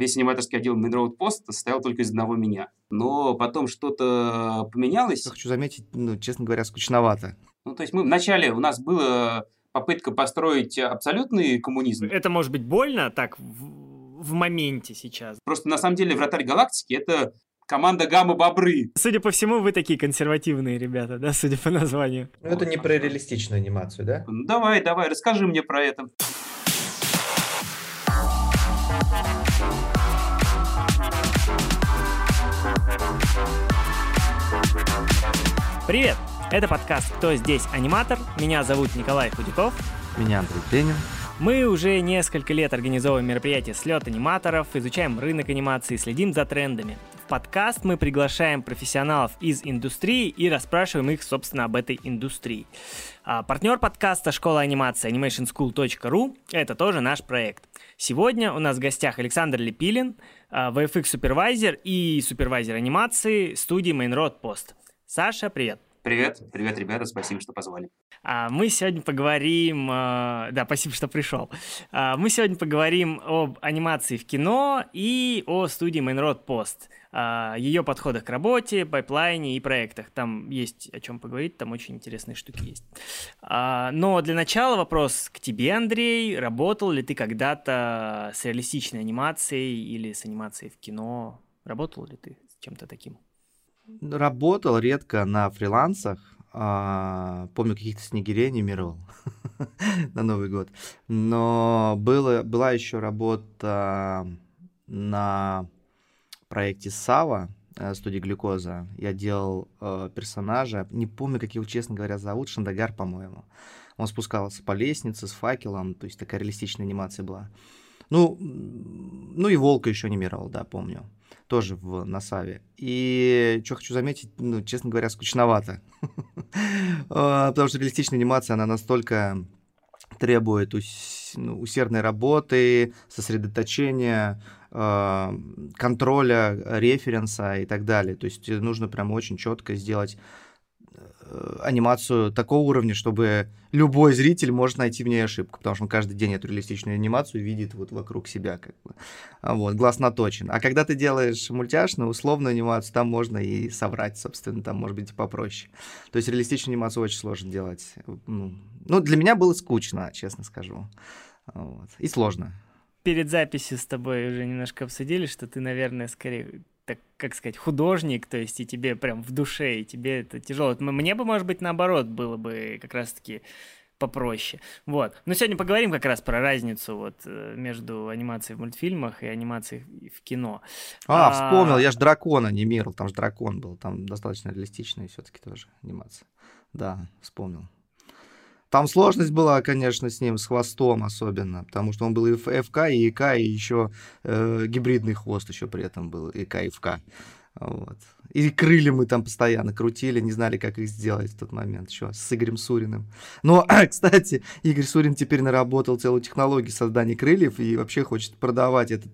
весь аниматорский отдел Main Road Post состоял только из одного меня. Но потом что-то поменялось. Я хочу заметить, ну, честно говоря, скучновато. Ну, то есть мы вначале, у нас была попытка построить абсолютный коммунизм. Это может быть больно так в, в моменте сейчас. Просто на самом деле вратарь галактики это команда Гамма-Бобры. Судя по всему, вы такие консервативные ребята, да, судя по названию. Ну, это не про реалистичную анимацию, да? Ну, давай, давай, расскажи мне про это. Привет! Это подкаст «Кто здесь аниматор?». Меня зовут Николай Худяков. Меня Андрей Пенин. Мы уже несколько лет организовываем мероприятия «Слет аниматоров», изучаем рынок анимации, следим за трендами. В подкаст мы приглашаем профессионалов из индустрии и расспрашиваем их, собственно, об этой индустрии. А партнер подкаста «Школа анимации» animationschool.ru – это тоже наш проект. Сегодня у нас в гостях Александр Лепилин, а, VFX супервайзер и супервайзер анимации студии Mainroad Post. Саша, привет! Привет, привет, ребята, спасибо, что позвали. А, мы сегодня поговорим, а, да, спасибо, что пришел. А, мы сегодня поговорим об анимации в кино и о студии Mainroad Post, ее подходах к работе, пайплайне и проектах. Там есть о чем поговорить, там очень интересные штуки есть. Но для начала вопрос к тебе, Андрей. Работал ли ты когда-то с реалистичной анимацией или с анимацией в кино? Работал ли ты с чем-то таким? Работал редко на фрилансах. А, помню, каких-то снегирей анимировал на Новый год. Но было, была еще работа на проекте Сава, э, студии Глюкоза. Я делал э, персонажа, не помню, как его, честно говоря, зовут, Шандагар, по-моему. Он спускался по лестнице с факелом, то есть такая реалистичная анимация была. Ну, ну и Волка еще анимировал, да, помню тоже в Насаве. И что хочу заметить, ну, честно говоря, скучновато. А, потому что реалистичная анимация, она настолько требует ну, усердной работы, сосредоточения, а, контроля референса и так далее. То есть нужно прям очень четко сделать Э, анимацию такого уровня, чтобы любой зритель может найти в ней ошибку, потому что он каждый день эту реалистичную анимацию видит вот вокруг себя, как бы. А вот, глаз наточен. А когда ты делаешь мультяшную, условную анимацию, там можно и соврать, собственно, там может быть и попроще. То есть реалистичную анимацию очень сложно делать. Ну, ну для меня было скучно, честно скажу. Вот. И сложно перед записью с тобой уже немножко обсудили, что ты, наверное, скорее так, как сказать, художник, то есть и тебе прям в душе, и тебе это тяжело. Мне бы, может быть, наоборот было бы как раз-таки попроще. Вот. Но сегодня поговорим как раз про разницу вот э, между анимацией в мультфильмах и анимацией в кино. А, а... вспомнил, я же дракон анимировал, там же дракон был, там достаточно реалистичная все-таки тоже анимация. Да, вспомнил. Там сложность была, конечно, с ним, с хвостом особенно, потому что он был и ФК, и ИК, и еще э, гибридный хвост еще при этом был, ИК и ФК. Вот. И крылья мы там постоянно крутили, не знали, как их сделать в тот момент еще с Игорем Суриным. Но, кстати, Игорь Сурин теперь наработал целую технологию создания крыльев и вообще хочет продавать этот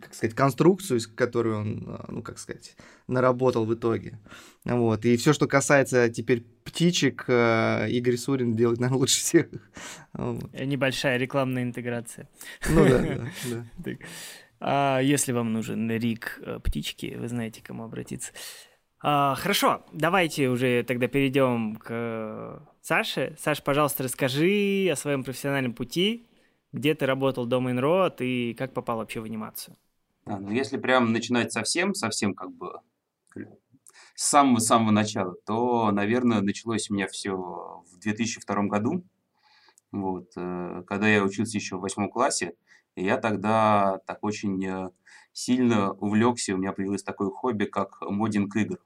как сказать, конструкцию, которую он, а, ну, как сказать, наработал в итоге. Вот. И все, что касается теперь птичек, а, Игорь Сурин делает, наверное, лучше всех. Вот. Небольшая рекламная интеграция. Ну да, да. да. А если вам нужен рик э, птички, вы знаете, к кому обратиться. А, хорошо, давайте уже тогда перейдем к Саше. Саша, пожалуйста, расскажи о своем профессиональном пути, где ты работал до Mainroad и как попал вообще в анимацию? А, ну, если прям начинать совсем, совсем как бы с самого-самого начала, то, наверное, началось у меня все в 2002 году, вот, э, когда я учился еще в восьмом классе, и я тогда так очень э, сильно увлекся, у меня появилось такое хобби, как модинг игр.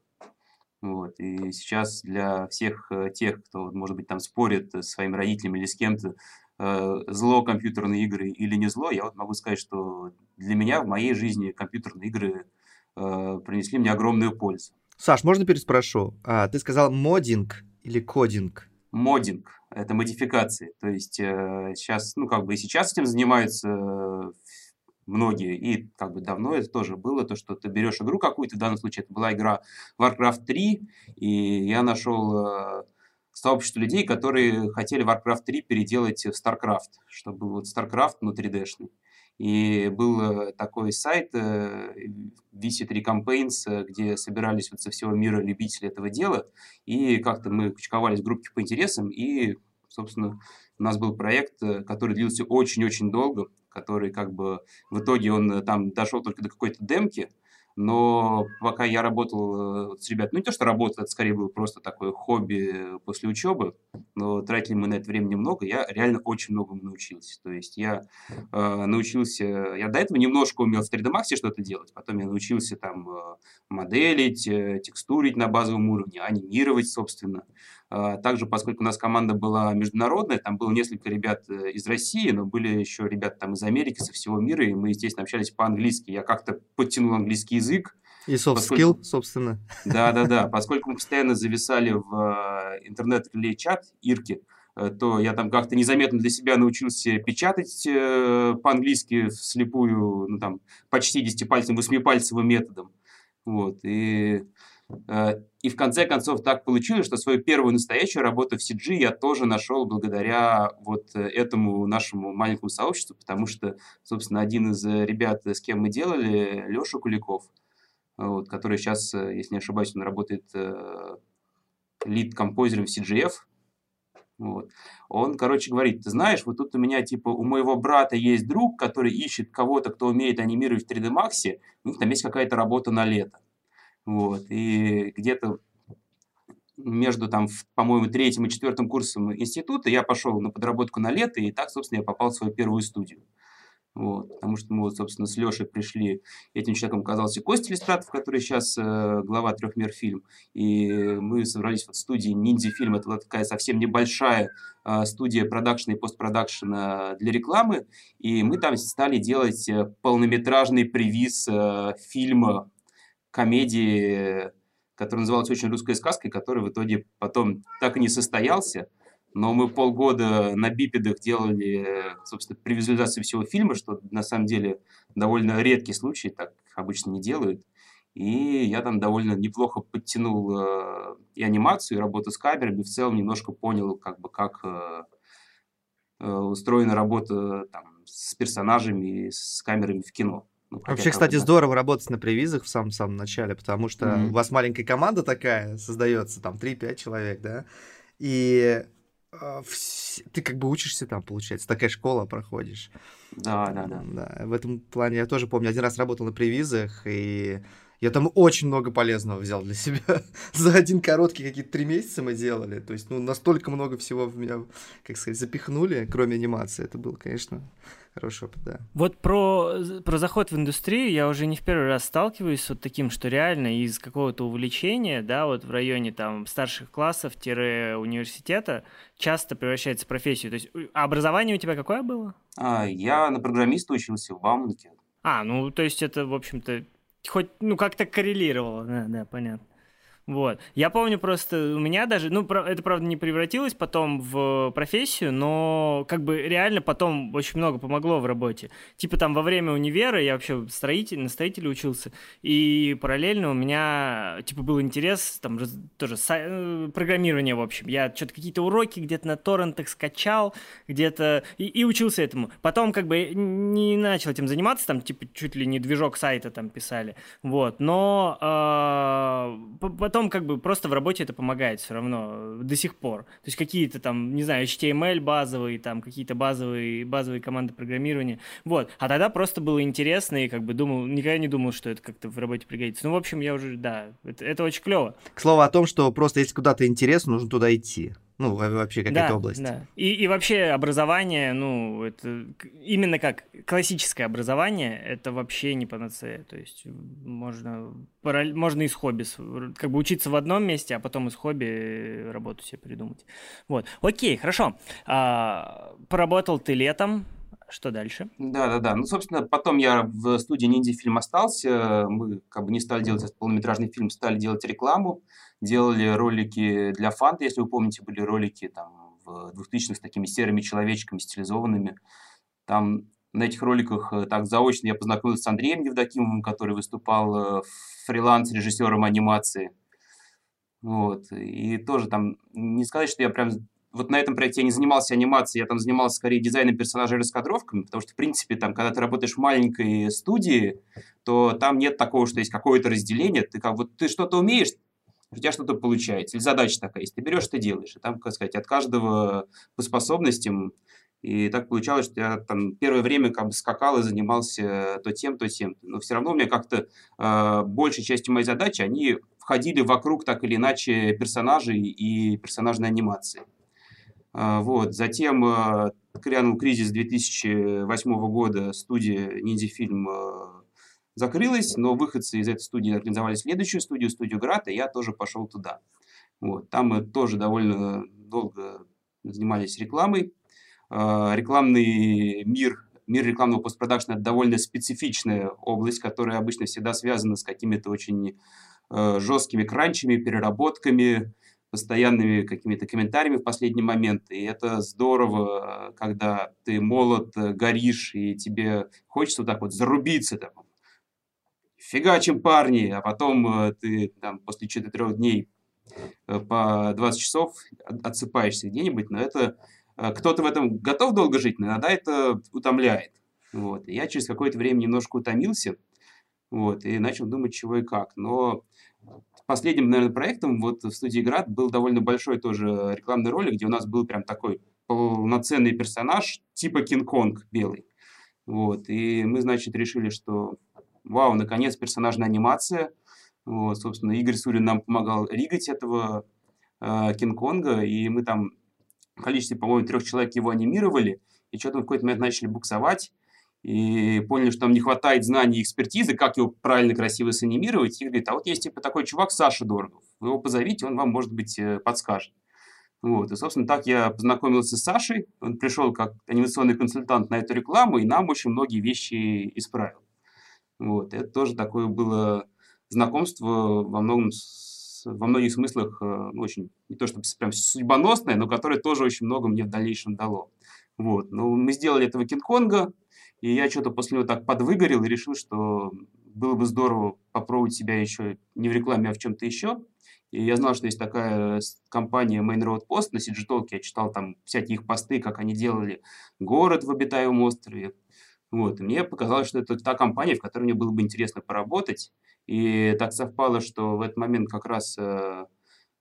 Вот. И сейчас для всех э, тех, кто, может быть, там спорит с своими родителями или с кем-то, зло компьютерные игры или не зло, я вот могу сказать, что для меня в моей жизни компьютерные игры э, принесли мне огромную пользу. Саш, можно переспрошу? А, ты сказал модинг или кодинг? Модинг – это модификации. То есть э, сейчас, ну как бы и сейчас этим занимаются многие, и как бы давно это тоже было, то, что ты берешь игру какую-то, в данном случае это была игра Warcraft 3, и я нашел сообщество людей, которые хотели Warcraft 3 переделать в StarCraft, чтобы вот StarCraft, ну, 3D-шный. И был такой сайт VC3 Campaigns, где собирались вот со всего мира любители этого дела, и как-то мы кучковались в группе по интересам, и, собственно, у нас был проект, который длился очень-очень долго, который как бы в итоге он там дошел только до какой-то демки, но пока я работал э, с ребятами, ну не то, что работал, это скорее было просто такое хобби после учебы, но тратили мы на это время немного, я реально очень многому научился. То есть я э, научился, я до этого немножко умел в 3D Max что-то делать, потом я научился там э, моделить, э, текстурить на базовом уровне, анимировать, собственно. А, также, поскольку у нас команда была международная, там было несколько ребят э, из России, но были еще ребята там из Америки, со всего мира, и мы, естественно, общались по-английски. Я как-то подтянул английский язык. И soft поскольку... skill, собственно. Да-да-да, поскольку мы постоянно зависали в э, интернет-релей-чат Ирки, э, то я там как-то незаметно для себя научился печатать по-английски вслепую, ну там, почти десятипальцевым, восьмипальцевым методом. Вот, и Э, и в конце концов так получилось, что свою первую настоящую работу в CG я тоже нашел благодаря вот э, этому нашему маленькому сообществу, потому что, собственно, один из э, ребят, с кем мы делали, Леша Куликов, вот, который сейчас, если не ошибаюсь, он работает лид-композером в CGF, вот. Он, короче, говорит, ты знаешь, вот тут у меня, типа, у моего брата есть друг, который ищет кого-то, кто умеет анимировать в 3D Max, у них там есть какая-то работа на лето. Вот. И где-то между, там, по-моему, третьим и четвертым курсом института я пошел на подработку на лето, и так, собственно, я попал в свою первую студию. Вот, потому что мы, вот, собственно, с Лешей пришли, этим человеком оказался Костя Листратов, который сейчас э, глава трехмер фильм, и мы собрались вот в студии Ниндзя фильм, это была такая совсем небольшая э, студия продакшена и постпродакшена для рекламы, и мы там стали делать э, полнометражный привиз э, фильма комедии, которая называлась «Очень русская сказка», который в итоге потом так и не состоялся. Но мы полгода на бипедах делали, собственно, превизуализацию всего фильма, что на самом деле довольно редкий случай, так обычно не делают. И я там довольно неплохо подтянул э, и анимацию, и работу с камерами, в целом немножко понял, как бы, как э, э устроена работа там, с персонажами с камерами в кино. Ну, Вообще, кстати, да. здорово работать на привизах в самом-самом начале, потому что mm-hmm. у вас маленькая команда такая создается, там 3-5 человек, да, и э, вс... ты как бы учишься там, получается, такая школа проходишь. Да, да, да. да. В этом плане я тоже помню, один раз работал на привизах, и я там очень много полезного взял для себя. За один короткий какие-то три месяца мы делали. То есть, ну, настолько много всего в меня, как сказать, запихнули, кроме анимации. Это было, конечно, хороший опыт, да. Вот про, про заход в индустрию я уже не в первый раз сталкиваюсь с вот таким, что реально из какого-то увлечения, да, вот в районе там старших классов-университета часто превращается в профессию. То есть а образование у тебя какое было? А, я на программиста учился в Бауманке. А, ну то есть это, в общем-то, хоть, ну, как-то коррелировало, да, да, понятно. Вот. Я помню просто, у меня даже, ну, это, правда, не превратилось потом в профессию, но как бы реально потом очень много помогло в работе. Типа там во время универа я вообще строитель, на строителе учился, и параллельно у меня, типа, был интерес, там, тоже э, программирование, в общем. Я что-то какие-то уроки где-то на торрентах скачал, где-то, и, и учился этому. Потом как бы не начал этим заниматься, там, типа, чуть ли не движок сайта там писали, вот. Но э, потом потом как бы просто в работе это помогает все равно до сих пор. То есть какие-то там, не знаю, HTML базовые, там какие-то базовые, базовые команды программирования. Вот. А тогда просто было интересно и как бы думал, никогда не думал, что это как-то в работе пригодится. Ну, в общем, я уже, да, это, это очень клево. К слову о том, что просто если куда-то интересно, нужно туда идти. Ну, вообще какая-то да, область. Да. И, и вообще образование, ну, это именно как классическое образование, это вообще не панацея. То есть можно, можно из хобби, как бы учиться в одном месте, а потом из хобби работу себе придумать. Вот. Окей, хорошо. А, поработал ты летом, что дальше? Да, да, да. Ну, собственно, потом я в студии Ниндзя фильм остался. Мы как бы не стали делать этот полнометражный фильм, стали делать рекламу делали ролики для фанта, если вы помните, были ролики там в 2000-х с такими серыми человечками стилизованными. Там на этих роликах э, так заочно я познакомился с Андреем Евдокимовым, который выступал э, фриланс-режиссером анимации. Вот. И тоже там, не сказать, что я прям вот на этом проекте я не занимался анимацией, я там занимался скорее дизайном персонажей и раскадровками, потому что, в принципе, там, когда ты работаешь в маленькой студии, то там нет такого, что есть какое-то разделение. Ты как вот ты что-то умеешь, у тебя что-то получается. Или задача такая есть. Ты берешь, ты делаешь. И там, как сказать, от каждого по способностям. И так получалось, что я там первое время как бы скакал и занимался то тем, то тем. Но все равно у меня как-то э, большей частью моей задачи, они входили вокруг так или иначе персонажей и персонажной анимации. Э, вот. Затем грянул кризис 2008 года, студия Ниндзя Фильм э, закрылась, но выходцы из этой студии организовали следующую студию, студию Град, и я тоже пошел туда. Вот. Там мы тоже довольно долго занимались рекламой. Рекламный мир, мир рекламного постпродакшна – это довольно специфичная область, которая обычно всегда связана с какими-то очень жесткими кранчами, переработками, постоянными какими-то комментариями в последний момент. И это здорово, когда ты молод, горишь, и тебе хочется вот так вот зарубиться, там, фигачим парни, а потом э, ты там после 4 дней э, по 20 часов отсыпаешься где-нибудь, но это э, кто-то в этом готов долго жить, но иногда это утомляет. Вот. И я через какое-то время немножко утомился, вот, и начал думать, чего и как. Но последним, наверное, проектом вот в студии Град был довольно большой тоже рекламный ролик, где у нас был прям такой полноценный персонаж типа Кинг-Конг белый. Вот, и мы, значит, решили, что вау, наконец персонажная анимация. Вот, собственно, Игорь Сурин нам помогал ригать этого э, Кинг-Конга, и мы там в количестве, по-моему, трех человек его анимировали, и что-то в какой-то момент начали буксовать, и поняли, что нам не хватает знаний и экспертизы, как его правильно, красиво санимировать. И говорит, а вот есть типа такой чувак Саша Дорогов, вы его позовите, он вам, может быть, э, подскажет. Вот, и, собственно, так я познакомился с Сашей, он пришел как анимационный консультант на эту рекламу, и нам очень многие вещи исправил. Вот, это тоже такое было знакомство во многом во многих смыслах э, ну, очень, не то чтобы прям судьбоносное, но которое тоже очень много мне в дальнейшем дало. Вот. Но мы сделали этого Кинг-Конга, и я что-то после него так подвыгорел и решил, что было бы здорово попробовать себя еще не в рекламе, а в чем-то еще. И я знал, что есть такая компания Main Road Post на Сиджитолке. Я читал там всякие их посты, как они делали город в обитаемом острове, вот. И мне показалось, что это та компания, в которой мне было бы интересно поработать. И так совпало, что в этот момент как раз э, э,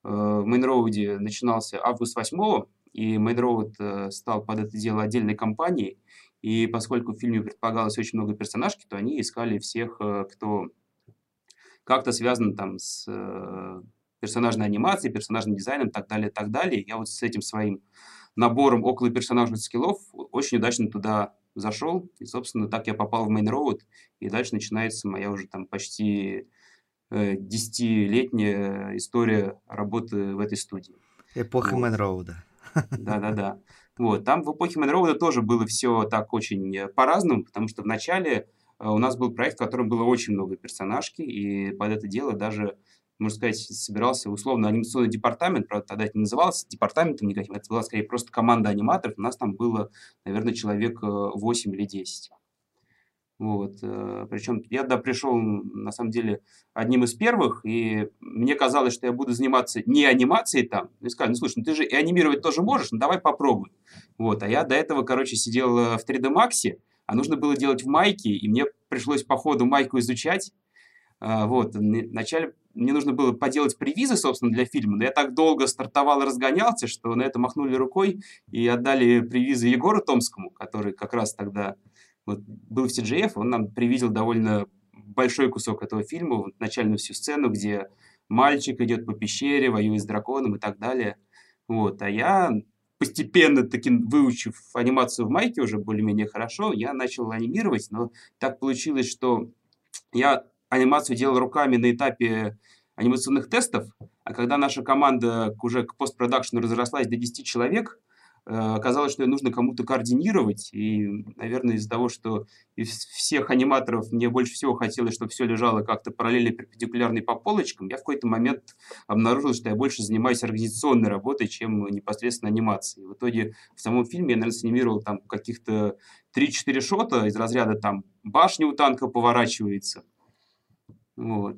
в Мейнроуде начинался август 8 и Мейнроуд э, стал под это дело отдельной компанией. И поскольку в фильме предполагалось очень много персонажки, то они искали всех, э, кто как-то связан там с э, персонажной анимацией, персонажным дизайном и так далее, так далее. Я вот с этим своим набором около персонажных скиллов очень удачно туда зашел, и, собственно, так я попал в Main Road, и дальше начинается моя уже там почти э, десятилетняя история работы в этой студии. Эпоха вот. Main Road. Да-да-да. Вот, там в эпохе Road тоже было все так очень э, по-разному, потому что вначале э, у нас был проект, в котором было очень много персонажки, и под это дело даже можно сказать, собирался условно анимационный департамент, правда, тогда это не называлось департаментом никаким, это была скорее просто команда аниматоров, у нас там было, наверное, человек 8 э, или 10. Вот. Э, Причем я туда пришел, на самом деле, одним из первых, и мне казалось, что я буду заниматься не анимацией там. И сказали, ну, слушай, ну ты же и анимировать тоже можешь, ну давай попробуй. Вот. А я до этого, короче, сидел в 3D Max, а нужно было делать в майке, и мне пришлось по ходу майку изучать. А, вот. Вначале мне нужно было поделать привизы, собственно, для фильма, но я так долго стартовал и разгонялся, что на это махнули рукой и отдали привизы Егору Томскому, который как раз тогда вот, был в CGF, он нам привизил довольно большой кусок этого фильма, вот, начальную всю сцену, где мальчик идет по пещере, воюет с драконом и так далее. Вот. А я постепенно таки выучив анимацию в майке уже более-менее хорошо, я начал анимировать, но так получилось, что я анимацию делал руками на этапе анимационных тестов, а когда наша команда уже к постпродакшену разрослась до 10 человек, э, оказалось, что ее нужно кому-то координировать. И, наверное, из-за того, что из всех аниматоров мне больше всего хотелось, чтобы все лежало как-то параллельно перпендикулярно по полочкам, я в какой-то момент обнаружил, что я больше занимаюсь организационной работой, чем непосредственно анимацией. В итоге в самом фильме я, наверное, санимировал там каких-то 3-4 шота из разряда там башня у танка поворачивается, вот.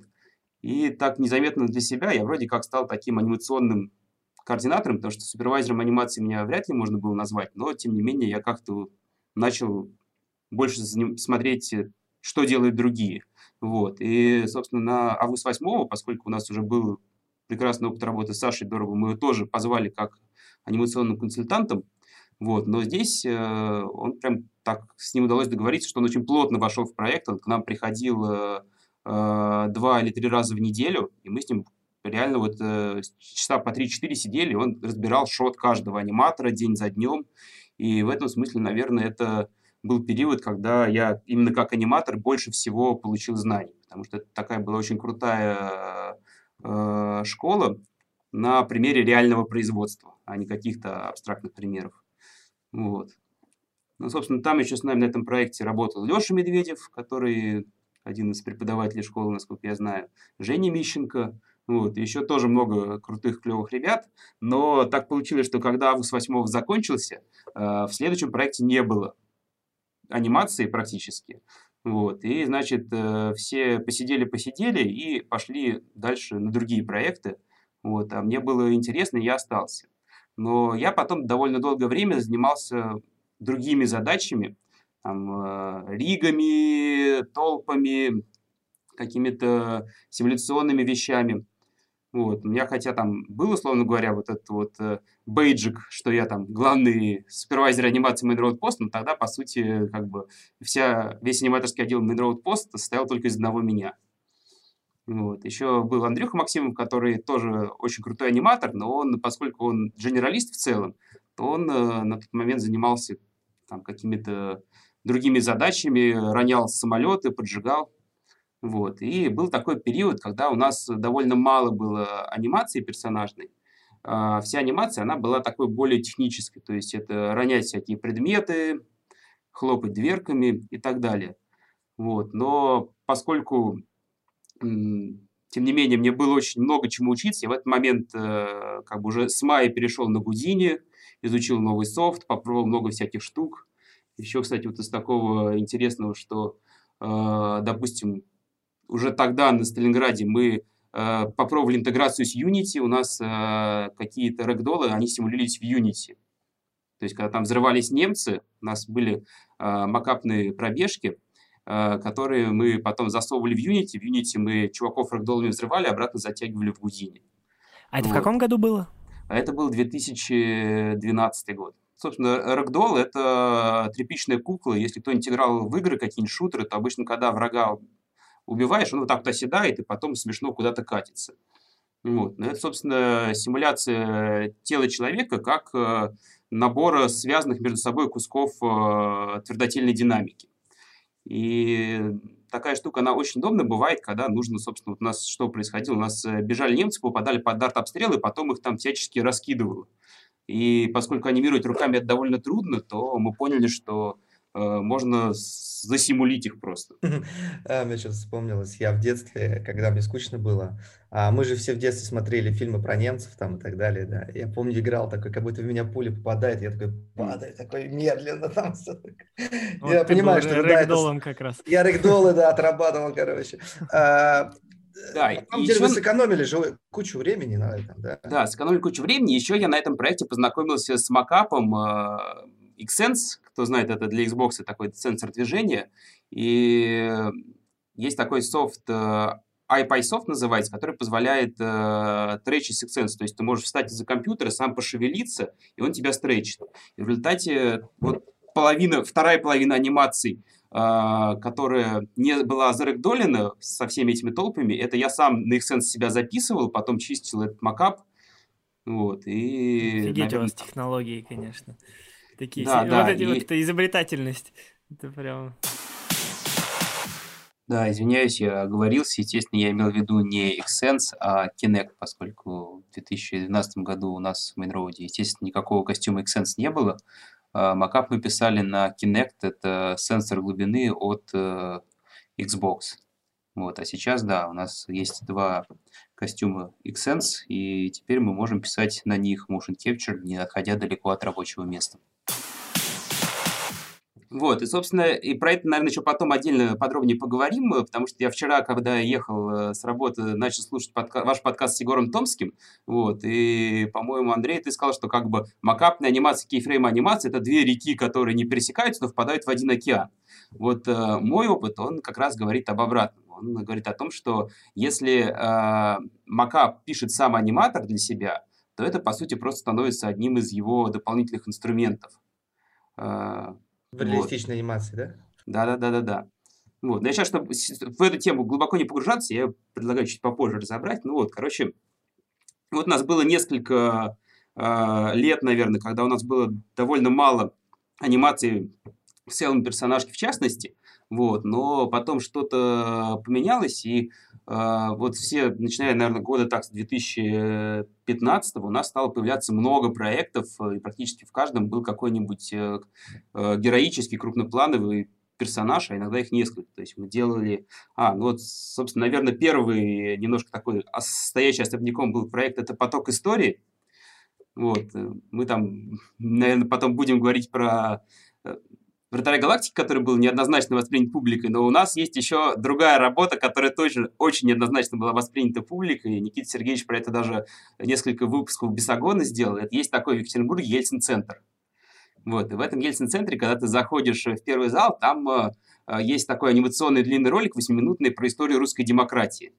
И так незаметно для себя я вроде как стал таким анимационным координатором, потому что супервайзером анимации меня вряд ли можно было назвать, но, тем не менее, я как-то начал больше смотреть, что делают другие. Вот. И, собственно, на август 8 поскольку у нас уже был прекрасный опыт работы с Сашей Дорого, мы его тоже позвали как анимационным консультантом, вот. Но здесь э, он прям так, с ним удалось договориться, что он очень плотно вошел в проект, он к нам приходил э, э, два или три раза в неделю, и мы с ним реально вот э, часа по 3-4 сидели, он разбирал шот каждого аниматора день за днем, и в этом смысле, наверное, это был период, когда я именно как аниматор больше всего получил знаний, потому что это такая была очень крутая э, школа на примере реального производства, а не каких-то абстрактных примеров. Вот. Ну, собственно, там еще с нами на этом проекте работал Леша Медведев, который один из преподавателей школы, насколько я знаю, Женя Мищенко, вот, еще тоже много крутых, клевых ребят, но так получилось, что когда август 8 закончился, э, в следующем проекте не было анимации практически. Вот, и, значит, э, все посидели-посидели и пошли дальше на другие проекты. Вот, а мне было интересно, я остался. Но я потом довольно долгое время занимался другими задачами, там, э, ригами, толпами, какими-то симуляционными вещами. Вот. У меня, хотя там был, условно говоря, вот этот вот э, бейджик, что я там главный супервайзер анимации Main Road Post, но тогда, по сути, как бы вся, весь аниматорский отдел Main Road Post состоял только из одного меня. Вот. Еще был Андрюха Максимов, который тоже очень крутой аниматор, но он, поскольку он генералист в целом, то он э, на тот момент занимался там какими-то другими задачами, ронял самолеты, поджигал. Вот. И был такой период, когда у нас довольно мало было анимации персонажной. А вся анимация, она была такой более технической. То есть это ронять всякие предметы, хлопать дверками и так далее. Вот. Но поскольку, тем не менее, мне было очень много чему учиться, я в этот момент э, как бы уже с мая перешел на Гудини, изучил новый софт, попробовал много всяких штук. Еще, кстати, вот из такого интересного, что, э, допустим, уже тогда на Сталинграде мы э, попробовали интеграцию с Unity, у нас э, какие-то рэгдолы, они симулировались в Unity. То есть, когда там взрывались немцы, у нас были э, макапные пробежки, э, которые мы потом засовывали в Unity. В Unity мы чуваков рэгдолами взрывали, обратно затягивали в Гудине. А это вот. в каком году было? А это был 2012 год. Собственно, рэгдолл — это тряпичная кукла. Если кто-нибудь играл в игры, какие-нибудь шутеры, то обычно, когда врага убиваешь, он вот так вот оседает и потом смешно куда-то катится. Вот. Но это, собственно, симуляция тела человека как э, набора связанных между собой кусков э, твердотельной динамики. И такая штука, она очень удобна бывает, когда нужно, собственно, вот у нас что происходило? У нас э, бежали немцы, попадали под дарт-обстрелы, потом их там всячески раскидывало. И поскольку анимировать руками это довольно трудно, то мы поняли, что можно засимулить их просто. А, мне сейчас вспомнилось, я в детстве, когда мне скучно было, а мы же все в детстве смотрели фильмы про немцев там и так далее, да. Я помню, играл такой, как будто в меня пуля попадает, я такой падаю, такой медленно там все. Вот я понимаю, что да, это... как раз. Я рэгдолы, да, отрабатывал, короче. А, да, на самом деле еще... вы сэкономили же кучу времени на этом, да? Да, сэкономили кучу времени. Еще я на этом проекте познакомился с макапом э, Xsense, кто знает, это для Xbox такой сенсор движения. И есть такой софт, э, iPySoft называется, который позволяет э, тречить Xsense. То есть ты можешь встать из-за компьютера, сам пошевелиться, и он тебя стречит. И в результате вот половина, вторая половина анимаций, э, которая не была зарегдолена со всеми этими толпами, это я сам на Xsense себя записывал, потом чистил этот макап. Вот, и, Офигеть наверное, у вас технологии, конечно. Такие да, да, вот эти и... вот эта изобретательность. Это прям... Да, извиняюсь, я оговорился. Естественно, я имел в виду не Xsense, а Kinect, поскольку в 2012 году у нас в Mainroad, естественно, никакого костюма Xsense не было. Макап мы писали на Kinect, это сенсор глубины от э, Xbox. Вот, а сейчас, да, у нас есть два костюма Xsense, и теперь мы можем писать на них motion capture, не отходя далеко от рабочего места. Вот, и, собственно, и про это, наверное, еще потом отдельно подробнее поговорим, потому что я вчера, когда ехал э, с работы, начал слушать подка- ваш подкаст с Егором Томским, вот, и, по-моему, Андрей, ты сказал, что как бы макапная анимация, кейфрейм анимация – это две реки, которые не пересекаются, но впадают в один океан. Вот э, мой опыт, он как раз говорит об обратном. Он говорит о том, что если э, макап пишет сам аниматор для себя, то это, по сути, просто становится одним из его дополнительных инструментов. Э, в реалистичной вот. анимации, да? Да-да-да-да-да. Вот. Но я сейчас, чтобы в эту тему глубоко не погружаться, я предлагаю чуть попозже разобрать. Ну вот, короче, вот у нас было несколько э, лет, наверное, когда у нас было довольно мало анимации в целом персонажки в частности, вот, но потом что-то поменялось, и э, вот все, начиная, наверное, года так с 2015 у нас стало появляться много проектов, и практически в каждом был какой-нибудь э, э, героический, крупноплановый персонаж, а иногда их несколько. То есть мы делали... А, ну вот, собственно, наверное, первый немножко такой стоящий особняком был проект «Это поток истории». Вот, мы там, наверное, потом будем говорить про Вратаря галактики, который был неоднозначно воспринят публикой, но у нас есть еще другая работа, которая тоже очень неоднозначно была воспринята публикой. Никита Сергеевич про это даже несколько выпусков Бесогона сделал. Это есть такой в Екатеринбурге Ельцин-центр. Вот, и в этом Ельцин-центре, когда ты заходишь в первый зал, там э, есть такой анимационный длинный ролик, восьмиминутный, про историю русской демократии.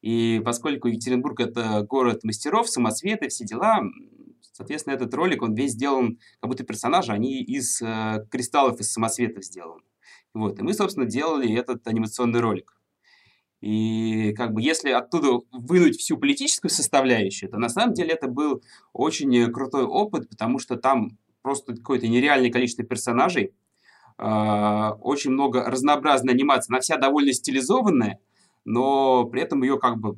И поскольку Екатеринбург – это город мастеров, самоцветы, все дела, Соответственно, этот ролик, он весь сделан, как будто персонажи, они из э, кристаллов, из самосветов сделаны. Вот. И мы, собственно, делали этот анимационный ролик. И как бы если оттуда вынуть всю политическую составляющую, то на самом деле это был очень крутой опыт, потому что там просто какое-то нереальное количество персонажей, э, очень много разнообразной анимации. Она вся довольно стилизованная, но при этом ее как бы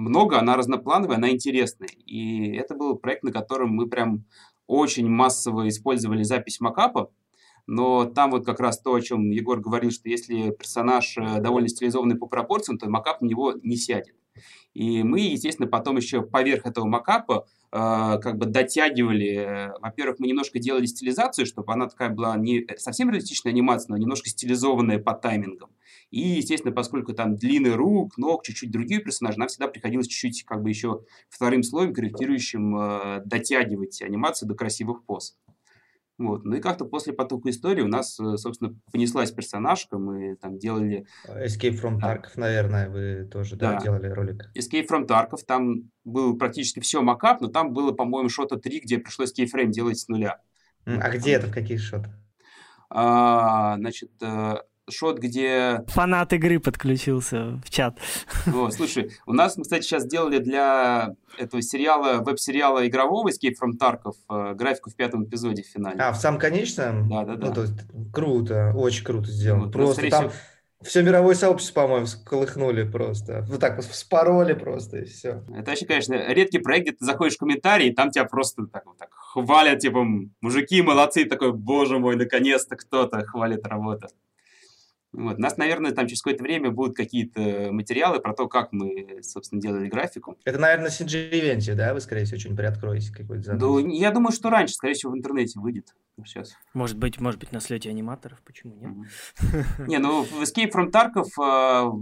много, она разноплановая, она интересная. И это был проект, на котором мы прям очень массово использовали запись макапа, но там вот как раз то, о чем Егор говорил, что если персонаж э, довольно стилизованный по пропорциям, то макап на него не сядет. И мы, естественно, потом еще поверх этого макапа э, как бы дотягивали. Во-первых, мы немножко делали стилизацию, чтобы она такая была не совсем реалистичная анимация, но немножко стилизованная по таймингам. И, естественно, поскольку там длины рук, ног, чуть-чуть другие персонажи, нам всегда приходилось чуть-чуть как бы еще вторым слоем корректирующим э, дотягивать анимацию до красивых поз. Вот. Ну и как-то после потока истории у нас, э, собственно, понеслась персонажка, мы там делали... Escape from Tarkov, наверное, вы тоже да. Да, делали ролик. Escape from Tarkov, там был практически все макап, но там было, по-моему, шота 3, где пришлось кейфрейм делать с нуля. А где это, в каких шотах? А, значит, э, шот, где... Фанат игры подключился в чат. О, слушай, у нас, мы, кстати, сейчас сделали для этого сериала, веб-сериала игрового Escape from Tarkov э, графику в пятом эпизоде в финале. А, в самом конечном? Да, да, да. Ну, то есть, круто, очень круто сделано. Вот, просто там... Всего... Все мировое сообщество, по-моему, сколыхнули просто. Вот так вот вспороли просто, и все. Это вообще, конечно, редкий проект, где ты заходишь в комментарии, и там тебя просто так вот так хвалят, типа, мужики молодцы, такой, боже мой, наконец-то кто-то хвалит работу. Вот. У нас, наверное, там через какое-то время будут какие-то материалы про то, как мы, собственно, делали графику. Это, наверное, на CG-ивенте, да? Вы, скорее всего, что-нибудь приоткроете какой-то занос. Да, я думаю, что раньше, скорее всего, в интернете выйдет. Сейчас. Может быть, может быть, на слете аниматоров, почему нет? Не, ну, в Escape from Tarkov а,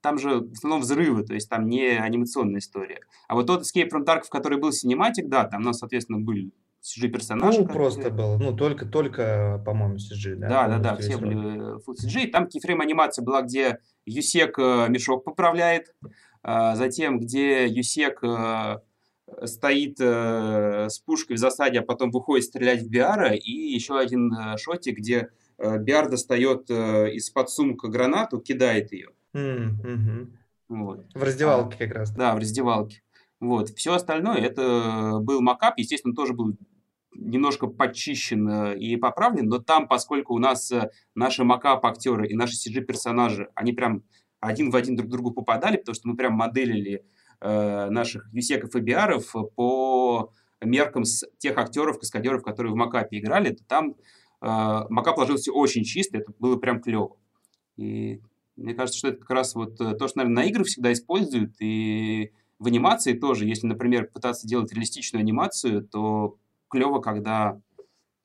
там же в основном взрывы, то есть там не анимационная история. А вот тот Escape from Tarkov, который был cinematic, да, там у нас, соответственно, были CG-персонажи. Full просто был, ну, только, только, по-моему, CG, да? Да, да, да, все были Full CG. Там keyframe анимация была, где USEC э, мешок поправляет, а, затем, где USEC э, стоит э, с пушкой в засаде, а потом выходит стрелять в BEAR а, и еще один шотик, где BEAR достает из-под сумка гранату, кидает ее. Mm-hmm. Вот. В раздевалке а, как раз. Да, в раздевалке. Вот. Все остальное это был макап, естественно, тоже был немножко почищен э, и поправлен, но там, поскольку у нас э, наши макап-актеры и наши CG-персонажи, они прям один в один друг другу попадали, потому что мы прям моделили э, наших юсеков и биаров по меркам с тех актеров, каскадеров, которые в макапе играли, то там э, макап ложился очень чисто, это было прям клево. И мне кажется, что это как раз вот э, то, что, наверное, на играх всегда используют, и в анимации тоже, если, например, пытаться делать реалистичную анимацию, то клево, когда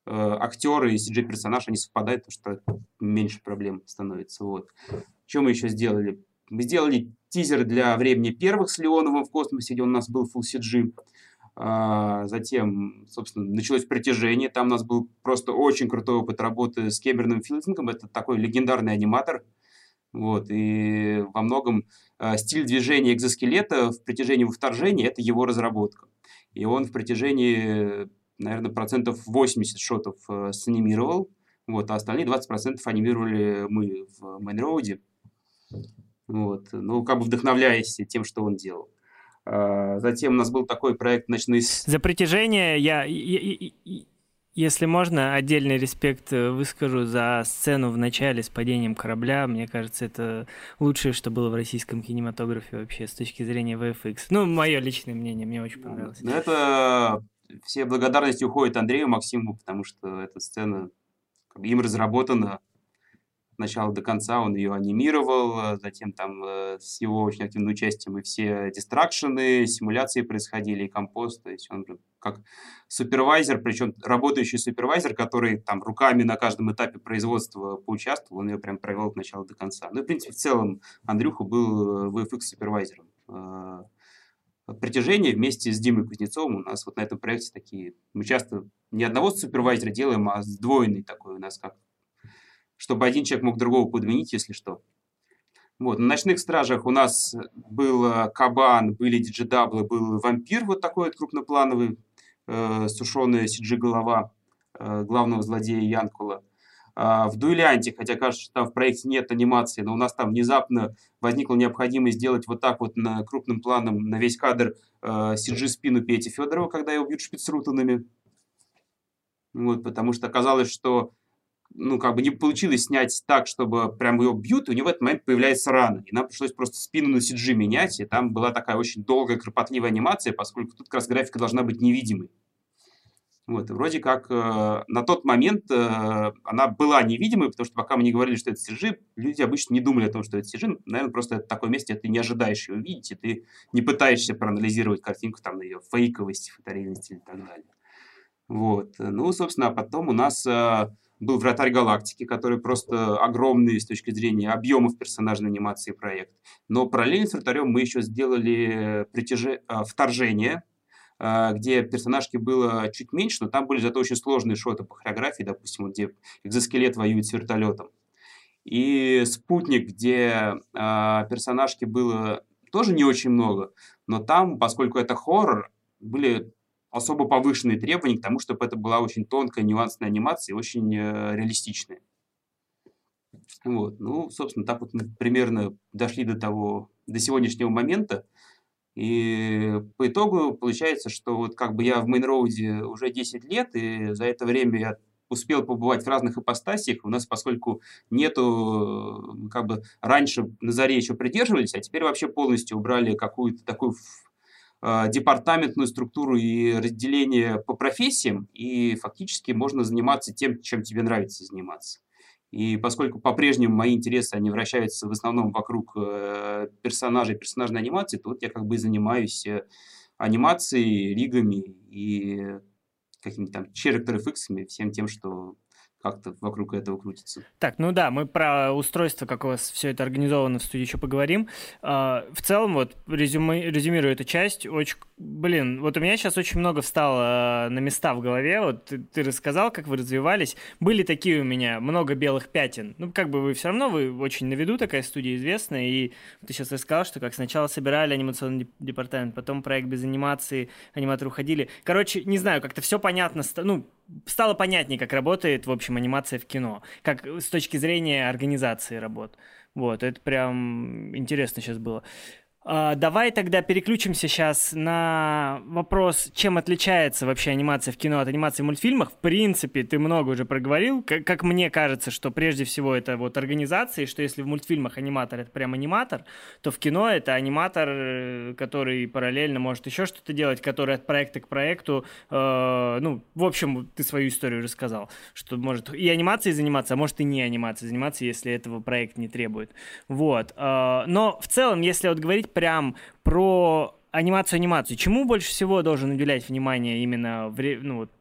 э, актеры и CG-персонаж, они совпадают, потому что меньше проблем становится. Вот. Что мы еще сделали? Мы сделали тизер для времени первых с Леоновым в космосе, где у нас был Full CG. А, затем, собственно, началось притяжение. Там у нас был просто очень крутой опыт работы с Кемерным Филдингом. Это такой легендарный аниматор. Вот, и во многом э, стиль движения экзоскелета в притяжении во вторжении – это его разработка. И он в притяжении, наверное, процентов 80 шотов э, санимировал, вот, а остальные 20% анимировали мы в Мейнроуде. Вот, ну, как бы вдохновляясь тем, что он делал. А, затем у нас был такой проект «Ночные...» За притяжение я, если можно, отдельный респект э, выскажу за сцену в начале с падением корабля. Мне кажется, это лучшее, что было в российском кинематографе вообще с точки зрения VFX. Ну, мое личное мнение, мне очень понравилось. Ну, это все благодарности уходят Андрею Максиму, потому что эта сцена им разработана начала до конца он ее анимировал, затем там э, с его очень активным участием и все дистракшены, симуляции происходили, и компост, то есть он как супервайзер, причем работающий супервайзер, который там руками на каждом этапе производства поучаствовал, он ее прям провел от начала до конца. Ну и, в принципе, в целом Андрюха был VFX супервайзером. Э, притяжение вместе с Димой Кузнецовым у нас вот на этом проекте такие... Мы часто не одного супервайзера делаем, а сдвоенный такой у нас как чтобы один человек мог другого подменить, если что. Вот. На «Ночных стражах» у нас был э, Кабан, были диджедаблы, был вампир вот такой вот крупноплановый, э, сушеная CG-голова э, главного злодея Янкула. А в «Дуэлянте», хотя кажется, что там в проекте нет анимации, но у нас там внезапно возникла необходимость сделать вот так вот на крупным планом на весь кадр э, CG-спину Пети Федорова, когда его бьют шпицрутанами. Вот, потому что оказалось, что ну, как бы не получилось снять так, чтобы прям его бьют, и у него в этот момент появляется рана. И нам пришлось просто спину на CG менять, и там была такая очень долгая, кропотливая анимация, поскольку тут как раз графика должна быть невидимой. Вот, и вроде как э, на тот момент э, она была невидимой, потому что пока мы не говорили, что это CG, люди обычно не думали о том, что это CG. Наверное, просто это такое место, где ты не ожидаешь ее увидеть, и ты не пытаешься проанализировать картинку там ее фейковость, фотореальность и так далее. Вот. Ну, собственно, а потом у нас э, был «Вратарь галактики», который просто огромный с точки зрения объемов персонажной анимации проект. Но параллельно с «Вратарем» мы еще сделали притяже... А, «Вторжение», где персонажки было чуть меньше, но там были зато очень сложные шоты по хореографии, допустим, где экзоскелет воюет с вертолетом. И «Спутник», где э, персонажки было тоже не очень много, но там, поскольку это хоррор, были особо повышенные требования к тому, чтобы это была очень тонкая, нюансная анимация и очень э, реалистичная. Вот. Ну, собственно, так вот мы примерно дошли до того, до сегодняшнего момента. И по итогу получается, что вот как бы я в Мейнроуде уже 10 лет, и за это время я успел побывать в разных ипостасиях. У нас, поскольку нету, как бы раньше на заре еще придерживались, а теперь вообще полностью убрали какую-то такую Э, департаментную структуру и разделение по профессиям, и фактически можно заниматься тем, чем тебе нравится заниматься. И поскольку по-прежнему мои интересы, они вращаются в основном вокруг э, персонажей, персонажной анимации, то вот я как бы занимаюсь э, анимацией, ригами и какими-то там character FX, всем тем, что как-то вокруг этого крутится. Так, ну да, мы про устройство, как у вас все это организовано в студии еще поговорим. А, в целом, вот, резюме, резюмирую эту часть, очень, блин, вот у меня сейчас очень много встало на места в голове, вот ты, ты рассказал, как вы развивались, были такие у меня много белых пятен, ну, как бы вы все равно, вы очень на виду, такая студия известная, и ты сейчас рассказал, что как сначала собирали анимационный департамент, потом проект без анимации, аниматоры уходили. Короче, не знаю, как-то все понятно, ну, стало понятнее, как работает, в общем, анимация в кино, как с точки зрения организации работ. Вот, это прям интересно сейчас было. А, давай тогда переключимся сейчас на вопрос, чем отличается вообще анимация в кино от анимации в мультфильмах. В принципе, ты много уже проговорил. Как, как мне кажется, что прежде всего это вот организация, и что если в мультфильмах аниматор это прям аниматор, то в кино это аниматор, э, который параллельно может еще что-то делать, который от проекта к проекту, э, ну, в общем, ты свою историю рассказал, что может и анимацией заниматься, а может и не анимацией заниматься, если этого проект не требует. Вот. Э, но в целом, если вот говорить прям про анимацию-анимацию. Чему больше всего должен уделять внимание именно в ну, вот,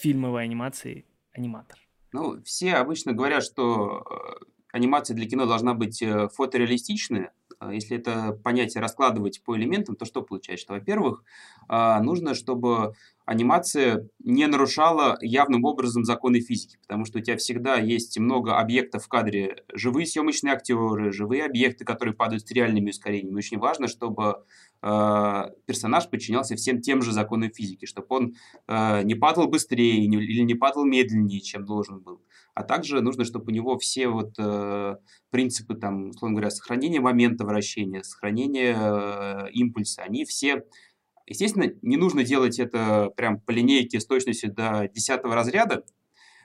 фильмовой анимации? аниматор? Ну, все обычно говорят, что э, анимация для кино должна быть э, фотореалистичная. А если это понятие раскладывать по элементам, то что получается? Что, во-первых, а, нужно, чтобы анимация не нарушала явным образом законы физики, потому что у тебя всегда есть много объектов в кадре, живые съемочные актеры, живые объекты, которые падают с реальными ускорениями. Очень важно, чтобы э, персонаж подчинялся всем тем же законам физики, чтобы он э, не падал быстрее не, или не падал медленнее, чем должен был. А также нужно, чтобы у него все вот э, принципы, там, условно говоря, сохранения момента вращения, сохранения э, импульса, они все Естественно, не нужно делать это прям по линейке с точностью до 10 разряда,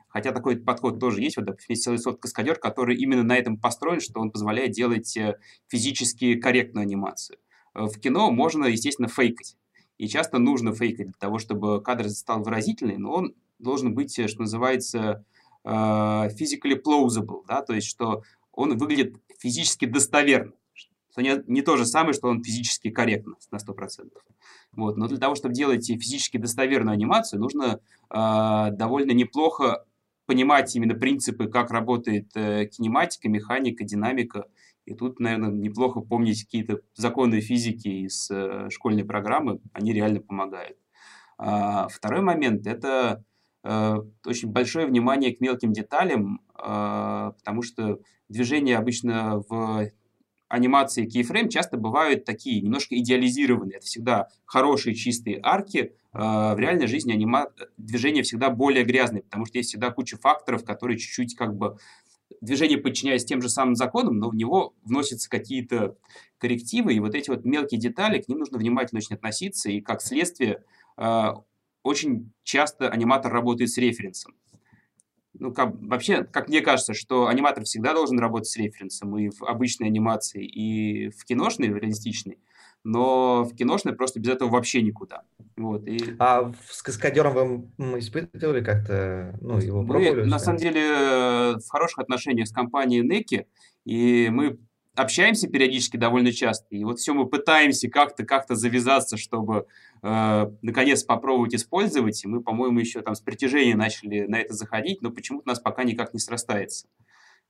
хотя такой подход тоже есть. Вот, допустим, есть целый софт-каскадер, который именно на этом построен, что он позволяет делать э, физически корректную анимацию. Э, в кино можно, естественно, фейкать. И часто нужно фейкать для того, чтобы кадр стал выразительный, но он должен быть, э, что называется, physically plausible, да, то есть что он выглядит физически достоверно что не, не то же самое, что он физически корректно на 100%. Вот. Но для того, чтобы делать физически достоверную анимацию, нужно э, довольно неплохо понимать именно принципы, как работает э, кинематика, механика, динамика. И тут, наверное, неплохо помнить какие-то законы физики из э, школьной программы, они реально помогают. А, второй момент – это э, очень большое внимание к мелким деталям, э, потому что движение обычно в анимации кейфрейм часто бывают такие, немножко идеализированные. Это всегда хорошие чистые арки. А, в реальной жизни анима... движение всегда более грязное, потому что есть всегда куча факторов, которые чуть-чуть как бы движение подчиняясь тем же самым законам, но в него вносятся какие-то коррективы, и вот эти вот мелкие детали, к ним нужно внимательно очень относиться, и как следствие очень часто аниматор работает с референсом ну, как, вообще, как мне кажется, что аниматор всегда должен работать с референсом и в обычной анимации, и в киношной, в реалистичной, но в киношной просто без этого вообще никуда. Вот, и... А с каскадером вы испытывали как-то, ну, его пробовали? Мы, на самом деле, в хороших отношениях с компанией Неки, и мы общаемся периодически довольно часто, и вот все мы пытаемся как-то как-то завязаться, чтобы э, наконец попробовать использовать, и мы, по-моему, еще там с притяжением начали на это заходить, но почему-то нас пока никак не срастается.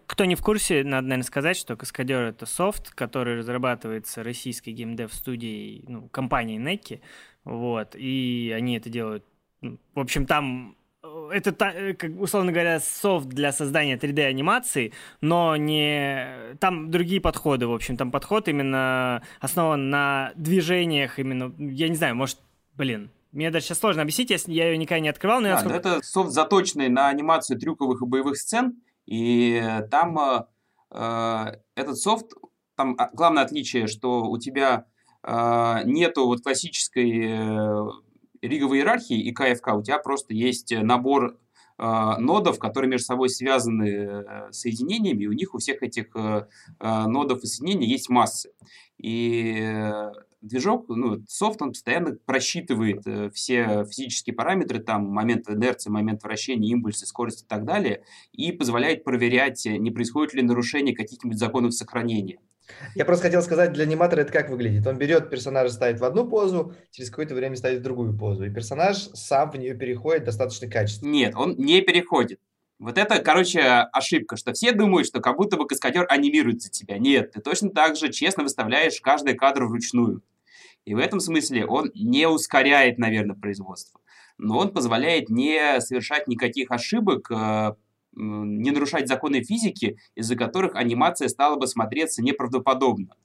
Кто не в курсе, надо, наверное, сказать, что Каскадер — это софт, который разрабатывается российской геймдев-студией, ну, компанией Necky, вот, и они это делают ну, в общем, там это, э, условно говоря, софт для создания 3D-анимации, но не... Там другие подходы, в общем. Там подход именно основан на движениях, именно... Я не знаю, может, блин, мне даже сейчас сложно объяснить, я, я ее никогда не открывал. Но да, насколько... это софт заточенный на анимацию трюковых и боевых сцен, и там э, э этот софт, там а, главное отличие, что у тебя э, нету вот классической э, риговой иерархии и КФК у тебя просто есть э, набор э, нодов, которые между собой связаны э, соединениями, и у них у всех этих нодов и соединений есть массы. И движок, ну, софт, он постоянно просчитывает все физические параметры, там, момент инерции, момент вращения, импульсы, скорость и так далее, и позволяет проверять, не происходит ли нарушение каких-нибудь законов сохранения. Я просто хотел сказать, для аниматора это как выглядит. Он берет персонажа, ставит в одну позу, через какое-то время ставит в другую позу. И персонаж сам в нее переходит достаточно качественно. Нет, он не переходит. Вот это, короче, ошибка, что все думают, что как будто бы каскадер анимирует за тебя. Нет, ты точно так же честно выставляешь каждый кадр вручную. И в этом смысле он не ускоряет, наверное, производство. Но он позволяет не совершать никаких ошибок э, не нарушать законы физики, из-за которых анимация стала бы смотреться неправдоподобно.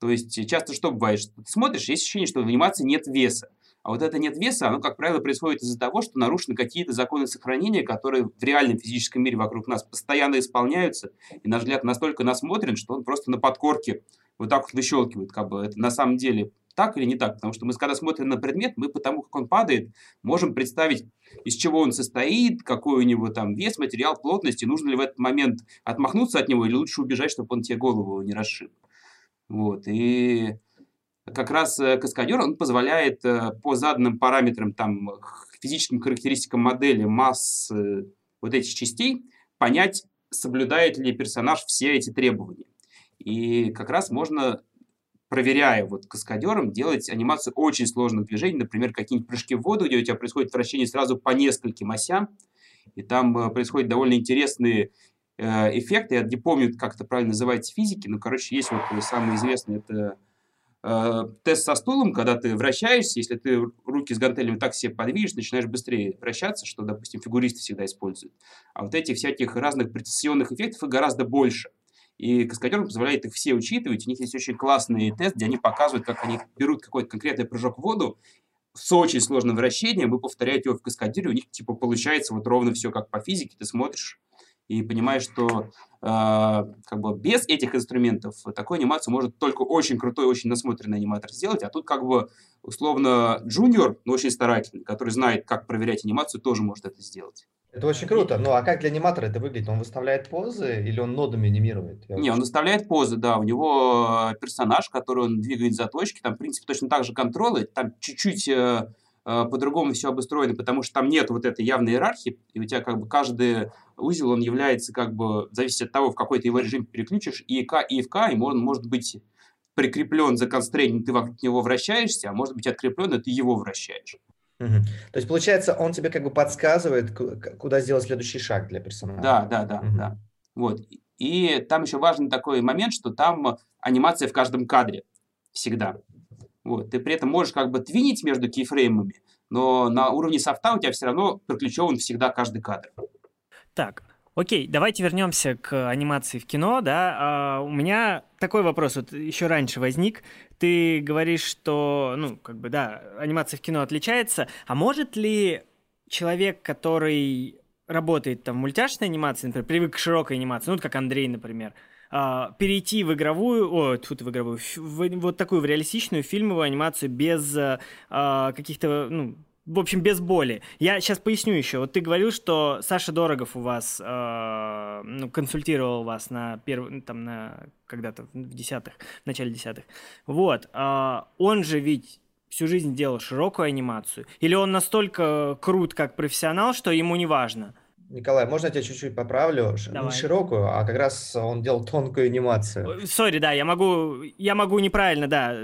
То есть часто что бывает? Что ты смотришь, есть ощущение, что в анимации нет веса. А вот это нет веса, оно, как правило, происходит из-за того, что нарушены какие-то законы сохранения, которые в реальном физическом мире вокруг нас постоянно исполняются. И наш взгляд настолько насмотрен, что он просто на подкорке вот так вот выщелкивает. Как бы это на самом деле так или не так. Потому что мы, когда смотрим на предмет, мы потому как он падает, можем представить, из чего он состоит, какой у него там вес, материал, плотность, и нужно ли в этот момент отмахнуться от него, или лучше убежать, чтобы он тебе голову не расшиб. Вот, и как раз э, каскадер, он позволяет э, по заданным параметрам, там, физическим характеристикам модели, масс вот этих частей, понять, соблюдает ли персонаж все эти требования. И как раз можно проверяя вот каскадером, делать анимацию очень сложных движений, например, какие-нибудь прыжки в воду, где у тебя происходит вращение сразу по нескольким осям, и там э, происходят довольно интересные э, эффекты. Я не помню, как это правильно называется физики, но, короче, есть вот самый известный, это э, тест со стулом, когда ты вращаешься, если ты руки с гантелями так себе подвижешь, начинаешь быстрее вращаться, что, допустим, фигуристы всегда используют. А вот этих всяких разных прецессионных эффектов их гораздо больше. И каскадерам позволяет их все учитывать. У них есть очень классный тест, где они показывают, как они берут какой-то конкретный прыжок в воду, с очень сложным вращением, вы повторяете его в каскадере, у них типа получается вот ровно все как по физике, ты смотришь и понимаешь, что э, как бы без этих инструментов такую анимацию может только очень крутой, очень насмотренный аниматор сделать, а тут как бы условно джуниор, но очень старательный, который знает, как проверять анимацию, тоже может это сделать. Это очень круто. Ну, а как для аниматора это выглядит? Он выставляет позы или он нодами анимирует? Я Не, он выставляет позы, да. У него персонаж, который он двигает за точки. Там, в принципе, точно так же контролы. Там чуть-чуть э, э, по-другому все обустроено, потому что там нет вот этой явной иерархии, и у тебя как бы каждый узел, он является как бы, зависит от того, в какой ты его режим переключишь, и ИК, и ФК, и он может быть прикреплен за констрейн, ты вокруг него вращаешься, а может быть откреплен, и ты его вращаешь. Угу. То есть, получается, он тебе как бы подсказывает, куда сделать следующий шаг для персонажа. Да, да, да, угу. да. Вот. И там еще важный такой момент, что там анимация в каждом кадре всегда. Вот. Ты при этом можешь как бы твинить между кейфреймами, но на уровне софта у тебя все равно приключен всегда каждый кадр. Так, Окей, давайте вернемся к анимации в кино, да. А, у меня такой вопрос вот еще раньше возник. Ты говоришь, что, ну, как бы, да, анимация в кино отличается. А может ли человек, который работает там в мультяшной анимации, например, привык к широкой анимации, ну, вот как Андрей, например, Uh, перейти в игровую, о, тут в игровую, в, в, вот такую в реалистичную фильмовую анимацию без uh, каких-то, ну, в общем, без боли. Я сейчас поясню еще. Вот ты говорил, что Саша Дорогов у вас э, ну, консультировал вас на перв... Ну, там на когда-то в десятых, в начале десятых. Вот. Э, он же ведь всю жизнь делал широкую анимацию. Или он настолько крут как профессионал, что ему не важно? Николай, можно я тебя чуть-чуть поправлю? Давай. Не широкую, а как раз он делал тонкую анимацию. Сори, да, я могу, я могу неправильно, да,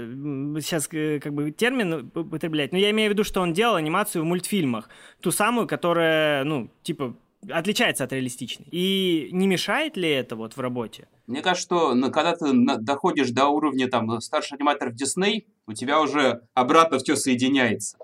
сейчас э, как бы термин употреблять, но я имею в виду, что он делал анимацию в мультфильмах, ту самую, которая, ну, типа, отличается от реалистичной. И не мешает ли это вот в работе? Мне кажется, что ну, когда ты доходишь до уровня там старший аниматор в Дисней, у тебя уже обратно все соединяется.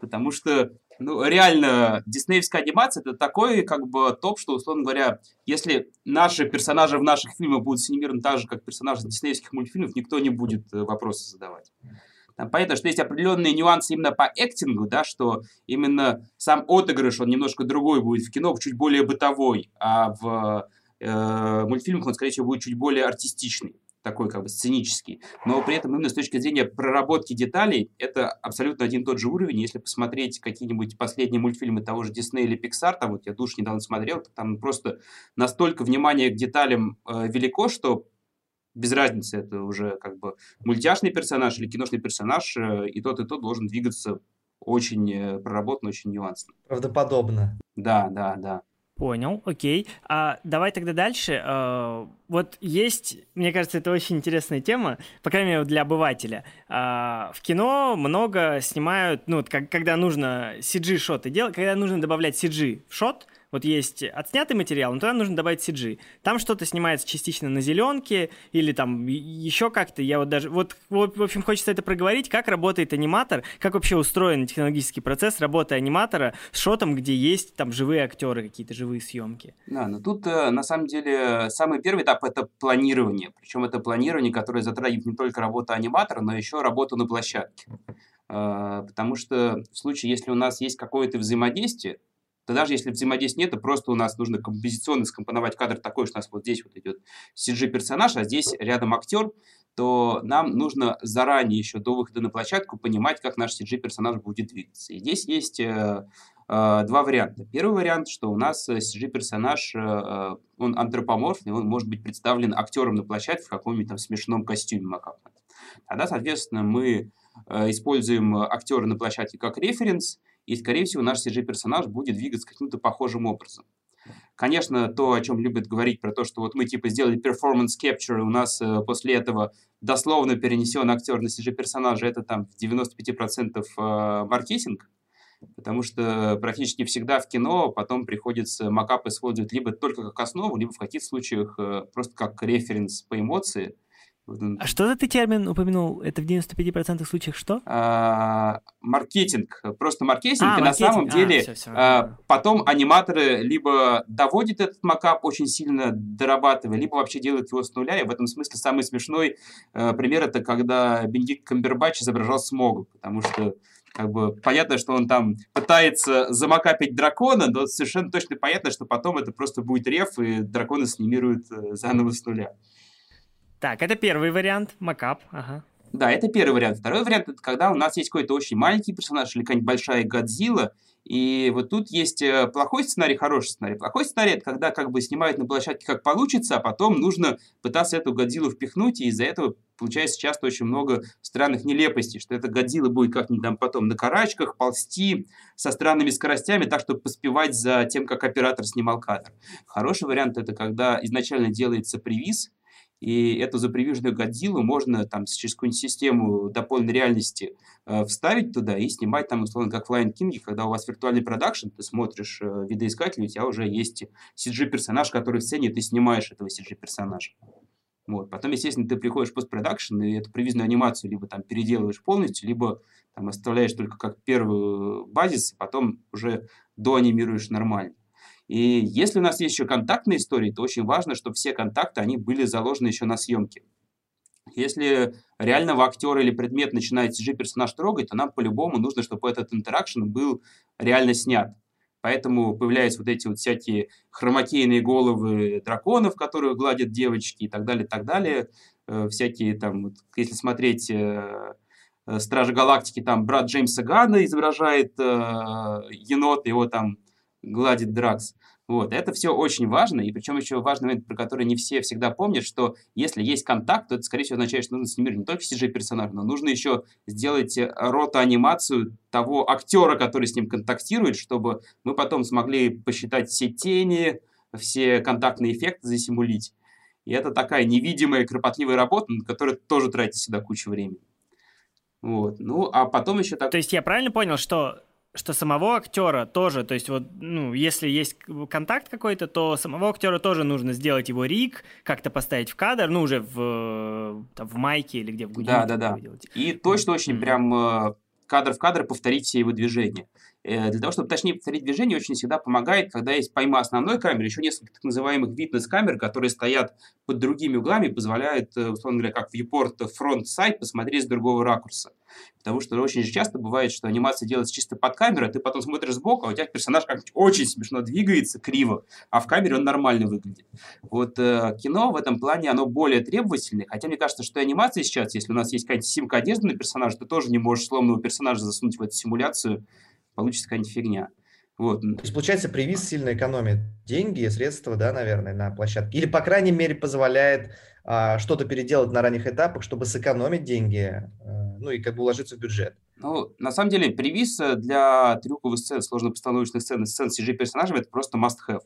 Потому что ну, реально, диснеевская анимация это такой, как бы, топ, что, условно говоря, если наши персонажи в наших фильмах будут санимированы так же, как персонажи диснеевских мультфильмов, никто не будет э, вопросы задавать. Там понятно, что есть определенные нюансы именно по актингу, да, что именно сам отыгрыш, он немножко другой будет в кино, чуть более бытовой, а в э, мультфильмах он, скорее всего, будет чуть более артистичный такой как бы сценический, но при этом именно с точки зрения проработки деталей это абсолютно один и тот же уровень. Если посмотреть какие-нибудь последние мультфильмы того же Disney или Pixar, там вот я душ недавно смотрел, там просто настолько внимание к деталям э, велико, что без разницы, это уже как бы мультяшный персонаж или киношный персонаж, э, и тот, и тот должен двигаться очень э, проработанно, очень нюансно. Правдоподобно. Да, да, да. Понял, окей. А, давай тогда дальше. А, вот есть, мне кажется, это очень интересная тема, по крайней мере, для обывателя. А, в кино много снимают, ну, как, когда нужно CG-шоты делать, когда нужно добавлять CG в шот, вот есть отснятый материал, но туда нужно добавить CG. Там что-то снимается частично на зеленке или там еще как-то. Я вот даже... Вот, в общем, хочется это проговорить, как работает аниматор, как вообще устроен технологический процесс работы аниматора с шотом, где есть там живые актеры, какие-то живые съемки. Да, но тут э, на самом деле самый первый этап — это планирование. Причем это планирование, которое затрагивает не только работу аниматора, но еще работу на площадке. Э, потому что в случае, если у нас есть какое-то взаимодействие, то даже если взаимодействия нет, то просто у нас нужно композиционно скомпоновать кадр такой, что у нас вот здесь вот идет CG-персонаж, а здесь рядом актер, то нам нужно заранее еще до выхода на площадку понимать, как наш CG-персонаж будет двигаться. И здесь есть э, э, два варианта. Первый вариант, что у нас CG-персонаж, э, э, он антропоморфный, он может быть представлен актером на площадке в каком-нибудь там смешном костюме макапном. Тогда, соответственно, мы э, используем актера на площадке как референс, и, скорее всего, наш CG-персонаж будет двигаться каким-то похожим образом. Конечно, то, о чем любят говорить, про то, что вот мы типа сделали performance capture, и у нас э, после этого дословно перенесен актер на CG-персонажа, это там 95% э, маркетинг. потому что практически всегда в кино потом приходится макап использовать либо только как основу, либо в каких-то случаях э, просто как референс по эмоции. А что за ты термин упомянул? Это в 95% случаев что? А, маркетинг. Просто маркетинг. А, и маркетинг. на самом деле а, все, все. А, потом аниматоры либо доводят этот макап очень сильно дорабатывая, либо вообще делают его с нуля. И в этом смысле самый смешной а, пример это когда Бенедикт Камбербач изображал Смогу, потому что как бы понятно, что он там пытается замакапить дракона, но совершенно точно понятно, что потом это просто будет реф, и дракона снимируют э, заново с нуля. Так, это первый вариант, макап, ага. Да, это первый вариант. Второй вариант, это когда у нас есть какой-то очень маленький персонаж или какая-нибудь большая Годзилла, и вот тут есть э, плохой сценарий, хороший сценарий. Плохой сценарий – это когда как бы снимают на площадке как получится, а потом нужно пытаться эту Годзиллу впихнуть, и из-за этого получается часто очень много странных нелепостей, что эта Годзилла будет как-нибудь там потом на карачках ползти со странными скоростями, так, чтобы поспевать за тем, как оператор снимал кадр. Хороший вариант – это когда изначально делается привиз, и эту запривиженную Годзиллу можно там через какую-нибудь систему дополненной реальности э, вставить туда и снимать там, условно, как в Lion King, когда у вас виртуальный продакшн, ты смотришь э, видоискатель, у тебя уже есть CG-персонаж, который в сцене, ты снимаешь этого CG-персонажа. Вот. Потом, естественно, ты приходишь в постпродакшн и эту привизную анимацию либо там переделываешь полностью, либо там оставляешь только как первый базис, а потом уже доанимируешь нормально. И если у нас есть еще контактные истории, то очень важно, чтобы все контакты, они были заложены еще на съемке. Если реального актера или предмет начинает CG-персонаж трогать, то нам по-любому нужно, чтобы этот интеракшн был реально снят. Поэтому появляются вот эти вот всякие хромакейные головы драконов, которые гладят девочки и так далее, так далее. Э, всякие там, вот, если смотреть э, э, Стражи Галактики, там брат Джеймса Гана изображает э, енота, его там гладит Дракс. Вот, это все очень важно, и причем еще важный момент, про который не все всегда помнят, что если есть контакт, то это, скорее всего, означает, что нужно снимать не только CG-персонажа, но нужно еще сделать э, ротоанимацию того актера, который с ним контактирует, чтобы мы потом смогли посчитать все тени, все контактные эффекты засимулить. И это такая невидимая, кропотливая работа, на которую тоже тратить сюда кучу времени. Вот. Ну, а потом еще так... То есть я правильно понял, что что самого актера тоже, то есть вот, ну, если есть контакт какой-то, то самого актера тоже нужно сделать его рик, как-то поставить в кадр, ну, уже в, там, в майке или где в гудине. Да, да, да. И точно очень mm-hmm. прям э, кадр в кадр повторить все его движения. Э, для того, чтобы точнее повторить движение, очень всегда помогает, когда есть пойма основной камеры, еще несколько так называемых фитнес-камер, которые стоят под другими углами, позволяют, э, условно говоря, как в viewport фронт-сайт посмотреть с другого ракурса. Потому что очень часто бывает, что анимация делается чисто под камерой, ты потом смотришь сбоку, а у тебя персонаж как очень смешно двигается, криво, а в камере он нормально выглядит. Вот э, кино в этом плане, оно более требовательное, хотя мне кажется, что и анимация сейчас, если у нас есть какая-нибудь симка одежды на персонажа, ты тоже не можешь сломанного персонажа засунуть в эту симуляцию, получится какая-нибудь фигня. Вот. То есть, получается, привиз сильно экономит деньги и средства, да, наверное, на площадке. Или, по крайней мере, позволяет а, что-то переделать на ранних этапах, чтобы сэкономить деньги, а, ну и как бы уложиться в бюджет. Ну, на самом деле, привиз для трюковых сцен, сложно-постановочных сцен, сцен CG-персонажей, это просто must-have.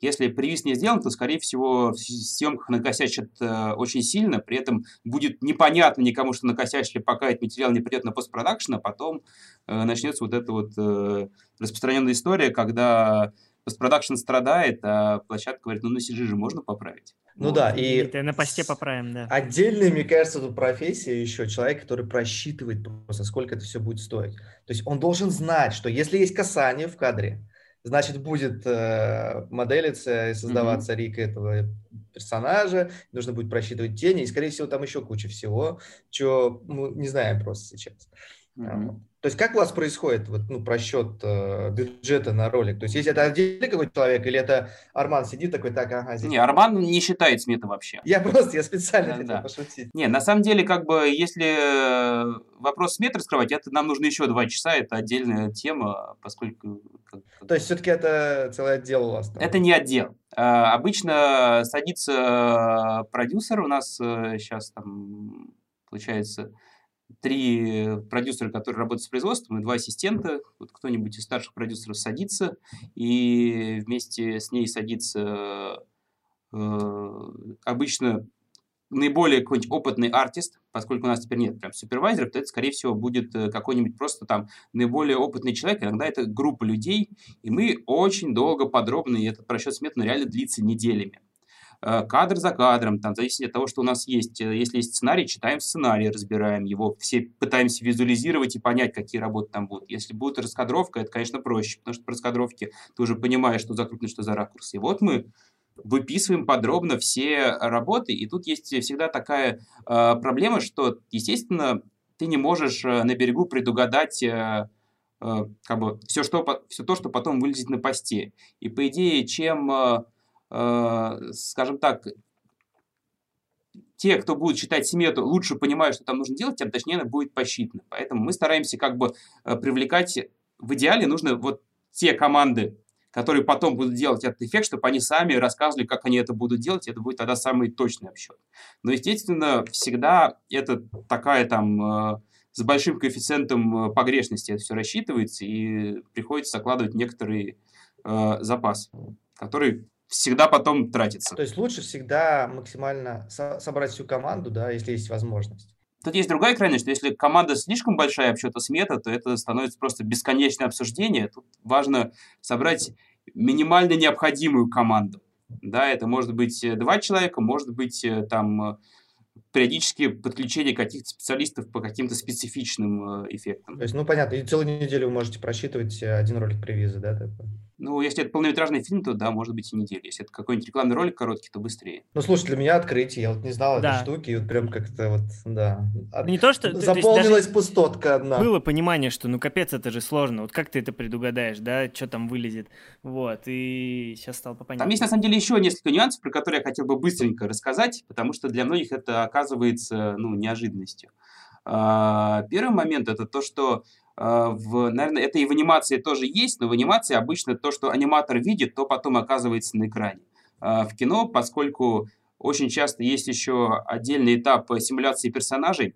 Если привиз не сделан, то, скорее всего, в съемках накосячат э, очень сильно, при этом будет непонятно никому, что накосячили, пока этот материал не придет на постпродакшн, а потом э, начнется вот эта вот э, распространенная история, когда постпродакшн страдает, а площадка говорит, ну на CG же можно поправить. Ну вот. да, и... Это на посте поправим, да. Отдельная, мне кажется, тут профессия еще человек, который просчитывает просто, сколько это все будет стоить. То есть он должен знать, что если есть касание в кадре, значит, будет э, моделиться и создаваться mm-hmm. рик этого персонажа, нужно будет просчитывать тени, и, скорее всего, там еще куча всего, чего мы не знаем просто сейчас. Mm-hmm. То есть как у вас происходит вот, ну, просчет э, бюджета на ролик? То есть если это отдельный какой-то человек, или это Арман сидит такой, так, ага, здесь... Не, Арман не считает сметы вообще. Я просто, я специально да, хотел да. пошутить. Не, на самом деле, как бы, если э, вопрос сметы раскрывать, это нам нужно еще два часа, это отдельная тема, поскольку... То есть все-таки это целый отдел у вас? Там? Это не отдел. А, обычно садится продюсер, у нас сейчас э, там, получается три продюсера, которые работают с производством, и два ассистента. Вот кто-нибудь из старших продюсеров садится, и вместе с ней садится э, обычно наиболее какой-нибудь опытный артист, поскольку у нас теперь нет прям супервайзеров, то это, скорее всего, будет э, какой-нибудь просто там наиболее опытный человек. Иногда это группа людей, и мы очень долго, подробно, и этот просчет сметно реально длится неделями. Э, кадр за кадром, там, зависит от того, что у нас есть. Э, если есть сценарий, читаем сценарий, разбираем его, все пытаемся визуализировать и понять, какие работы там будут. Если будет раскадровка, это, конечно, проще, потому что по раскадровке ты уже понимаешь, что закрутно, что за ракурс. И вот мы выписываем подробно все работы, и тут есть всегда такая э, проблема, что, естественно, ты не можешь э, на берегу предугадать э, как бы все, что, все то, что потом вылезет на посте. И, по идее, чем скажем так, те, кто будет читать смету, лучше понимают, что там нужно делать, тем точнее будет посчитана. Поэтому мы стараемся как бы э, привлекать, в идеале нужно вот те команды, которые потом будут делать этот эффект, чтобы они сами рассказывали, как они это будут делать, это будет тогда самый точный обсчет. Но, естественно, всегда это такая там э, с большим коэффициентом погрешности это все рассчитывается, и приходится закладывать некоторый запас, который всегда потом тратится. То есть лучше всегда максимально со- собрать всю команду, да, если есть возможность. Тут есть другая крайность, что если команда слишком большая, обсчета смета, то это становится просто бесконечное обсуждение. Тут важно собрать минимально необходимую команду. Да, это может быть э, два человека, может быть э, там э, периодически подключение каких-то специалистов по каким-то специфичным эффектам. То есть, ну понятно, и целую неделю вы можете просчитывать один ролик привиза, да? Такой? Ну, если это полнометражный фильм, то да, может быть и неделя. Если это какой-нибудь рекламный ролик короткий, то быстрее. Ну, слушай, для меня открытие. Я вот не знал да. этой штуки, и вот прям как-то вот, да. От... Не то, что... Заполнилась то пустотка одна. Было понимание, что, ну, капец, это же сложно. Вот как ты это предугадаешь, да, что там вылезет. Вот, и сейчас стал попонятно. Там есть, на самом деле, еще несколько нюансов, про которые я хотел бы быстренько рассказать, потому что для многих это оказывается, ну, неожиданностью. А, первый момент – это то, что в, наверное, это и в анимации тоже есть, но в анимации обычно то, что аниматор видит, то потом оказывается на экране. А, в кино, поскольку очень часто есть еще отдельный этап симуляции персонажей,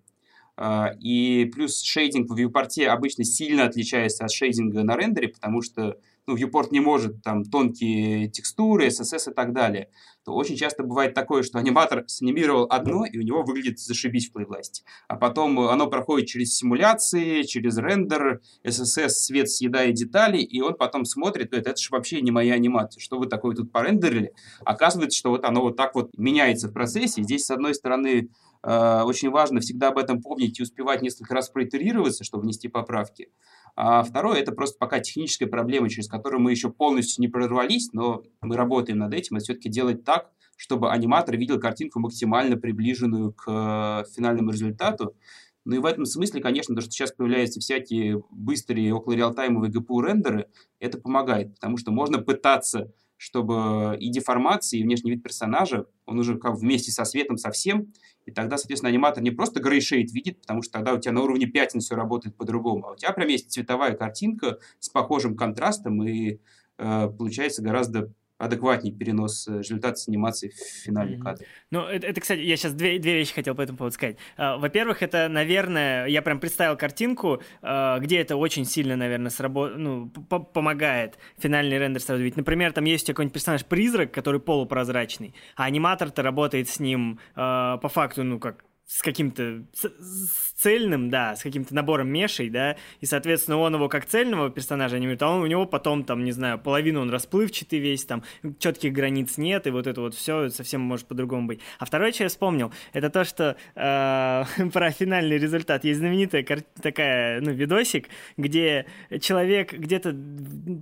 а, и плюс шейдинг в вьюпорте обычно сильно отличается от шейдинга на рендере, потому что ну, viewport не может там тонкие текстуры, SSS и так далее, то очень часто бывает такое, что аниматор санимировал одно, и у него выглядит зашибись в плейбласте. А потом оно проходит через симуляции, через рендер, SSS свет съедает детали, и он потом смотрит, говорит, это же вообще не моя анимация, что вы такое тут порендерили? Оказывается, что вот оно вот так вот меняется в процессе. Здесь, с одной стороны, э, очень важно всегда об этом помнить и успевать несколько раз проитерироваться, чтобы внести поправки. А второе, это просто пока техническая проблема, через которую мы еще полностью не прорвались, но мы работаем над этим, это все-таки делать так, чтобы аниматор видел картинку максимально приближенную к э, финальному результату. Ну и в этом смысле, конечно, то, что сейчас появляются всякие быстрые около реалтаймовые GPU-рендеры, это помогает, потому что можно пытаться чтобы и деформация, и внешний вид персонажа, он уже как вместе со светом совсем, и тогда, соответственно, аниматор не просто грейшейд видит, потому что тогда у тебя на уровне пятен все работает по-другому, а у тебя прям есть цветовая картинка с похожим контрастом, и э, получается гораздо адекватнее перенос э, результата с анимации в финальный mm-hmm. кадр. Ну, это, это, кстати, я сейчас две, две вещи хотел по этому поводу сказать. Uh, во-первых, это, наверное, я прям представил картинку, uh, где это очень сильно, наверное, сработ... ну, помогает финальный рендер сразу видеть. Например, там есть какой-нибудь персонаж-призрак, который полупрозрачный, а аниматор-то работает с ним uh, по факту, ну, как с каким-то с, с цельным, да, с каким-то набором мешей, да, и, соответственно, он его как цельного персонажа анимирует, а он, у него потом, там, не знаю, половину он расплывчатый весь, там, четких границ нет, и вот это вот все совсем может по-другому быть. А второе, что я вспомнил, это то, что э, про финальный результат. Есть знаменитая такая, ну, видосик, где человек где-то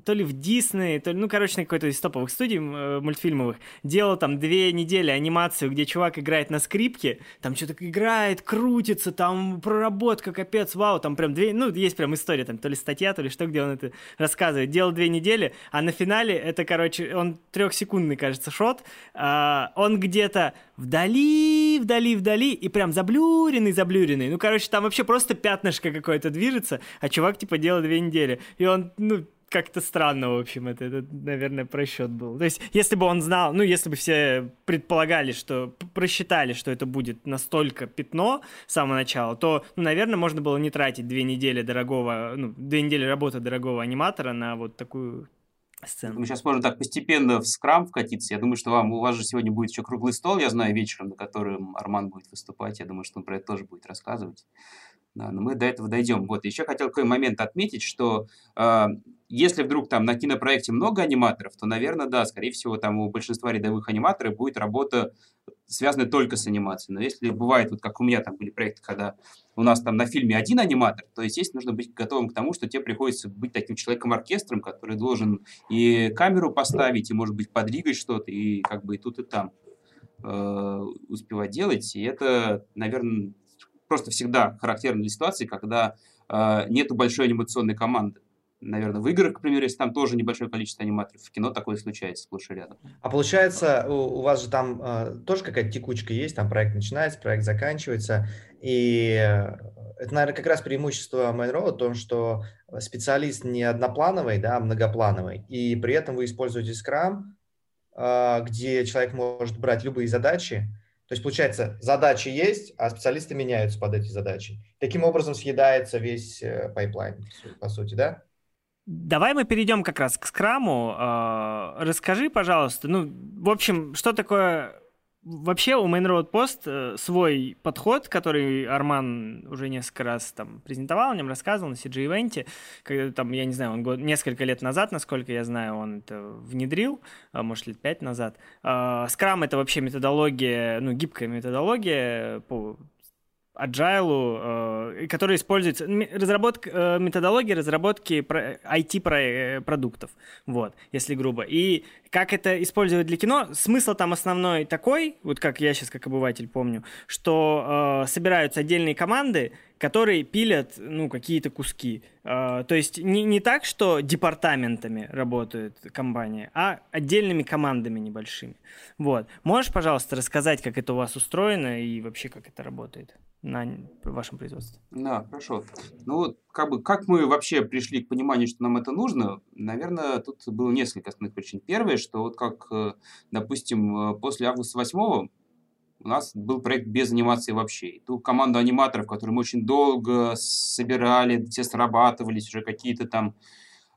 то ли в Дисней, то ли, ну, короче, на какой-то из топовых студий э, мультфильмовых делал там две недели анимацию, где чувак играет на скрипке, там что-то играет, крутится, там проработка, капец, вау, там прям две, ну, есть прям история, там, то ли статья, то ли что, где он это рассказывает. Делал две недели, а на финале это, короче, он трехсекундный, кажется, шот, а, он где-то вдали, вдали, вдали, и прям заблюренный, заблюренный. Ну, короче, там вообще просто пятнышко какое-то движется, а чувак, типа, делал две недели. И он, ну, как-то странно, в общем, это, это, наверное, просчет был. То есть, если бы он знал, ну, если бы все предполагали, что просчитали, что это будет настолько пятно с самого начала, то, ну, наверное, можно было не тратить две недели дорогого, ну, две недели работы дорогого аниматора на вот такую сцену. Мы сейчас можем так постепенно в скрам вкатиться. Я думаю, что вам, у вас же сегодня будет еще круглый стол, я знаю, вечером, на котором Арман будет выступать. Я думаю, что он про это тоже будет рассказывать. Да, но мы до этого дойдем. Вот, еще хотел такой момент отметить, что э, если вдруг там на кинопроекте много аниматоров, то, наверное, да, скорее всего, там у большинства рядовых аниматоров будет работа связанная только с анимацией. Но если бывает, вот как у меня там были проекты, когда у нас там на фильме один аниматор, то, естественно, нужно быть готовым к тому, что тебе приходится быть таким человеком-оркестром, который должен и камеру поставить, и, может быть, подвигать что-то, и как бы и тут, и там э, успевать делать. И это, наверное, просто всегда характерно для ситуации, когда э, нету большой анимационной команды. Наверное, в играх, к примеру, если там тоже небольшое количество аниматоров, в кино такое случается сплошь и рядом. А получается, у, у вас же там э, тоже какая-то текучка есть, там проект начинается, проект заканчивается, и это, наверное, как раз преимущество Mail.ro в том, что специалист не одноплановый, да, а многоплановый, и при этом вы используете Scrum, э, где человек может брать любые задачи, то есть, получается, задачи есть, а специалисты меняются под эти задачи. Таким образом съедается весь э, pipeline, по сути, да? Давай мы перейдем как раз к скраму. А, расскажи, пожалуйста, ну, в общем, что такое Вообще у Main Road Post э, свой подход, который Арман уже несколько раз там презентовал, о нем рассказывал на CG Event е, когда там, я не знаю, он год, несколько лет назад, насколько я знаю, он это внедрил, а, может, лет пять назад. Скрам — это вообще методология, ну, гибкая методология по agile, э, который используется, разработка, э, методология разработки IT-продуктов, вот, если грубо. И как это использовать для кино? Смысл там основной такой, вот как я сейчас как обыватель помню, что э, собираются отдельные команды, которые пилят, ну, какие-то куски. Э, то есть не, не так, что департаментами работает компания, а отдельными командами небольшими. Вот. Можешь, пожалуйста, рассказать, как это у вас устроено и вообще как это работает на вашем производстве? Да, хорошо. Ну вот, как бы, как мы вообще пришли к пониманию, что нам это нужно? Наверное, тут было несколько основных причин. Первое, что вот как, э, допустим, э, после августа 8 у нас был проект без анимации вообще. И ту команду аниматоров, которые мы очень долго собирали, все срабатывались, уже какие-то там,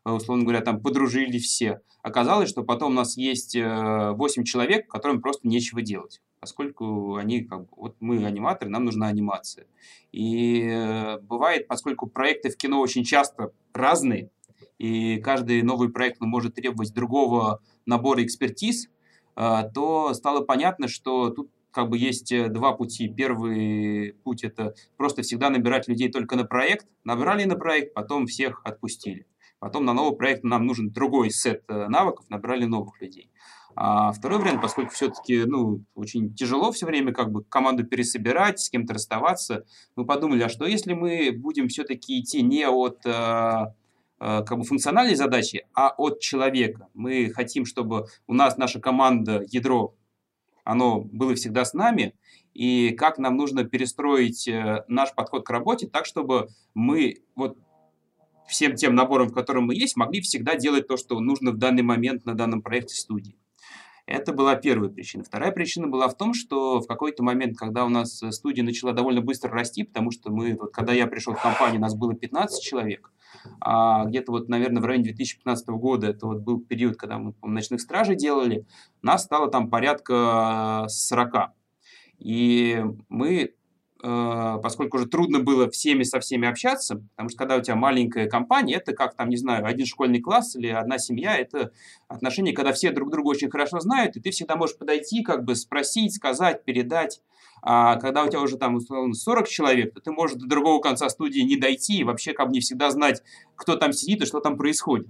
э, условно говоря, там подружились все. Оказалось, что потом у нас есть 8 э, человек, которым просто нечего делать. Поскольку они, как бы, вот мы аниматоры, нам нужна анимация. И э, бывает, поскольку проекты в кино очень часто разные, и каждый новый проект ну, может требовать другого набора экспертиз, то стало понятно, что тут как бы есть э, два пути. Первый путь – это просто всегда набирать людей только на проект. Набрали на проект, потом всех отпустили. Потом на новый проект нам нужен другой сет э, навыков, набрали новых людей. А второй вариант, поскольку все-таки ну, очень тяжело все время как бы команду пересобирать, с кем-то расставаться, мы подумали, а что если мы будем все-таки идти не от э, как бы функциональной задачи, а от человека. Мы хотим, чтобы у нас наша команда, ядро оно было всегда с нами, и как нам нужно перестроить э, наш подход к работе так, чтобы мы вот всем тем набором, в котором мы есть, могли всегда делать то, что нужно в данный момент на данном проекте студии. Это была первая причина. Вторая причина была в том, что в какой-то момент, когда у нас студия начала довольно быстро расти, потому что мы, вот, когда я пришел в компанию, нас было 15 человек, а где-то вот, наверное, в районе 2015 года, это вот был период, когда мы «Ночных стражей» делали, нас стало там порядка 40. И мы поскольку уже трудно было всеми со всеми общаться, потому что когда у тебя маленькая компания, это как там, не знаю, один школьный класс или одна семья, это отношения, когда все друг друга очень хорошо знают, и ты всегда можешь подойти, как бы спросить, сказать, передать. А когда у тебя уже там условно 40 человек, то ты можешь до другого конца студии не дойти и вообще как бы не всегда знать, кто там сидит и что там происходит.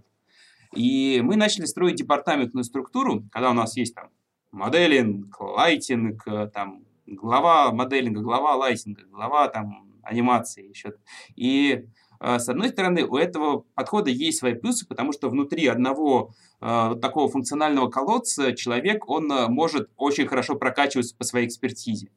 И мы начали строить департаментную структуру, когда у нас есть там моделинг, лайтинг, э, там глава моделинга, глава лайсинга, глава там анимации еще. И э, с одной стороны, у этого подхода есть свои плюсы, потому что внутри одного э, такого функционального колодца человек, он э, может очень хорошо прокачиваться по своей экспертизе.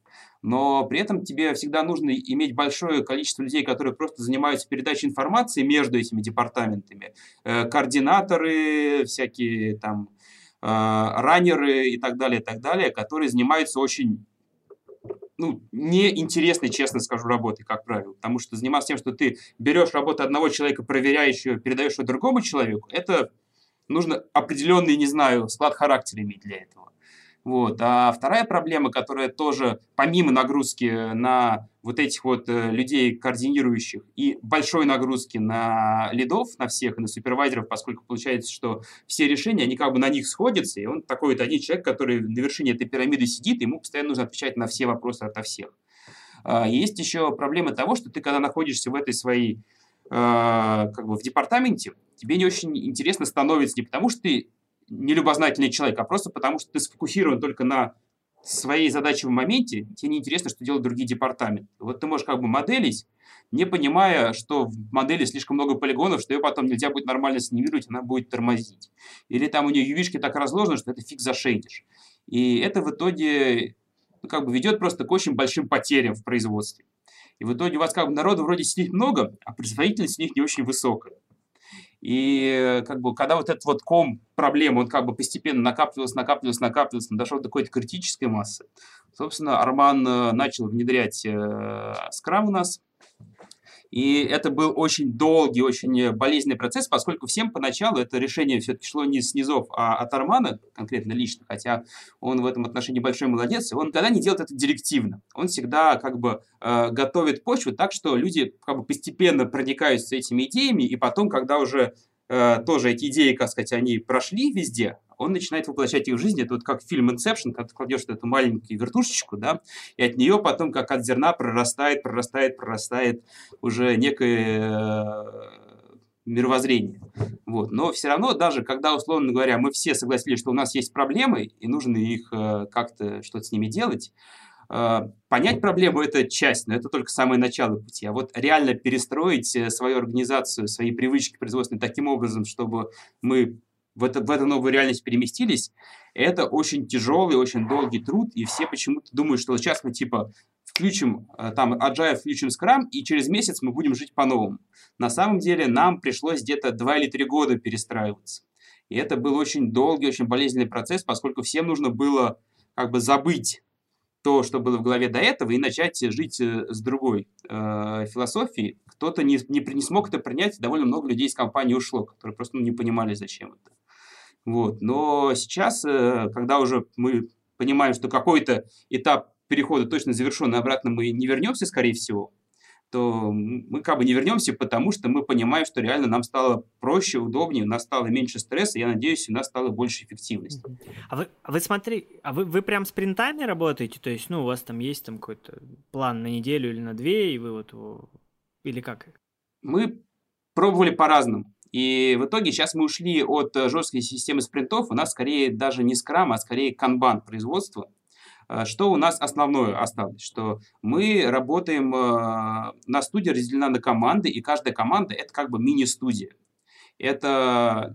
Но при этом тебе всегда нужно иметь большое количество людей, которые просто занимаются передачей информации между этими департаментами. Координаторы, всякие там раннеры и так далее, и так далее, которые занимаются очень ну, неинтересной, честно скажу, работой, как правило. Потому что заниматься тем, что ты берешь работу одного человека, проверяешь ее, передаешь ее другому человеку, это нужно определенный, не знаю, склад характера иметь для этого. Вот. А вторая проблема, которая тоже, помимо нагрузки на вот этих вот э, людей координирующих и большой нагрузки на лидов, на всех, на супервайзеров, поскольку получается, что все решения, они как бы на них сходятся, и он такой вот один человек, который на вершине этой пирамиды сидит, ему постоянно нужно отвечать на все вопросы ото всех. А, есть еще проблема того, что ты, когда находишься в этой своей, а, как бы в департаменте, тебе не очень интересно становится не потому, что ты нелюбознательный человек, а просто потому, что ты сфокусирован только на своей задаче в моменте, тебе не интересно, что делают другие департаменты. Вот ты можешь как бы моделить, не понимая, что в модели слишком много полигонов, что ее потом нельзя будет нормально санимировать, она будет тормозить. Или там у нее ювишки так разложены, что это фиг зашейдишь. И это в итоге ну, как бы ведет просто к очень большим потерям в производстве. И в итоге у вас как бы народу вроде сидит много, а производительность у них не очень высокая. И как бы, когда вот этот вот ком проблем, он как бы постепенно накапливался, накапливался, накапливался, дошел до какой-то критической массы, собственно, Арман э, начал внедрять э, скрам у нас, и это был очень долгий, очень болезненный процесс, поскольку всем поначалу это решение все-таки шло не с низов, а от Армана, конкретно лично, хотя он в этом отношении большой молодец, он никогда не делает это директивно. Он всегда как бы э, готовит почву так, что люди как бы постепенно проникаются этими идеями, и потом, когда уже э, тоже эти идеи, как сказать, они прошли везде, он начинает воплощать их в жизнь. Это вот как фильм Inception, когда ты кладешь эту маленькую вертушечку, да, и от нее потом, как от зерна, прорастает, прорастает, прорастает уже некое э, мировоззрение. Вот. Но все равно, даже когда, условно говоря, мы все согласились, что у нас есть проблемы, и нужно их э, как-то что-то с ними делать, э, понять проблему – это часть, но это только самое начало пути. А вот реально перестроить свою организацию, свои привычки производственные таким образом, чтобы мы в, это, в эту новую реальность переместились, это очень тяжелый, очень долгий труд, и все почему-то думают, что сейчас мы типа включим э, там Agile, включим Scrum, и через месяц мы будем жить по-новому. На самом деле нам пришлось где-то 2 или 3 года перестраиваться. И это был очень долгий, очень болезненный процесс, поскольку всем нужно было как бы забыть то, что было в голове до этого, и начать жить э, с другой э, философией. Кто-то не, не, не смог это принять, довольно много людей из компании ушло, которые просто ну, не понимали, зачем это. Вот. Но сейчас, э, когда уже мы понимаем, что какой-то этап перехода точно завершен, и обратно мы не вернемся, скорее всего, то мы как бы не вернемся, потому что мы понимаем, что реально нам стало проще, удобнее, у нас стало меньше стресса, я надеюсь, у нас стало больше эффективности. А вы, а вы смотри, а вы, вы прям спринтами работаете? То есть, ну, у вас там есть там какой-то план на неделю или на две, и вы вот его... Или как? Мы пробовали по-разному. И в итоге сейчас мы ушли от э, жесткой системы спринтов, у нас скорее даже не скрам, а скорее канбан производства. Э, что у нас основное осталось? Что мы работаем, э, на студии разделена на команды, и каждая команда – это как бы мини-студия. Это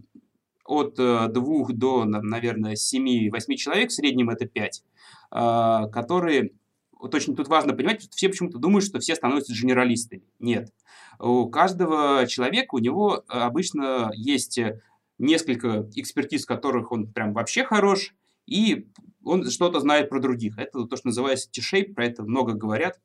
от двух до, наверное, 7-8 человек, в среднем это 5, которые вот очень тут важно понимать, что все почему-то думают, что все становятся генералистами. Нет. У каждого человека, у него э, обычно есть несколько экспертиз, в которых он прям вообще хорош, и он что-то знает про других. Это то, что называется T-shape, про это много говорят.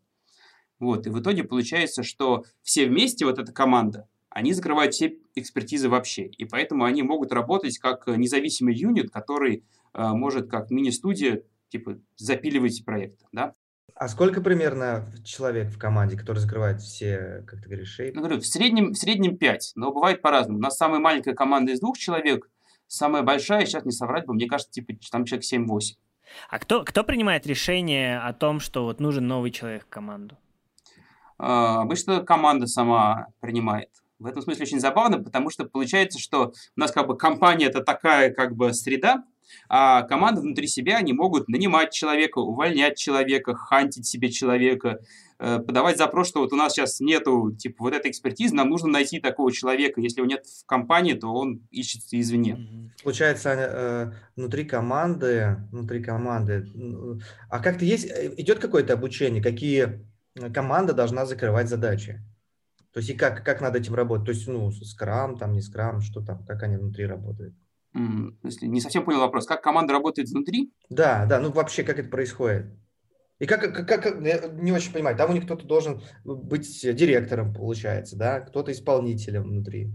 Вот, и в итоге получается, что все вместе, вот эта команда, они закрывают все экспертизы вообще. И поэтому они могут работать как независимый юнит, который э, может как мини-студия типа запиливать проект. Да? А сколько примерно человек в команде, который закрывает все, как ты говоришь, шейп? Ну, говорю, в среднем, в среднем 5, но бывает по-разному. У нас самая маленькая команда из двух человек, самая большая, сейчас не соврать бы, мне кажется, типа там человек 7-8. А кто, кто принимает решение о том, что вот нужен новый человек в команду? А, обычно команда сама принимает. В этом смысле очень забавно, потому что получается, что у нас как бы компания это такая как бы среда, а команды внутри себя, они могут нанимать человека, увольнять человека, хантить себе человека, э, подавать запрос, что вот у нас сейчас нету, типа, вот этой экспертизы, нам нужно найти такого человека. Если его нет в компании, то он ищется извне. Получается, э, внутри команды, внутри команды, а как-то есть, э, идет какое-то обучение, какие команда должна закрывать задачи? То есть и как, как над этим работать? То есть, ну, скрам, там, не скрам, что там, как они внутри работают? Если не совсем понял вопрос. Как команда работает внутри? Да, да, ну вообще как это происходит? И как, как, как не очень понимаю, там у них кто-то должен быть директором, получается, да, кто-то исполнителем внутри.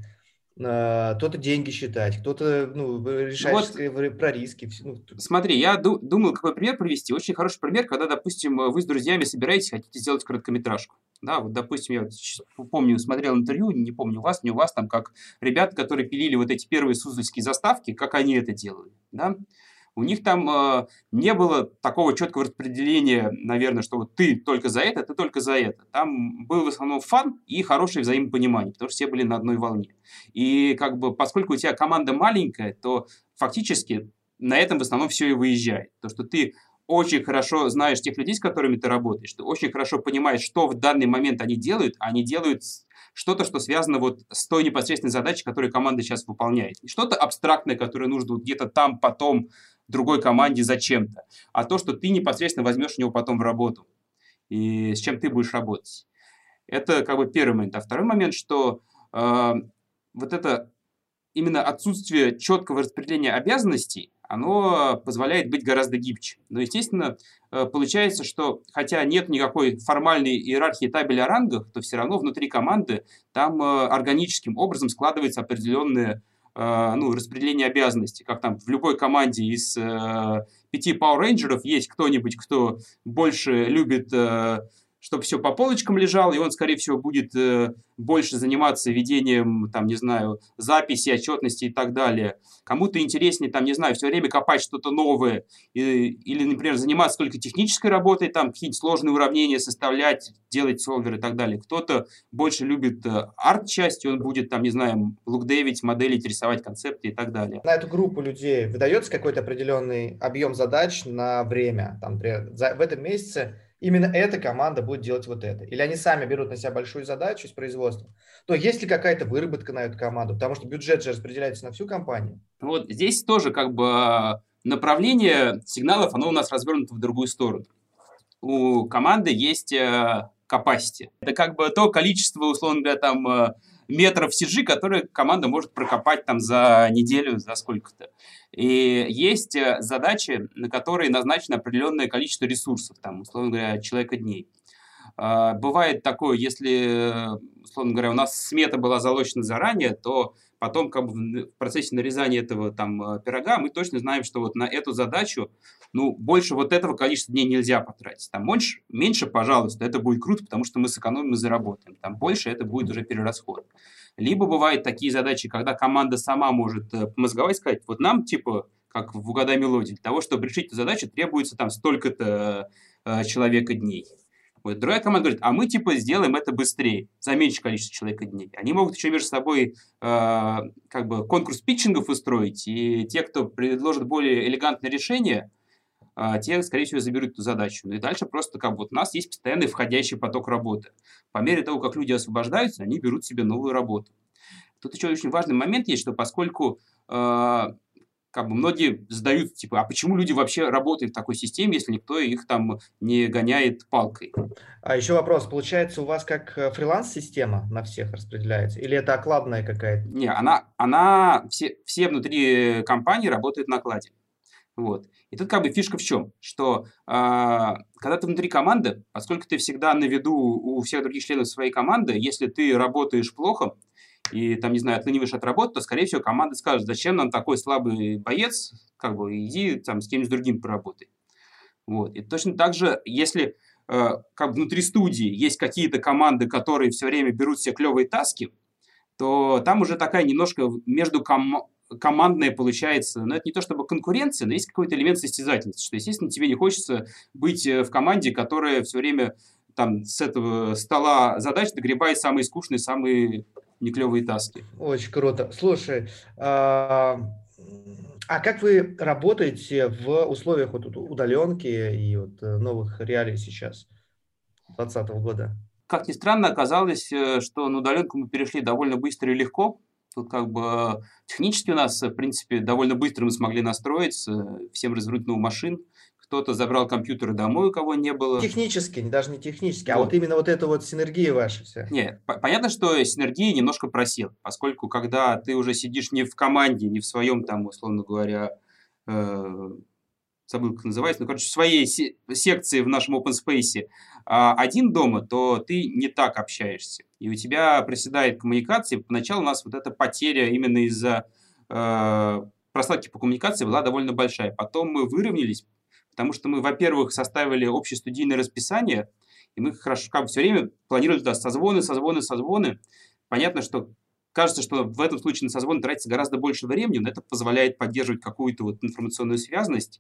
э, кто-то деньги считать, кто-то ну, решать Вот. про риски. ну, Смотри, я ду- думал, какой пример привести. Очень хороший пример, когда, допустим, вы с друзьями собираетесь, хотите сделать короткометражку. Да, вот, допустим, я помню, смотрел интервью, не помню вас, не у вас, там, как ребята, которые пилили вот эти первые суздальские заставки, как они это делали, да. У них там э, не было такого четкого распределения, наверное, что вот ты только за это, ты только за это. Там был в основном фан и хорошее взаимопонимание, потому что все были на одной волне. И как бы, поскольку у тебя команда маленькая, то фактически на этом в основном все и выезжает. То, что ты очень хорошо знаешь тех людей, с которыми ты работаешь, ты очень хорошо понимаешь, что в данный момент они делают, а они делают что-то, что связано вот с той непосредственной задачей, которую команда сейчас выполняет. Не что-то абстрактное, которое нужно где-то там потом другой команде зачем-то, а то, что ты непосредственно возьмешь у него потом в работу и с чем ты будешь работать. Это как бы первый момент. А второй момент, что э, вот это именно отсутствие четкого распределения обязанностей, оно позволяет быть гораздо гибче. Но, естественно, э, получается, что хотя нет никакой формальной иерархии табеля о рангах, то все равно внутри команды там э, органическим образом складывается определенное э, ну, распределение обязанностей. Как там в любой команде из пяти Power Rangers есть кто-нибудь, кто больше любит чтобы все по полочкам лежало, и он, скорее всего, будет э, больше заниматься ведением, там, не знаю, записи, отчетности и так далее. Кому-то интереснее, там, не знаю, все время копать что-то новое, и- или, например, заниматься только технической работой, там, какие-нибудь сложные уравнения составлять, делать солвер и так далее. Кто-то больше любит э, арт-часть, и он будет, там, не знаю, лукдевить, моделить, рисовать концепты и так далее. На эту группу людей выдается какой-то определенный объем задач на время. Там, например, за- в этом месяце именно эта команда будет делать вот это. Или они сами берут на себя большую задачу из производства. То есть ли какая-то выработка на эту команду? Потому что бюджет же распределяется на всю компанию. Вот здесь тоже как бы направление сигналов, оно у нас развернуто в другую сторону. У команды есть э, capacity. Это как бы то количество, условно говоря, там э, метров CG, которые команда может прокопать там за неделю, за сколько-то. И есть э, задачи, на которые назначено определенное количество ресурсов, там, условно говоря, человека дней. А, Бывает такое, если, э, условно говоря, у нас смета была залочена заранее, то потом как бы в процессе нарезания этого там э, пирога мы точно знаем, что вот на эту задачу, ну, больше вот этого количества дней нельзя потратить. Там меньше, меньше, пожалуйста, это будет круто, потому что мы сэкономим и заработаем. Там больше это будет уже перерасход. Либо бывают такие задачи, когда команда сама может э, помозговать, сказать, вот нам, типа, как в «Угадай мелодию», для того, чтобы решить эту задачу, требуется там столько-то э, человека дней. Вот другая команда говорит, а мы типа сделаем это быстрее, за меньшее количество человека дней. Они могут еще между собой э, как бы конкурс питчингов устроить, и те, кто предложит более элегантное решение, э, те, скорее всего, заберут эту задачу. Ну и дальше просто как бы вот у нас есть постоянный входящий поток работы. По мере того, как люди освобождаются, они берут себе новую работу. Тут еще очень важный момент есть, что поскольку э, как бы многие задают, типа, а почему люди вообще работают в такой системе, если никто их там не гоняет палкой? А еще вопрос. Получается, у вас как э, фриланс-система на всех распределяется? Или это окладная какая-то? Не, она, она все, все внутри компании работают на окладе. Вот. И тут как бы фишка в чем? Что а, когда ты внутри команды, поскольку ты всегда на виду у всех других членов своей команды, если ты работаешь плохо и там, не знаю, отлыниваешь от работы, то, скорее всего, команда скажет, зачем нам такой слабый боец, как бы иди там с кем-нибудь другим поработай. Вот. И точно так же, если э, как внутри студии есть какие-то команды, которые все время берут все клевые таски, то там уже такая немножко между ком- командная получается, но это не то чтобы конкуренция, но есть какой-то элемент состязательности, что, естественно, тебе не хочется быть э, в команде, которая все время там с этого стола задач догребает самые скучные, самые неклевые таски. Очень круто. Слушай, а а как вы работаете в условиях вот удаленки и вот э, новых реалий сейчас, 2020 года? Как ни странно, оказалось, э, что на удаленку мы перешли довольно быстро и легко. Тут как бы технически у нас, в принципе, довольно быстро мы смогли настроиться, всем развернуть новую машин. Кто-то забрал компьютеры домой, у кого не было. Технически, даже не технически, а Вот. именно вот эта вот синергия ваша вся. Не, по- понятно, что синергия немножко просела, поскольку когда ты уже сидишь не в команде, не в своем там, условно говоря, э, забыл, как называется, ну, короче, в своей се- секции в нашем open space а, один дома, то ты не так общаешься. И у тебя проседает коммуникация. Поначалу у нас вот эта потеря именно из-за э, просадки по коммуникации была довольно большая. Потом мы выровнялись, потому что мы, во-первых, составили общее студийное расписание, и мы хорошо, как бы все время планировали туда созвоны, созвоны, созвоны. Понятно, что кажется, что в этом случае на созвон тратится гораздо больше времени, но это позволяет поддерживать какую-то вот информационную связанность.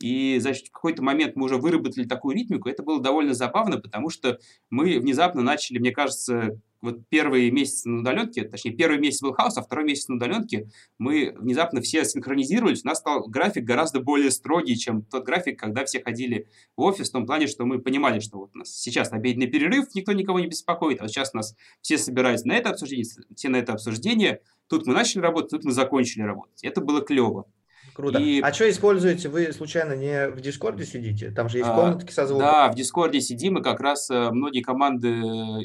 И, значит, в какой-то момент мы уже выработали такую ритмику. Это было довольно забавно, потому что мы внезапно начали, мне кажется, вот первые месяцы на удаленке, точнее, первый месяц был хаос, а второй месяц на удаленке, мы внезапно все синхронизировались, у нас стал график гораздо более строгий, чем тот график, когда все ходили в офис, в том плане, что мы понимали, что вот у нас сейчас обеденный перерыв, никто никого не беспокоит, а вот сейчас нас все собираются на это обсуждение, все на это обсуждение, тут мы начали работать, тут мы закончили работать. Это было клево. Круто. И- А что используете? Вы случайно не в Дискорде сидите? Там же есть А, комнатки со звуком. Да, в Дискорде сидим, и как раз э, многие команды э,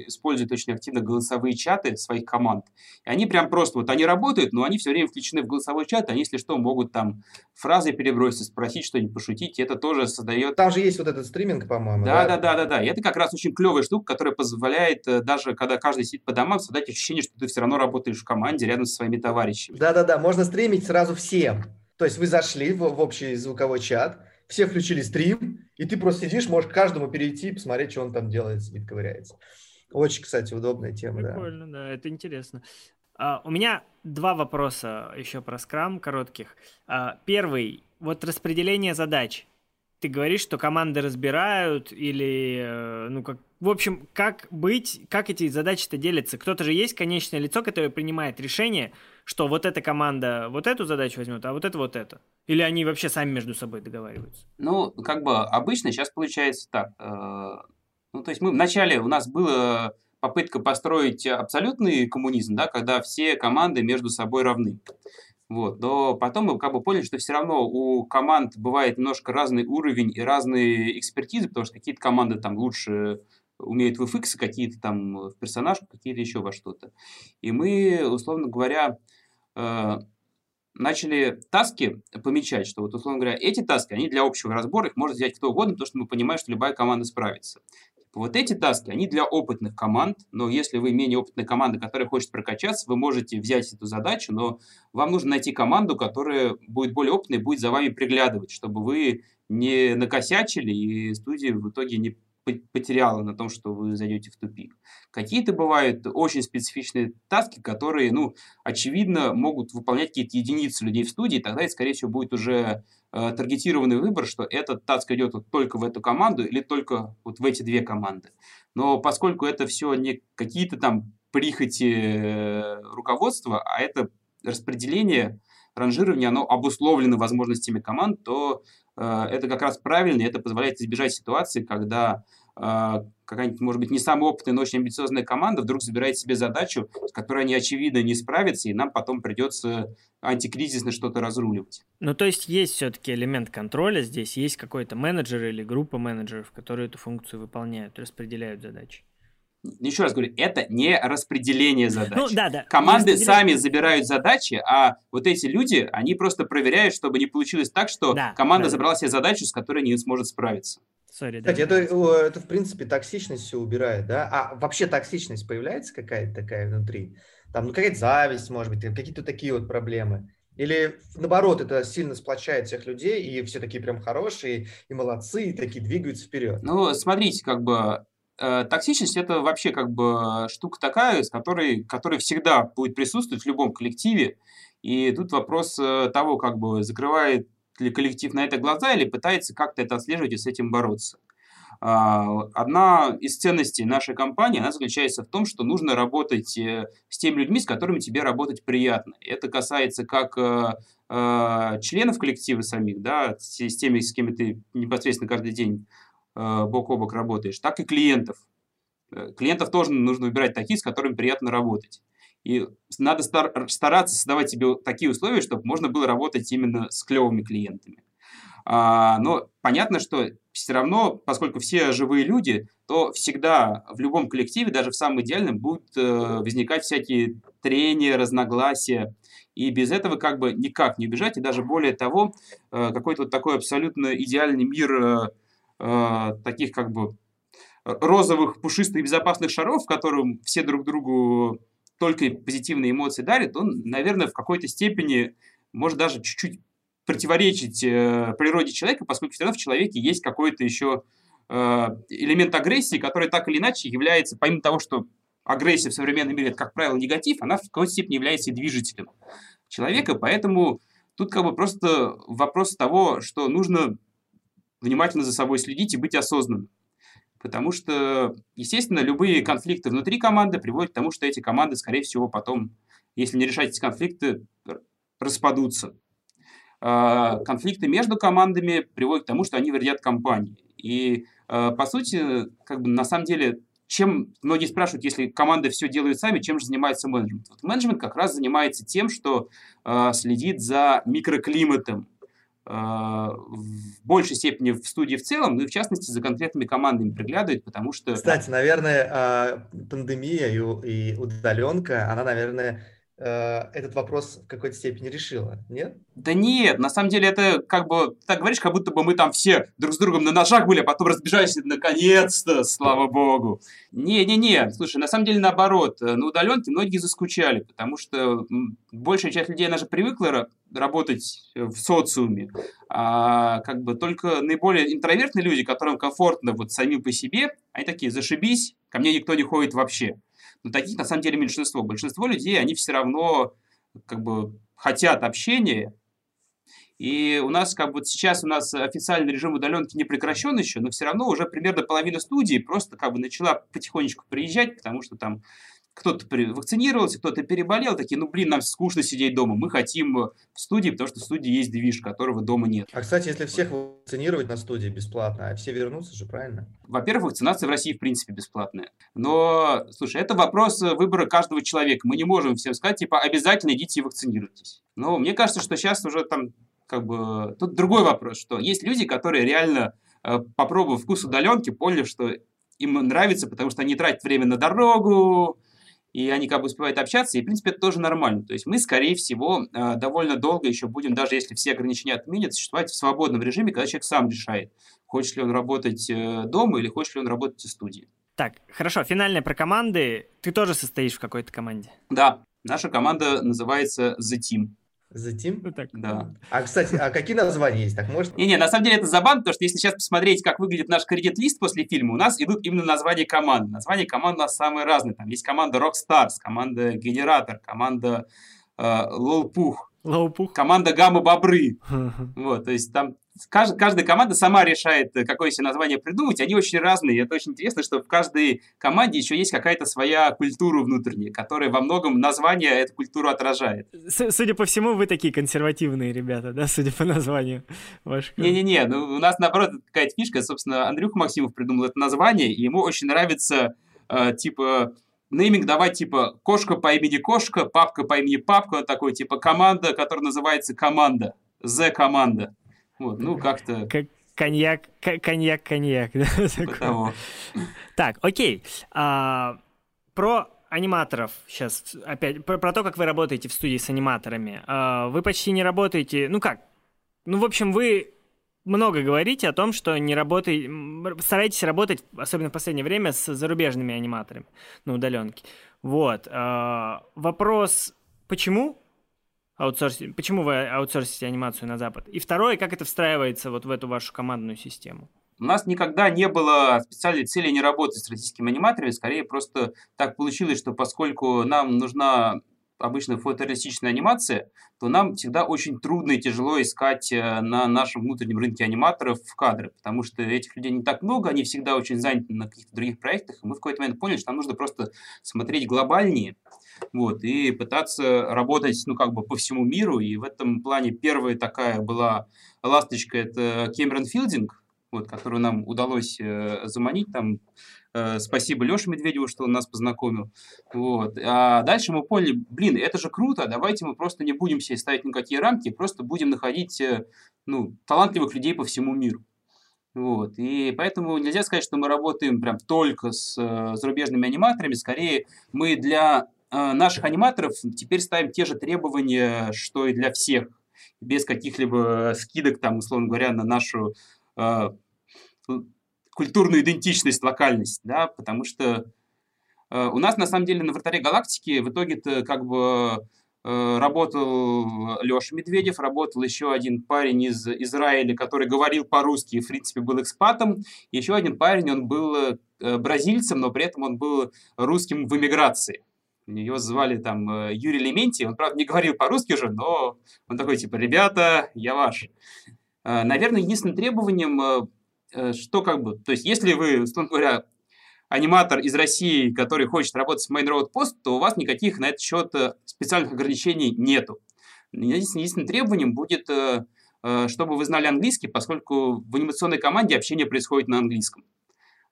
используют очень активно голосовые чаты своих команд. И они прям просто, вот они работают, но они все время включены в голосовой чат, они, если что, могут там фразы перебросить, спросить что-нибудь, пошутить, и это тоже создает... Там же есть вот этот стриминг, по-моему. Да, да, да, да, да. И это как раз очень клевая штука, которая позволяет, э, даже когда каждый сидит по домам, создать ощущение, что ты все равно работаешь в команде рядом со своими товарищами. Да, да, да. Можно стримить сразу всем. То есть вы зашли в, в общий звуковой чат, все включили стрим, и ты просто сидишь, можешь каждому перейти, посмотреть, что он там делает, сидит, ковыряется. Очень, кстати, удобная тема, да. Прикольно, да, это интересно. А, у меня два вопроса еще про скрам коротких. А, первый, вот распределение задач. Ты говоришь, что команды разбирают или, э, ну, как, в общем, как быть, как эти задачи-то делятся? Кто-то же есть конечное лицо, которое принимает решение, что вот эта команда вот эту задачу возьмет, а вот это вот это. Или они вообще сами между собой договариваются? Ну, как бы обычно сейчас получается так. э, Ну, то есть мы вначале у нас была попытка построить абсолютный коммунизм, да, когда все команды между собой равны. Вот. Но потом мы как бы поняли, что все равно у команд бывает немножко разный уровень и разные экспертизы, потому что какие-то команды там лучше умеют в FX, какие-то там в персонажку, какие-то еще во что-то. И мы, условно говоря, начали таски помечать, что вот, условно говоря, эти таски, они для общего разбора, их может взять кто угодно, потому что мы понимаем, что любая команда справится. Типа, Вот эти таски, они для опытных команд, но если вы менее опытная команда, которая хочет прокачаться, вы можете взять эту задачу, но вам нужно найти команду, которая будет более опытной, будет за вами приглядывать, чтобы вы не накосячили, и студия в итоге не потеряла на том, что вы зайдете в тупик. Какие-то бывают очень специфичные таски, которые, ну, очевидно, могут выполнять какие-то единицы людей в студии, тогда это, скорее всего, будет уже э, таргетированный выбор, что этот таск идет вот только в эту команду или только вот в эти две команды. Но поскольку это все не какие-то там прихоти э, руководства, а это распределение, ранжирование, оно обусловлено возможностями команд, то это как раз правильно, и это позволяет избежать ситуации, когда э, какая-нибудь, может быть, не самая опытная, но очень амбициозная команда вдруг забирает себе задачу, с которой они, очевидно, не справятся, и нам потом придется антикризисно что-то разруливать. Ну, то есть есть все-таки элемент контроля здесь, есть какой-то менеджер или группа менеджеров, которые эту функцию выполняют, распределяют задачи. Еще раз говорю, это не распределение задач. Ну, да, да. Команды сами забирают задачи, а вот эти люди, они просто проверяют, чтобы не получилось так, что Да, команда да, забрала себе задачу, с которой не сможет справиться. Сори, да. Кстати, это, о, это, в принципе, токсичность все убирает, да? А вообще токсичность появляется какая-то такая внутри? Там, ну, какая-то зависть, может быть, какие-то такие вот проблемы? Или, наоборот, это сильно сплочает всех людей, и все такие прям хорошие, и молодцы, и такие двигаются вперед? Ну, смотрите, как бы токсичность это вообще как бы штука такая, с которой, которая всегда будет присутствовать в любом коллективе. И тут вопрос э, того, как бы закрывает ли коллектив на это глаза или пытается как-то это отслеживать и с этим бороться. А, Одна из ценностей нашей компании, она заключается в том, что нужно работать э, с теми людьми, с которыми тебе работать приятно. Это касается как э, э, членов коллектива самих, да, с теми, с кем ты непосредственно каждый день э, бок о бок работаешь, так и клиентов. Э, Клиентов тоже нужно выбирать такие, с которыми приятно работать. И надо стар- стараться создавать себе такие условия, чтобы можно было работать именно с клевыми клиентами. А, но понятно, что все равно, поскольку все живые люди, то всегда в любом коллективе, даже в самом идеальном, будут э, возникать всякие трения, разногласия. И без этого как бы никак не убежать. И даже более того, э, какой-то вот такой абсолютно идеальный мир э, таких как бы розовых, пушистых, безопасных шаров, в котором все друг другу только позитивные эмоции дарят, он, наверное, в какой-то степени может даже чуть-чуть противоречить э, природе человека, поскольку все равно в человеке есть какой-то еще э, элемент агрессии, который так или иначе является, помимо того, что агрессия в современном мире это, как правило, негатив, она в какой-то степени является и движителем человека, поэтому тут как бы просто вопрос того, что нужно внимательно за собой следить и быть осознанным. Потому что, естественно, любые конфликты внутри команды приводят к тому, что эти команды, скорее всего, потом, если не решать эти конфликты, распадутся. А, конфликты между командами приводят к тому, что они вредят компании. И, а, по сути, как бы на самом деле, чем многие спрашивают, если команды все делают сами, чем же занимается менеджмент? Вот менеджмент как раз занимается тем, что э, следит за микроклиматом в большей степени в студии в целом, ну и в частности за конкретными командами приглядывает, потому что... Кстати, наверное, пандемия и удаленка, она, наверное, этот вопрос в какой-то степени решила, нет? Да нет, на самом деле это как бы, так говоришь, как будто бы мы там все друг с другом на ножах были, а потом разбежались, наконец-то, слава богу. Не-не-не, слушай, на самом деле наоборот, э, на удаленке многие заскучали, потому что большая часть людей, она же привыкла работать в социуме, а как бы только наиболее интровертные люди, которым комфортно вот самим по себе, они такие, зашибись, ко мне никто не ходит вообще. Но таких на самом деле меньшинство. Большинство людей, они все равно как бы хотят общения. И у нас как бы сейчас у нас официальный режим удаленки не прекращен еще, но все равно уже примерно половина студии просто как бы начала потихонечку приезжать, потому что там кто-то вакцинировался, кто-то переболел, такие, ну, блин, нам скучно сидеть дома, мы хотим э, в студии, потому что в студии есть движ, которого дома нет. А, кстати, если всех вакцинировать на студии бесплатно, а все вернутся же, правильно? Во-первых, вакцинация в России, в принципе, бесплатная. Но, слушай, это вопрос э, выбора каждого человека. Мы не можем всем сказать, типа, обязательно идите и вакцинируйтесь. Но мне кажется, что сейчас уже там, как бы, тут другой вопрос, что есть люди, которые реально, э, попробовав вкус удаленки, поняли, что им нравится, потому что они тратят время на дорогу, и они как бы успевают общаться, и, в принципе, это тоже нормально. То есть мы, скорее всего, э, довольно долго еще будем, даже если все ограничения отменят, существовать в свободном режиме, когда человек сам решает, хочет ли он работать э, дома или хочет ли он работать в студии. Так, хорошо, финальное про команды. Ты тоже состоишь в какой-то команде? Да, наша команда называется The Team. Затем? Ну, так. Да. А, кстати, а какие названия есть? Так может? Не-не, на самом деле это забавно, потому что если сейчас посмотреть, как выглядит наш кредит-лист после фильма, у нас идут именно названия команд. Названия команд у нас самые разные. Там есть команда Rockstars, команда Генератор, команда э, Лолпух, команда Гамма Бобры. Вот, то есть там каждая, команда сама решает, э, какое себе название придумать. Они очень разные. Это очень интересно, что в каждой команде еще есть какая-то своя культура внутренняя, которая во многом название эту культуру отражает. С судя по всему, вы такие консервативные ребята, да, судя по названию ваших. Не-не-не, ну, у нас, наоборот, какая-то фишка. Собственно, Андрюха Максимов придумал это название, и ему очень нравится, э, типа, нейминг давать, типа, кошка по имени кошка, папка по имени папка, такой, типа, команда, которая называется команда, Z-команда. Вот, ну, как-то... Как коньяк, коньяк, коньяк. Да, так, окей. А, про аниматоров сейчас опять про, про то, как вы работаете в студии с аниматорами. А, вы почти не работаете. Ну как? Ну, в общем, вы много говорите о том, что не работаете, стараетесь работать, особенно в последнее время, с зарубежными аниматорами на удаленке. Вот. А, вопрос, почему? Аутсорсить, почему вы аутсорсите анимацию на Запад? И второе, как это встраивается вот в эту вашу командную систему? У нас никогда не было специальной цели не работать с российскими аниматорами, скорее просто так получилось, что поскольку нам нужна обычно фотореалистичная анимация, то нам всегда очень трудно и тяжело искать э, на нашем внутреннем рынке аниматоров в кадры, потому что этих людей не так много, они всегда очень заняты на каких-то других проектах, и мы в какой-то момент поняли, что нам нужно просто смотреть глобальнее, вот, и пытаться работать, ну, как бы по всему миру, и в этом плане первая такая была ласточка, это Кэмерон Филдинг, вот, которую нам удалось э, заманить. Там, спасибо Леше Медведеву, что он нас познакомил. Вот. А дальше мы поняли, блин, это же круто, давайте мы просто не будем себе ставить никакие рамки, просто будем находить э, ну, талантливых людей по всему миру. Вот. И поэтому нельзя сказать, что мы работаем прям только с э, зарубежными аниматорами. Скорее, мы для э, наших аниматоров теперь ставим те же требования, что и для всех. Без каких-либо скидок, там, условно говоря, на нашу э, культурную идентичность, локальность. Да? Потому что э, у нас, на самом деле, на вратаре галактики в итоге-то как бы Э, работал Леша Медведев, работал еще один парень из Израиля, который говорил по-русски, в принципе, был экспатом. Еще один парень, он был э, бразильцем, но при этом он был русским в эмиграции. Его звали там э, Юрий Лементий, он, правда, не говорил по-русски же, но он такой, типа, ребята, я ваш. Наверное, единственным требованием, что как бы, то есть если вы, условно говоря, аниматор из России, который хочет работать с Main Road Post, то у вас никаких на этот счет э, специальных ограничений нету. Единственным требованием будет, э, э, чтобы вы знали английский, поскольку в анимационной команде общение происходит на английском.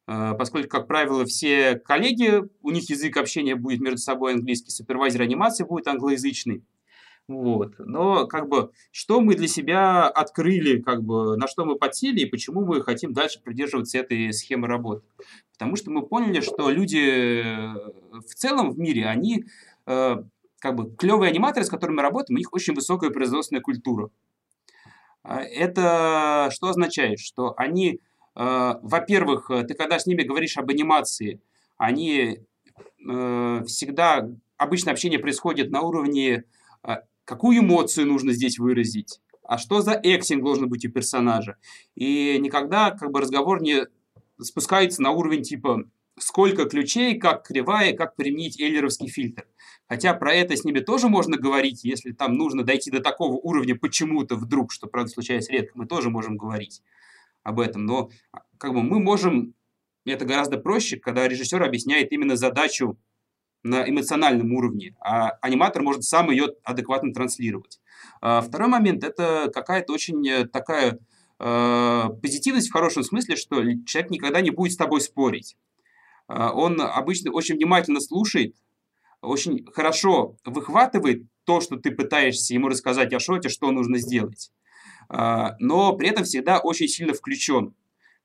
Поскольку, как правило, все коллеги, у них язык общения будет между собой английский, супервайзер анимации будет англоязычный. Вот. Но как бы что мы для себя открыли, как бы на что мы подсели и почему мы хотим дальше придерживаться этой схемы работы? Потому что мы поняли, что люди э, в целом в мире, они э, как бы клевые аниматоры, с которыми мы работаем, у них очень высокая производственная культура. А это что означает? Что они, э, во-первых, ты когда с ними говоришь об анимации, они всегда, обычно общение происходит на уровне какую эмоцию нужно здесь выразить, а что за эксинг должен быть у персонажа. И никогда как бы разговор не спускается на уровень типа сколько ключей, как кривая, как применить эйлеровский фильтр. Хотя про это с ними тоже можно говорить, если там нужно дойти до такого уровня почему-то вдруг, что, правда, случается редко, мы тоже можем говорить об этом. Но как бы мы можем, это гораздо проще, когда режиссер объясняет именно задачу на эмоциональном уровне, а аниматор может сам ее адекватно транслировать. А второй момент – это какая-то очень э, такая э, позитивность в хорошем смысле, что человек никогда не будет с тобой спорить. Э, он обычно очень внимательно слушает, очень хорошо выхватывает то, что ты пытаешься ему рассказать о шоте, что нужно сделать. Э, но при этом всегда очень сильно включен.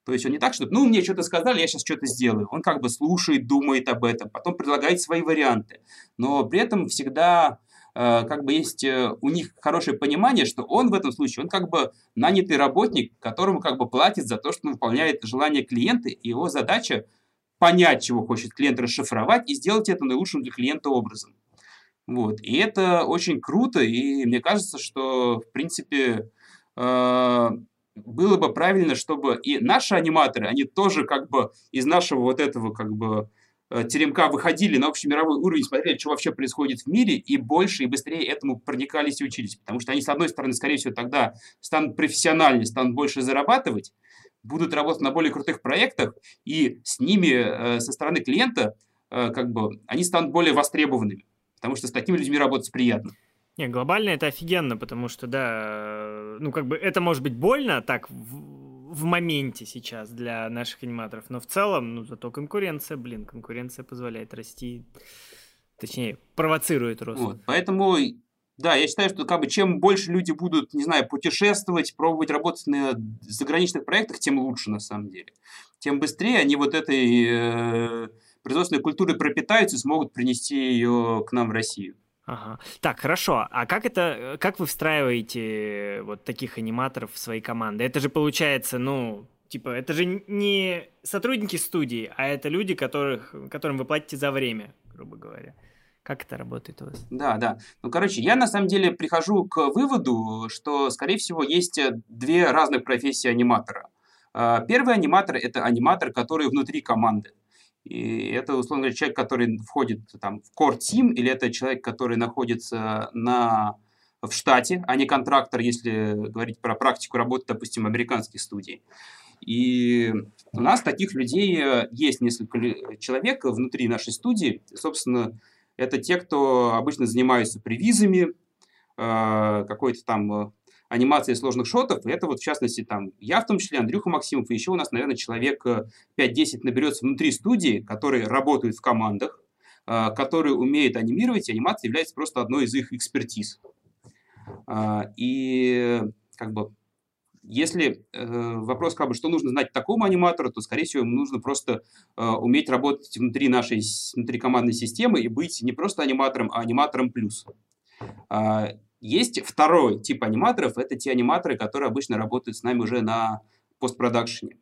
То есть он не так, что, ну, мне что-то сказали, я сейчас что-то сделаю. Он как бы слушает, думает об этом, потом предлагает свои варианты. Но при этом всегда э, как бы есть э, у них хорошее понимание, что он в этом случае, он как бы нанятый работник, которому как бы платит за то, что он выполняет желание клиента, и его задача понять, чего хочет клиент, расшифровать и сделать это наилучшим для клиента образом. Вот. И это очень круто, и мне кажется, что, в принципе, э, было бы правильно, чтобы и наши аниматоры, они тоже как бы из нашего вот этого как бы э, теремка выходили на общий мировой уровень, смотрели, что вообще происходит в мире, и больше и быстрее этому проникались и учились. Потому что они, с одной стороны, скорее всего, тогда станут профессиональнее, станут больше зарабатывать, будут работать на более крутых проектах, и с ними, э, со стороны клиента, э, как бы, они станут более востребованными. Потому что с такими людьми работать приятно. Не, глобально это офигенно, потому что, да, ну, как бы это может быть больно так в, в моменте сейчас для наших аниматоров, но в целом, ну, зато конкуренция, блин, конкуренция позволяет расти, точнее, провоцирует рост. Вот, поэтому, да, я считаю, что как бы чем больше люди будут, не знаю, путешествовать, пробовать работать на заграничных проектах, тем лучше на самом деле. Тем быстрее они вот этой э, производственной культурой пропитаются и смогут принести ее к нам в Россию. Ага. Так, хорошо. А как это, как вы встраиваете вот таких аниматоров в свои команды? Это же получается, ну, типа, это же не сотрудники студии, а это люди, которых, которым вы платите за время, грубо говоря. Как это работает у вас? Да, да. Ну, короче, я на самом деле прихожу к выводу, что, скорее всего, есть две разных профессии аниматора. А, первый аниматор – это аниматор, который внутри команды. И это, условно говоря, человек, который входит там, в core team, или это человек, который находится на, в штате, а не контрактор, если говорить про практику работы, допустим, американских студий. И у нас таких людей э, есть несколько человек внутри нашей студии. Собственно, это те, кто обычно занимаются привизами, э, какой-то там анимации сложных шотов, это вот в частности там я в том числе, Андрюха Максимов, и еще у нас, наверное, человек 5-10 наберется внутри студии, которые работают в командах, которые умеют анимировать, и анимация является просто одной из их экспертиз. И как бы если э, вопрос, как бы, что нужно знать такому аниматору, то, скорее всего, ему нужно просто э, уметь работать внутри нашей, внутри командной системы и быть не просто аниматором, а аниматором плюс. Э, есть второй тип аниматоров, это те аниматоры, которые обычно работают с нами уже на постпродакшене.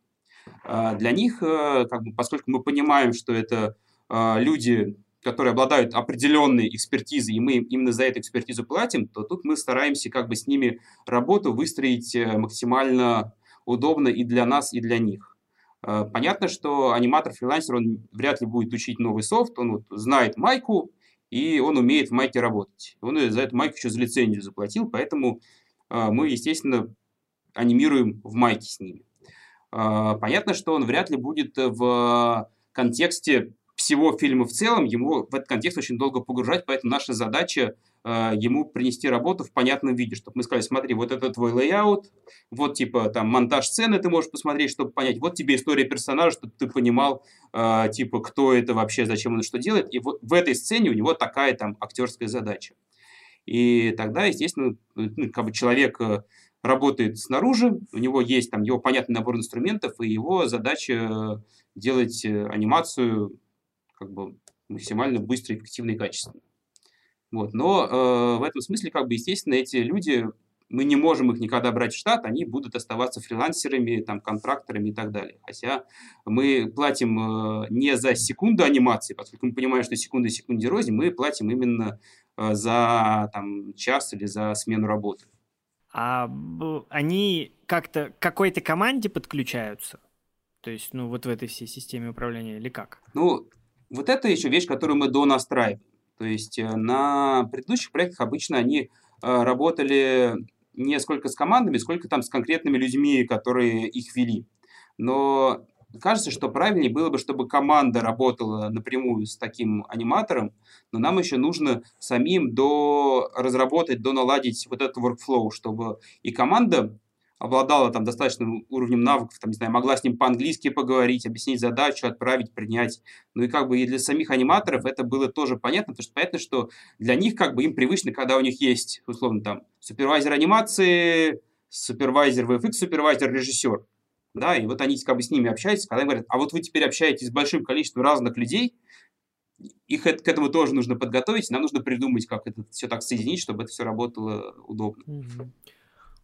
Э, для них, э, как бы, поскольку мы понимаем, что это э, люди которые обладают определенной экспертизой, и мы именно за эту экспертизу платим, то тут мы стараемся как бы с ними работу выстроить э, максимально удобно и для нас, и для них. Э, понятно, что аниматор-фрилансер, он вряд ли будет учить новый софт, он вот знает майку, и он умеет в майке работать. Он за эту майку еще за лицензию заплатил, поэтому э, мы, естественно, анимируем в майке с ними. Понятно, что он вряд ли будет в контексте всего фильма в целом, ему в этот контекст очень долго погружать, поэтому наша задача э, ему принести работу в понятном виде, чтобы мы сказали, смотри, вот это твой layout, вот типа там монтаж сцены ты можешь посмотреть, чтобы понять, вот тебе история персонажа, чтобы ты понимал, э, типа, кто это вообще, зачем он что делает, и вот в этой сцене у него такая там актерская задача. И тогда, естественно, ну, как бы человек э, работает снаружи, у него есть там его понятный набор инструментов, и его задача э, делать э, анимацию как бы максимально быстро, эффективно и качественно. Вот. Но э, в этом смысле, как бы, естественно, эти люди, мы не можем их никогда брать в штат, они будут оставаться фрилансерами, там, контракторами и так далее. Хотя мы платим э, не за секунду анимации, поскольку мы понимаем, что секунда секунде рознь, мы платим именно э, за там, час или за смену работы. А они как-то к какой-то команде подключаются? То есть, ну, вот в этой всей системе управления или как? Ну, вот это еще вещь, которую мы донастраиваем. То есть э, на предыдущих проектах обычно они э, работали не сколько с командами, сколько там с конкретными людьми, которые их вели. Но кажется, что правильнее было бы, чтобы команда работала напрямую с таким аниматором, но нам еще нужно самим до разработать, до наладить вот этот workflow, чтобы и команда обладала там достаточным уровнем навыков, там, не знаю, могла с ним по-английски поговорить, объяснить задачу, отправить, принять. Ну и как бы и для самих аниматоров это было тоже понятно, потому что понятно, что для них как бы им привычно, когда у них есть, условно, там, супервайзер анимации, супервайзер VFX, супервайзер режиссер. Да, и вот они как бы с ними общаются, когда им говорят, а вот вы теперь общаетесь с большим количеством разных людей, их к этому тоже нужно подготовить, нам нужно придумать, как это все так соединить, чтобы это все работало удобно.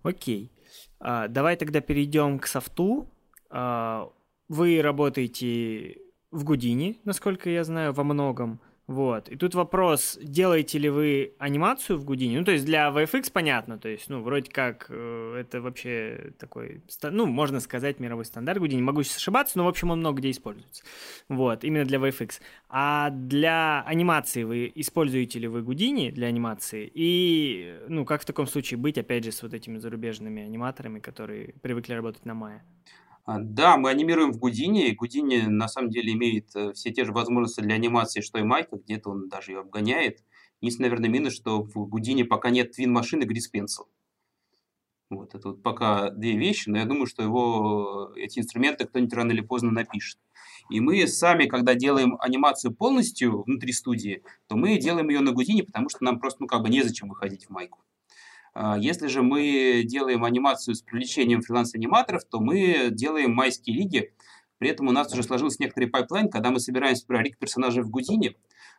Окей. Okay. А, давай тогда перейдем к софту. А, вы работаете в Гудине, насколько я знаю, во многом. Вот. И тут вопрос, делаете ли вы анимацию в Гудине? Ну, то есть для VFX понятно, то есть, ну, вроде как э, это вообще такой, ну, можно сказать, мировой стандарт Гудини. Могу сейчас ошибаться, но, в общем, он много где используется. Вот, именно для VFX. А для анимации вы используете ли вы Гудини для анимации? И, ну, как в таком случае быть, опять же, с вот этими зарубежными аниматорами, которые привыкли работать на Maya? А, да, мы анимируем в Гудине, и Гудини на самом деле имеет э, все те же возможности для анимации, что и Майка, где-то он даже ее обгоняет. Единственное, наверное, минус, что в Гудине пока нет твин-машины Грис Pencil. Вот, это вот пока две вещи, но я думаю, что его, эти инструменты кто-нибудь рано или поздно напишет. И мы сами, когда делаем анимацию полностью внутри студии, то мы делаем ее на Гудине, потому что нам просто, ну, как бы незачем выходить в майку. А, если же мы делаем анимацию с привлечением фриланс-аниматоров, то мы делаем майские риги. При этом у нас уже сложился некоторый pipeline, когда мы собираем rig персонажа в Гудине,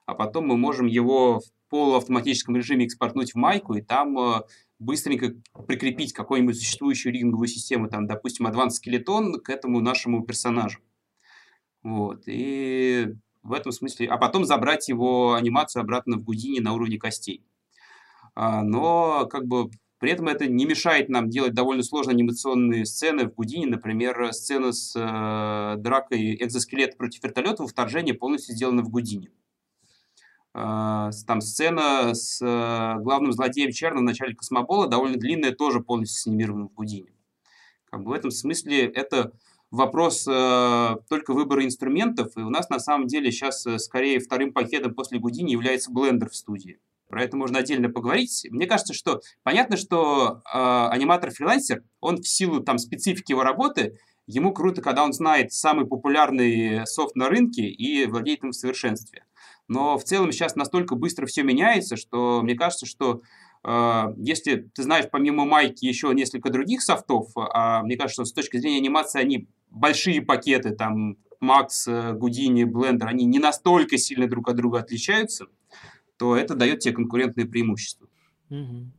а потом мы можем его в полуавтоматическом режиме экспортнуть в майку, и там э, быстренько прикрепить какую-нибудь существующую ригинговую систему, там, допустим, Advanced Skeleton к этому нашему персонажу. Вот. И в этом смысле... А потом забрать его анимацию обратно в Гудине на уровне костей. А, но как бы при этом это не мешает нам делать довольно сложные анимационные сцены в Гудине, например, сцена с э, дракой экзоскелета против вертолета во вторжении полностью сделана в Гудине. Э, там сцена с э, главным злодеем Черна в начале Космобола довольно длинная, тоже полностью снимирована в Гудине. Как бы в этом смысле это вопрос э, только выбора инструментов, и у нас на самом деле сейчас э, скорее вторым пакетом после Гудини является блендер в студии про это можно отдельно поговорить. Мне кажется, что понятно, что э, аниматор-фрилансер, он в силу там специфики его работы, ему круто, когда он знает самый популярный софт на рынке и владеет им в совершенстве. Но в целом сейчас настолько быстро все меняется, что мне кажется, что э, если ты знаешь помимо майки еще несколько других софтов, а мне кажется, что с точки зрения анимации они большие пакеты, там Max, Houdini, Blender, они не настолько сильно друг от друга отличаются, то это дает тебе конкурентные преимущества. Угу.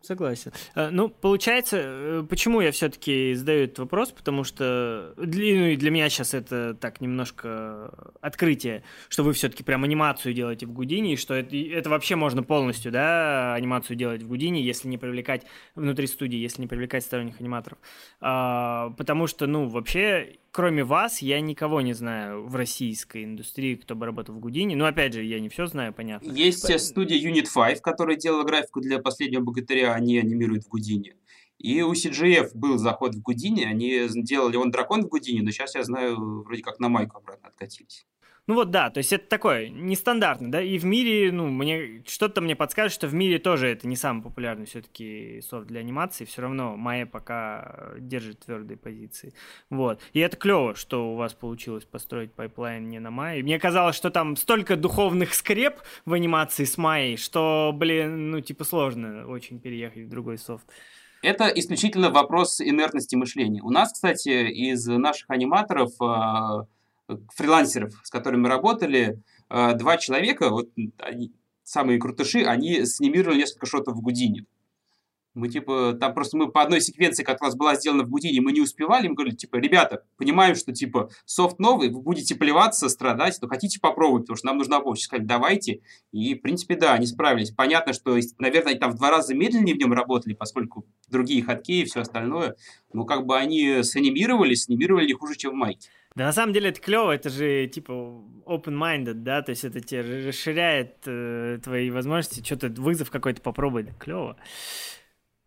Согласен. Э, ну, получается, э, почему я все-таки задаю этот вопрос, потому что для, ну, и для меня сейчас это так немножко открытие, что вы все-таки прям анимацию делаете в Гудине, и что это, это вообще можно полностью, да, анимацию делать в Гудине, если не привлекать внутри студии, если не привлекать сторонних аниматоров. А, потому что, ну, вообще кроме вас, я никого не знаю в российской индустрии, кто бы работал в Гудине. Ну, опять же, я не все знаю, понятно. Есть студия Unit 5, которая делала графику для последнего богатыря, они анимируют в Гудине. И у CGF был заход в Гудине, они делали он дракон в Гудине, но сейчас я знаю, вроде как на майку обратно откатились. Ну вот да, то есть это такое нестандартно, да, и в мире, ну, мне что-то мне подскажет, что в мире тоже это не самый популярный все-таки софт для анимации, все равно Майя пока держит твердые позиции, вот. И это клево, что у вас получилось построить pipeline не на Майе. Мне казалось, что там столько духовных скреп в анимации с Майей, что, блин, ну, типа сложно очень переехать в другой софт. Это исключительно вопрос инертности мышления. У нас, кстати, из наших аниматоров а, фрилансеров, с которыми мы работали, э, два человека, вот они, самые крутыши, они снимировали несколько шотов в Гудине. Мы типа, там просто мы по одной секвенции, как у нас была сделана в Гудине, мы не успевали, мы говорили, типа, ребята, понимаем, что типа софт новый, вы будете плеваться, страдать, то хотите попробовать, потому что нам нужна помощь. Сказали, давайте. И, в принципе, да, они справились. Понятно, что, наверное, они там в два раза медленнее в нем работали, поскольку другие хоткеи и все остальное. Но как бы они санимировали, санимировали не хуже, чем в майке. Да на самом деле это клево, это же типа open-minded, да, то есть это тебе расширяет э, твои возможности, что-то вызов какой-то попробовать, клево.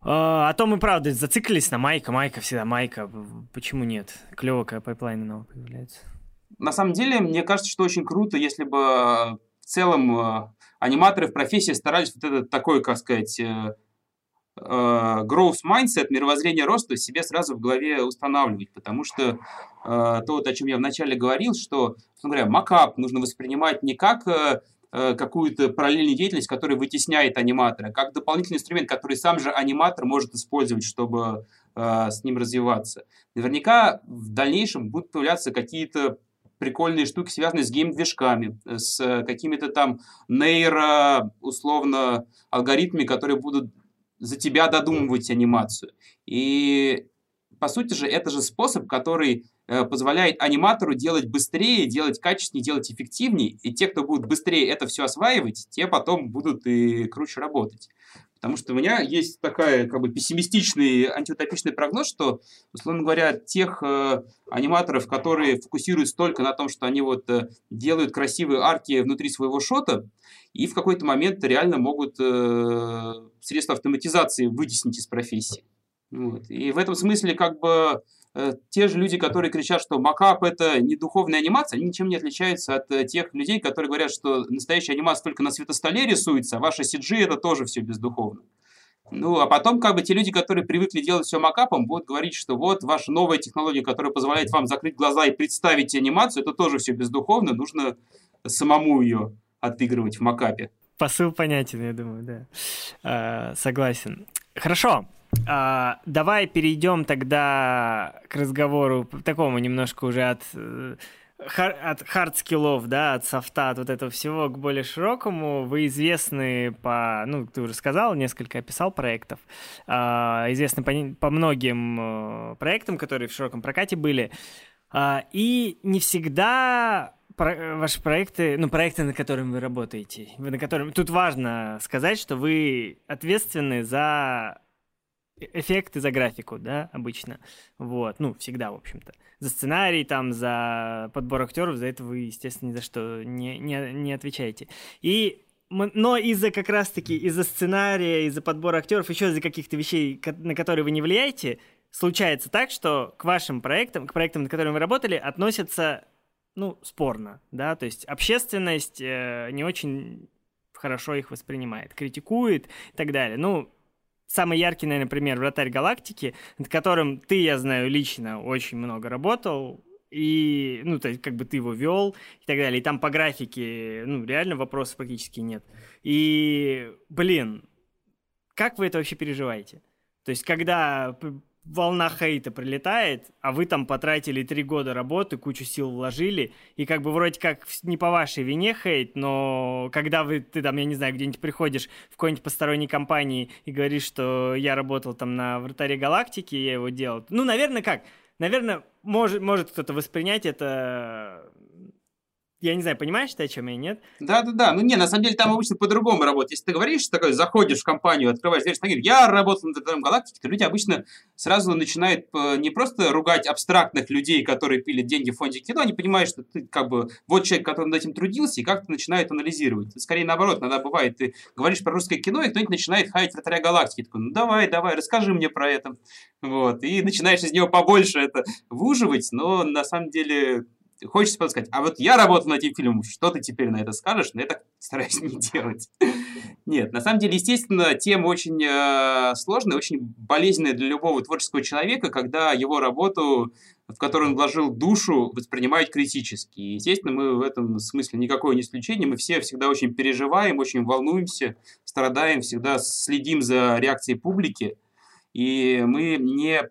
А, а то мы, правда, зациклились на майка, майка всегда майка. Почему нет? Клево, когда пайплайны новые появляются. На самом деле, мне кажется, что очень круто, если бы в целом э, аниматоры в профессии старались вот это такой, как сказать, э, Э, growth mindset, мировоззрение роста себе сразу в голове устанавливать, потому что э, то, о чем я вначале говорил, что, говоря, макап нужно воспринимать не как э, э, какую-то параллельную деятельность, которая вытесняет аниматора, как дополнительный инструмент, который сам же аниматор может использовать, чтобы э, с ним развиваться. Наверняка в дальнейшем будут появляться какие-то прикольные штуки, связанные с гейм-движками, с какими-то там нейро, условно, алгоритмами, которые будут за тебя додумывать анимацию. И по сути же это же способ, который э, позволяет аниматору делать быстрее, делать качественнее, делать эффективнее. И те, кто будут быстрее это все осваивать, те потом будут и круче работать. Потому что у меня есть такая как бы пессимистичный антиутопичный прогноз, что, условно говоря, тех э, аниматоров, которые фокусируются только на том, что они вот э, делают красивые арки внутри своего шота, и в какой-то момент реально могут э, средства автоматизации вытеснить из профессии. Вот. И в этом смысле как бы Э, те же люди, которые кричат, что макап это не духовная анимация, они ничем не отличаются от э, тех людей, которые говорят, что настоящая анимация только на светостоле рисуется, а ваша CG это тоже все бездуховно. Ну, а потом, как бы, те люди, которые привыкли делать все мокапом, будут говорить, что вот ваша новая технология, которая позволяет вам закрыть глаза и представить анимацию, это тоже все бездуховно, нужно самому ее отыгрывать в мокапе. Посыл понятен, я думаю, да. А, согласен. Хорошо. А, давай перейдем тогда к разговору такому немножко уже от э, от хардскиллов, да, от софта, от вот этого всего к более широкому. Вы известны по, ну, ты уже сказал, несколько описал проектов, а, известны по, по многим э, проектам, которые в широком прокате были. А, и не всегда про, ваши проекты, ну, проекты, на которых вы работаете, на котором, тут важно сказать, что вы ответственны за эффекты за графику, да, обычно. Вот, ну, всегда, в общем-то. За сценарий, там, за подбор актеров, за это вы, естественно, ни за что не, не, не отвечаете. И но из-за как раз-таки, из-за сценария, из-за подбора актеров, еще из-за каких-то вещей, на которые вы не влияете, случается так, что к вашим проектам, к проектам, над которыми вы работали, относятся, ну, спорно, да, то есть общественность э, не очень хорошо их воспринимает, критикует и так далее. Ну, самый яркий, наверное, пример «Вратарь галактики», над которым ты, я знаю, лично очень много работал, и, ну, то есть, как бы ты его вел и так далее. И там по графике, ну, реально вопросов практически нет. И, блин, как вы это вообще переживаете? То есть, когда волна хейта прилетает, а вы там потратили три года работы, кучу сил вложили, и как бы вроде как не по вашей вине хейт, но когда вы, ты там, я не знаю, где-нибудь приходишь в какой-нибудь посторонней компании и говоришь, что я работал там на вратаре галактики, я его делал, ну, наверное, как? Наверное, может, может кто-то воспринять это я не знаю, понимаешь ты, о чем я, нет? Да-да-да. Ну, не, на самом деле там обычно по-другому работает. Если ты говоришь, такой, заходишь в компанию, открываешь дверь, говоришь, я работал на этом галактике, то люди обычно сразу начинают э, не просто ругать абстрактных людей, которые пили деньги в фонде кино, они понимают, что ты как бы вот человек, который над этим трудился, и как-то начинает анализировать. Скорее наоборот, иногда бывает, ты говоришь про русское кино, и кто-нибудь начинает хаять вратаря галактики. Такой, ну давай, давай, расскажи мне про это. Вот. И начинаешь из него побольше это выуживать, но на самом деле хочется просто сказать, а вот я работал над этим фильмом, что ты теперь на это скажешь? Но я так стараюсь не делать. Нет, на самом деле, естественно, тема очень э, сложная, очень болезненная для любого творческого человека, когда его работу, в которую он вложил душу, воспринимают критически. И, естественно, мы в этом смысле никакое не исключение. Мы все всегда очень переживаем, очень волнуемся, страдаем, всегда следим за реакцией публики. И мы не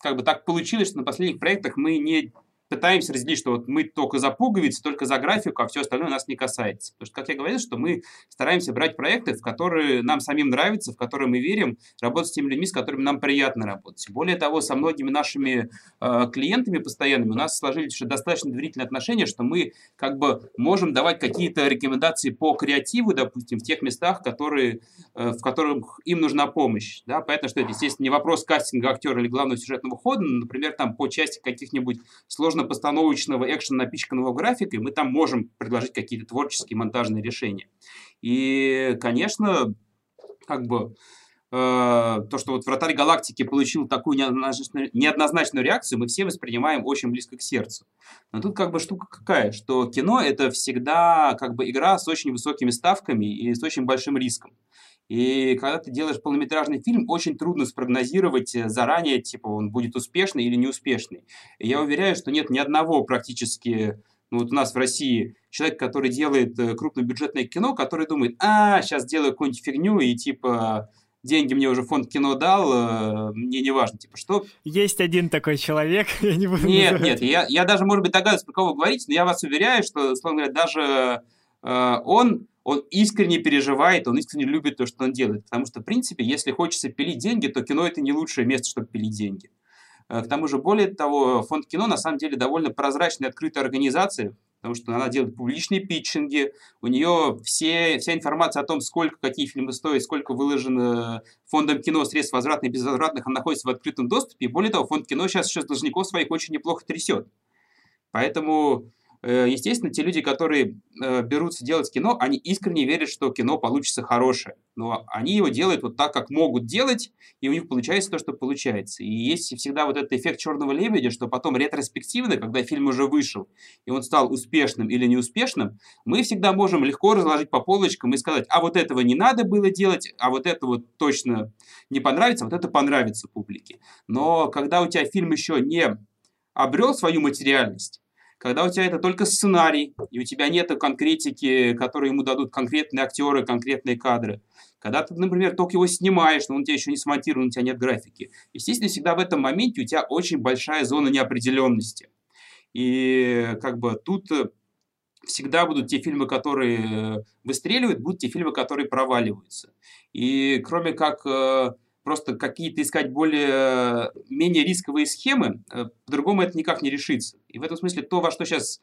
как бы так получилось, что на последних проектах мы не пытаемся разделить, что вот мы только за пуговицы, только за графику, а все остальное нас не касается. Потому что, как я говорил, что мы стараемся брать проекты, в которые нам самим нравятся, в которые мы верим, работать с теми людьми, с которыми нам приятно работать. Более того, со многими нашими э, клиентами постоянными у нас сложились уже достаточно доверительные отношения, что мы как бы можем давать какие-то рекомендации по креативу, допустим, в тех местах, которые, э, в которых им нужна помощь. Да? Понятно, что это, естественно, не вопрос кастинга актера или главного сюжетного хода, но, например, там по части каких-нибудь сложных постановочного экшена, напичканного графикой, мы там можем предложить какие-то творческие монтажные решения. И, конечно, как бы э, то, что вот «Вратарь галактики» получил такую неоднозначную, неоднозначную реакцию, мы все воспринимаем очень близко к сердцу. Но тут как бы штука какая, что кино – это всегда как бы игра с очень высокими ставками и с очень большим риском. И когда ты делаешь полнометражный фильм, очень трудно спрогнозировать э, заранее, типа, он будет успешный или неуспешный. И я уверяю, что нет ни одного практически ну, вот у нас в России человек, который делает э, крупнобюджетное кино, который думает, а, сейчас делаю какую-нибудь фигню, и типа деньги мне уже фонд кино дал, э, мне не важно, типа, что... Есть один такой человек, я не буду Нет, называть. нет, я, я даже, может быть, догадываюсь, про кого вы говорите, но я вас уверяю, что, условно говоря, даже э, он он искренне переживает, он искренне любит то, что он делает. Потому что, в принципе, если хочется пилить деньги, то кино это не лучшее место, чтобы пилить деньги. Э, к тому же, более того, фонд кино на самом деле довольно прозрачная, открытая организация, потому что она делает публичные питчинги, у нее все, вся информация о том, сколько какие фильмы стоят, сколько выложено фондом кино средств возвратных и безвозвратных, она находится в открытом доступе. И более того, фонд кино сейчас сейчас должников своих очень неплохо трясет. Поэтому естественно, те люди, которые э, берутся делать кино, они искренне верят, что кино получится хорошее. Но они его делают вот так, как могут делать, и у них получается то, что получается. И есть всегда вот этот эффект черного лебедя, что потом ретроспективно, когда фильм уже вышел, и он стал успешным или неуспешным, мы всегда можем легко разложить по полочкам и сказать, а вот этого не надо было делать, а вот это вот точно не понравится, вот это понравится публике. Но когда у тебя фильм еще не обрел свою материальность, когда у тебя это только сценарий, и у тебя нет конкретики, которые ему дадут конкретные актеры, конкретные кадры. Когда ты, например, только его снимаешь, но он у тебя еще не смонтирован, у тебя нет графики. Естественно, всегда в этом моменте у тебя очень большая зона неопределенности. И как бы тут э, всегда будут те фильмы, которые выстреливают, будут те фильмы, которые проваливаются. И кроме как э, просто какие-то искать более, менее рисковые схемы, э, по-другому это никак не решится. И в этом смысле то, во что сейчас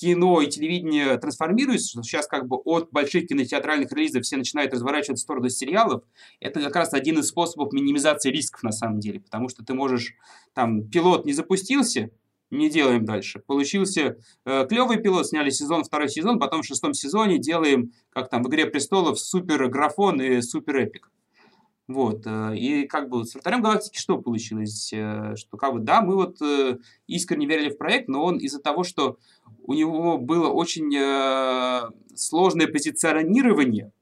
кино и телевидение трансформируется, сейчас как бы от больших кинотеатральных релизов все начинают разворачиваться в сторону сериалов, это как раз один из способов минимизации рисков на самом деле, потому что ты можешь, там, пилот не запустился, не делаем дальше. Получился э, клевый пилот, сняли сезон, второй сезон, потом в шестом сезоне делаем, как там в «Игре престолов», супер графон и супер эпик. Вот, э, и как бы с вратарем галактики что получилось? Э, что как бы, да, мы вот э, искренне верили в проект, но он из-за того, что у него было очень сложное позиционирование,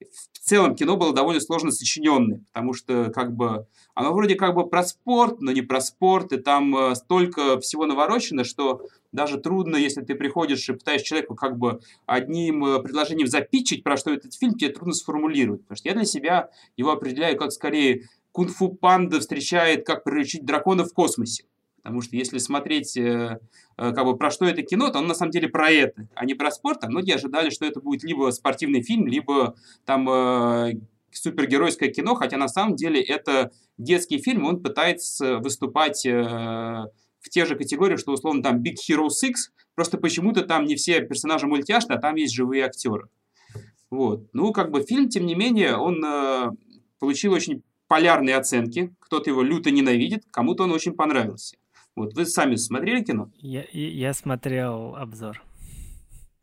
в целом кино было довольно сложно сочиненное, потому что как бы оно вроде как бы про спорт, но не про спорт, и там столько всего наворочено, что даже трудно, если ты приходишь и пытаешься человеку как бы одним э, предложением запичить, про что этот фильм, тебе трудно сформулировать. Потому что я для себя его определяю как скорее кунг-фу панда встречает, как приручить дракона в космосе. Потому что если смотреть, э, э, как бы про что это кино, то оно на самом деле про это, а не про спорт. А многие ожидали, что это будет либо спортивный фильм, либо там э, супергеройское кино, хотя на самом деле это детский фильм, он пытается выступать в те же категории, что условно там Big Hero 6, просто почему-то там не все персонажи мультяшные, а там есть живые актеры. Вот. Ну, как бы фильм, тем не менее, он получил очень полярные оценки. Кто-то его люто ненавидит, кому-то он очень понравился. Вот вы сами смотрели кино? Я, я смотрел обзор.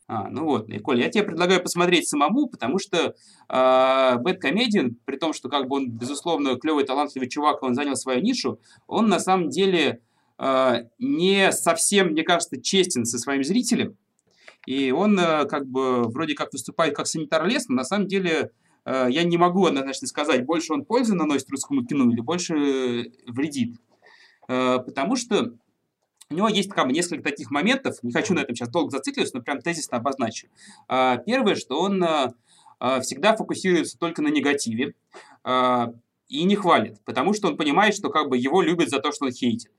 А, ну вот, Коль, я тебе предлагаю посмотреть самому, потому что э, Бэткомедиан, при том, что как бы он, безусловно, клевый, талантливый чувак, он занял свою нишу, он на самом деле э, не совсем, мне кажется, честен со своим зрителем. И он э, как бы вроде как выступает как санитар лес, но на самом деле э, я не могу однозначно сказать, больше он пользы наносит русскому кино или больше вредит. Э, потому что у него есть как бы, несколько таких моментов, не хочу на этом сейчас долго зацикливаться, но прям тезисно обозначу. Э, первое, что он всегда фокусируется только на негативе и не хвалит, потому что он понимает, что как бы его любят за то, что он хейтит.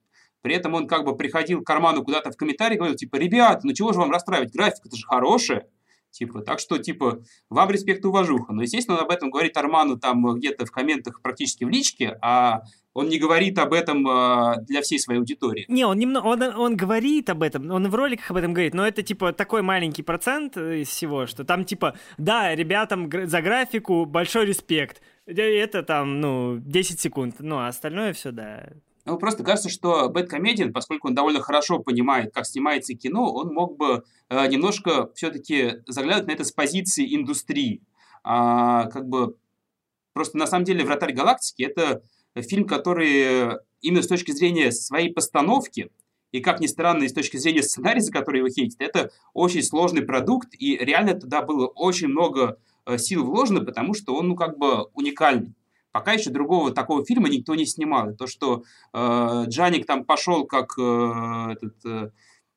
При этом он как бы приходил к карману куда-то в комментарии говорил, типа, ребята, ну чего же вам расстраивать, график это же хорошая. Типа, так что, типа, вам респект и уважуха. Но, естественно, он об этом говорит Арману там где-то в комментах практически в личке, а он не говорит об этом э, для всей своей аудитории. Не, он немного, он, он говорит об этом, он в роликах об этом говорит, но это типа такой маленький процент из всего, что там типа, да, ребятам за графику большой респект, это там, ну, 10 секунд, ну, а остальное все, да, ну, просто кажется, что Бэткомедиан, поскольку он довольно хорошо понимает, как снимается кино, он мог бы э, немножко все-таки заглядывать на это с позиции индустрии. А, как бы просто на самом деле «Вратарь галактики» — это фильм, который именно с точки зрения своей постановки и, как ни странно, и с точки зрения сценария, за который его хейтят, это очень сложный продукт, и реально туда было очень много э, сил вложено, потому что он, ну, как бы уникальный. Пока еще другого такого фильма никто не снимал. То, что э, Джаник там пошел как э, этот, э,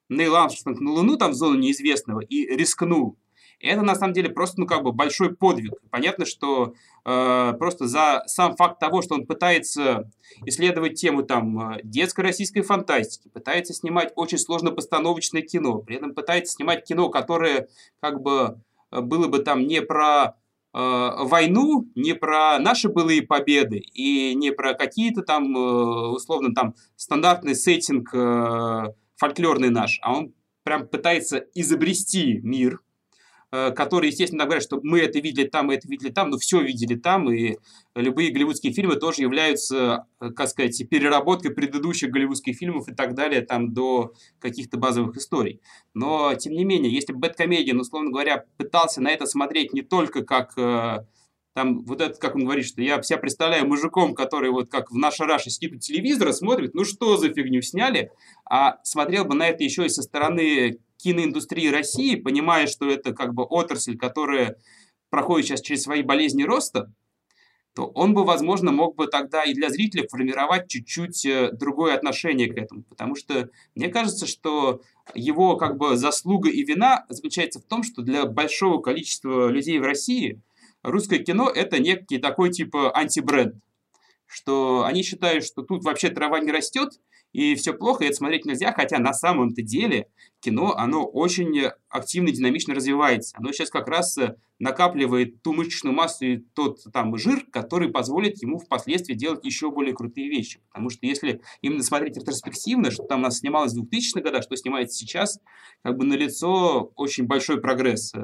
Нейл Армстронг на Луну, там в зону неизвестного, и рискнул. Это на самом деле просто, ну, как бы большой подвиг. Понятно, что э, просто за сам факт того, что он пытается исследовать тему там э, детской российской фантастики, пытается снимать очень сложно постановочное кино, при этом пытается снимать кино, которое как бы э, было бы там не про войну не про наши былые победы и не про какие-то там, э, условно, там стандартный сеттинг э, фольклорный наш, а он прям пытается изобрести мир, Э, которые, естественно, говорят, что мы это видели там, мы это видели там, но все видели там, и любые голливудские фильмы тоже являются, э, как сказать, переработкой предыдущих голливудских фильмов и так далее, там, до каких-то базовых историй. Но, тем не менее, если бы Бэткомедиан, условно говоря, пытался на это смотреть не только как э, там вот это, как он говорит, что я себя представляю мужиком, который вот как в нашей Раше сидит у телевизора, смотрит, ну что за фигню сняли, а смотрел бы на это еще и со стороны киноиндустрии России, понимая, что это как бы отрасль, которая проходит сейчас через свои болезни роста, то он бы, возможно, мог бы тогда и для зрителей формировать чуть-чуть э, другое отношение к этому. Потому что мне кажется, что его как бы заслуга и вина заключается в том, что для большого количества людей в России русское кино – это некий такой типа антибренд. Что они считают, что тут вообще трава не растет, и все плохо, и это смотреть нельзя, хотя на самом-то деле кино, оно очень активно и динамично развивается. Оно сейчас как раз э, накапливает ту мышечную массу и тот там жир, который позволит ему впоследствии делать еще более крутые вещи. Потому что если именно смотреть ретроспективно, что там у нас снималось в 2000-х годах, что снимается сейчас, как бы налицо очень большой прогресс э,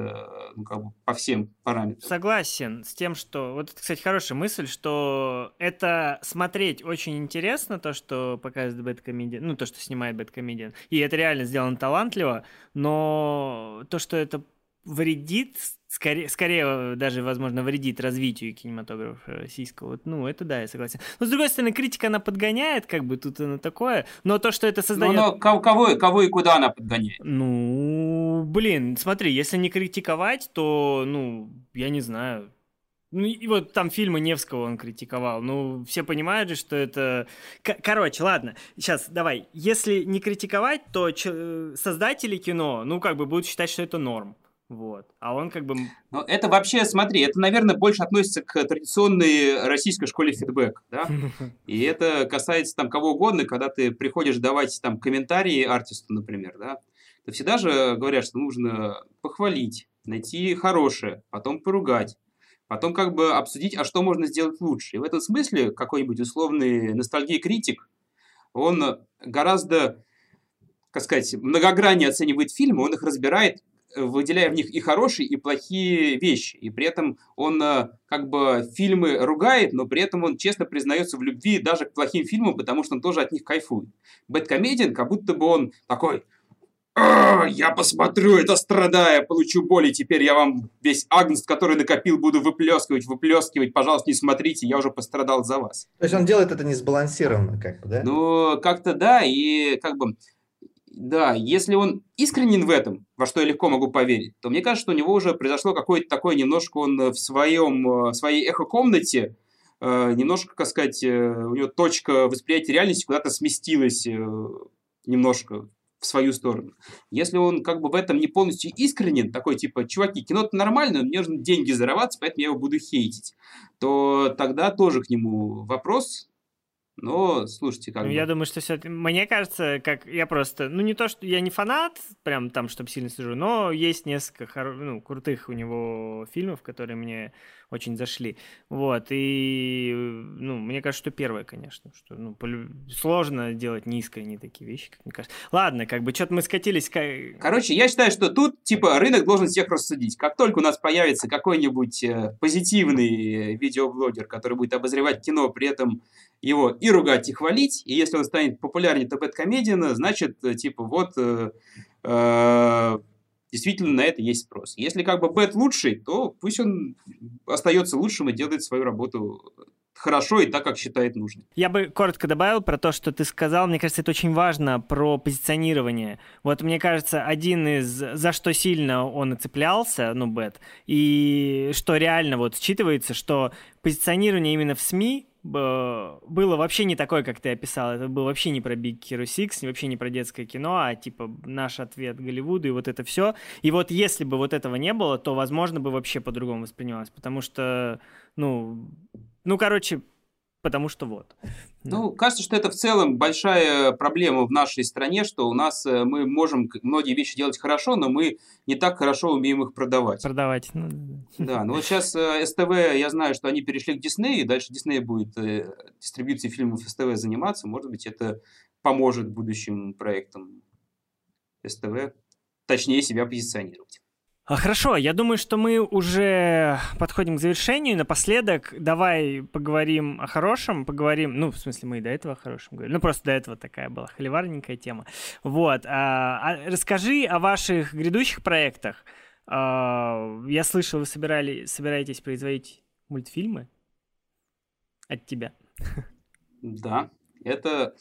ну, как бы по всем параметрам. Согласен с тем, что... Вот, кстати, хорошая мысль, что это смотреть очень интересно, то, что показывает Бэткомедиан, ну, то, что снимает Бэткомедиан, и это реально сделано талантливо, но то, что это вредит, скорее, скорее даже, возможно, вредит развитию кинематографа российского. Вот, ну, это да, я согласен. Но, с другой стороны, критика, она подгоняет, как бы, тут она такое, но то, что это создает... Ну, но кого, кого и куда она подгоняет? Ну, блин, смотри, если не критиковать, то, ну, я не знаю, Ну, и вот там фильмы Невского он критиковал. Ну, все понимают же, что это... Короче, ладно, сейчас давай. Если не критиковать, то ч- создатели кино, ну, как бы будут считать, что это норм. Вот. А он как бы... Но это вообще, смотри, это, наверное, больше относится к традиционной российской школе фидбэк, да? И это касается там кого угодно, когда ты приходишь давать там комментарии артисту, например, да? То всегда же говорят, что нужно похвалить, найти хорошее, потом поругать, потом как бы обсудить, а что можно сделать лучше. И в этом смысле какой-нибудь условный ностальгий-критик, он гораздо, как сказать, многограннее оценивает фильмы, он их разбирает выделяя в них и хорошие, и плохие вещи. И при этом он э, как бы фильмы ругает, но при этом он честно признается в любви даже к плохим фильмам, потому что он тоже от них кайфует. Бэткомедиан, как будто бы он такой, «А, я посмотрю это страдая, получу боль, и теперь я вам весь агнст, который накопил, буду выплескивать, выплескивать. Пожалуйста, не смотрите, я уже пострадал за вас. То есть он делает это не сбалансированно, как бы, да? Ну, как-то да, и как бы да, если он искренен в этом, во что я легко могу поверить, то мне кажется, что у него уже произошло какое-то такое немножко он в своем, э, в своей эхо-комнате, э, немножко, как сказать, э, у него точка восприятия реальности куда-то сместилась немножко в свою сторону. Если он как бы в этом не полностью искренен, такой типа, чуваки, кино-то нормально, мне нужно деньги зарабатывать, поэтому я его буду хейтить, то тогда тоже к нему вопрос, но, слушайте, как ну, бы... Я думаю, что все... Мне кажется, как я просто... Ну, не то, что я не фанат, прям там, чтобы сильно слежу, но есть несколько хор... ну, крутых у него фильмов, которые мне очень зашли. Вот, и, ну, мне кажется, что первое, конечно, что, ну, полю... сложно делать неискренние такие вещи, как мне кажется. Ладно, как бы, что-то мы скатились... Короче, я считаю, что тут, типа, рынок должен всех рассудить. Как только у нас появится какой-нибудь э, позитивный видеоблогер, который будет обозревать кино, при этом его и ругать, и хвалить, и если он станет популярнее Бэткомедиана, значит, э, типа, вот... Э, э, действительно на это есть спрос. Если как бы Bad лучший, то пусть он остается лучшим и делает свою работу хорошо и так, как считает нужным. Я бы коротко добавил про то, что ты сказал. Мне кажется, это очень важно про позиционирование. Вот мне кажется, один из за что сильно он и цеплялся, ну, Bad, и что реально вот считывается, что позиционирование именно в СМИ было вообще не такое, как ты описал. Это было вообще не про Big Hero 6, вообще не про детское кино, а типа наш ответ Голливуду и вот это все. И вот если бы вот этого не было, то, возможно, бы вообще по-другому воспринималось. Потому что, ну, ну, короче, потому что вот. Ну, кажется, что это в целом большая проблема в нашей стране, что у нас э, мы можем многие вещи делать хорошо, но мы не так хорошо умеем их продавать. Продавать. Ну, да, ну вот сейчас э, СТВ, я знаю, что они перешли к Дисней, и дальше Дисней будет э, дистрибьюцией фильмов СТВ заниматься. Может быть, это поможет будущим проектам СТВ точнее себя позиционировать. А, хорошо, я думаю, что мы уже подходим к завершению. Напоследок давай поговорим о хорошем, поговорим, ну, в смысле, мы и до этого о хорошем говорили, ну, просто до этого такая была холиварненькая тема. Вот, а, а, расскажи о ваших грядущих проектах. А, я слышал, вы собирали, собираетесь производить мультфильмы от тебя. Да, это,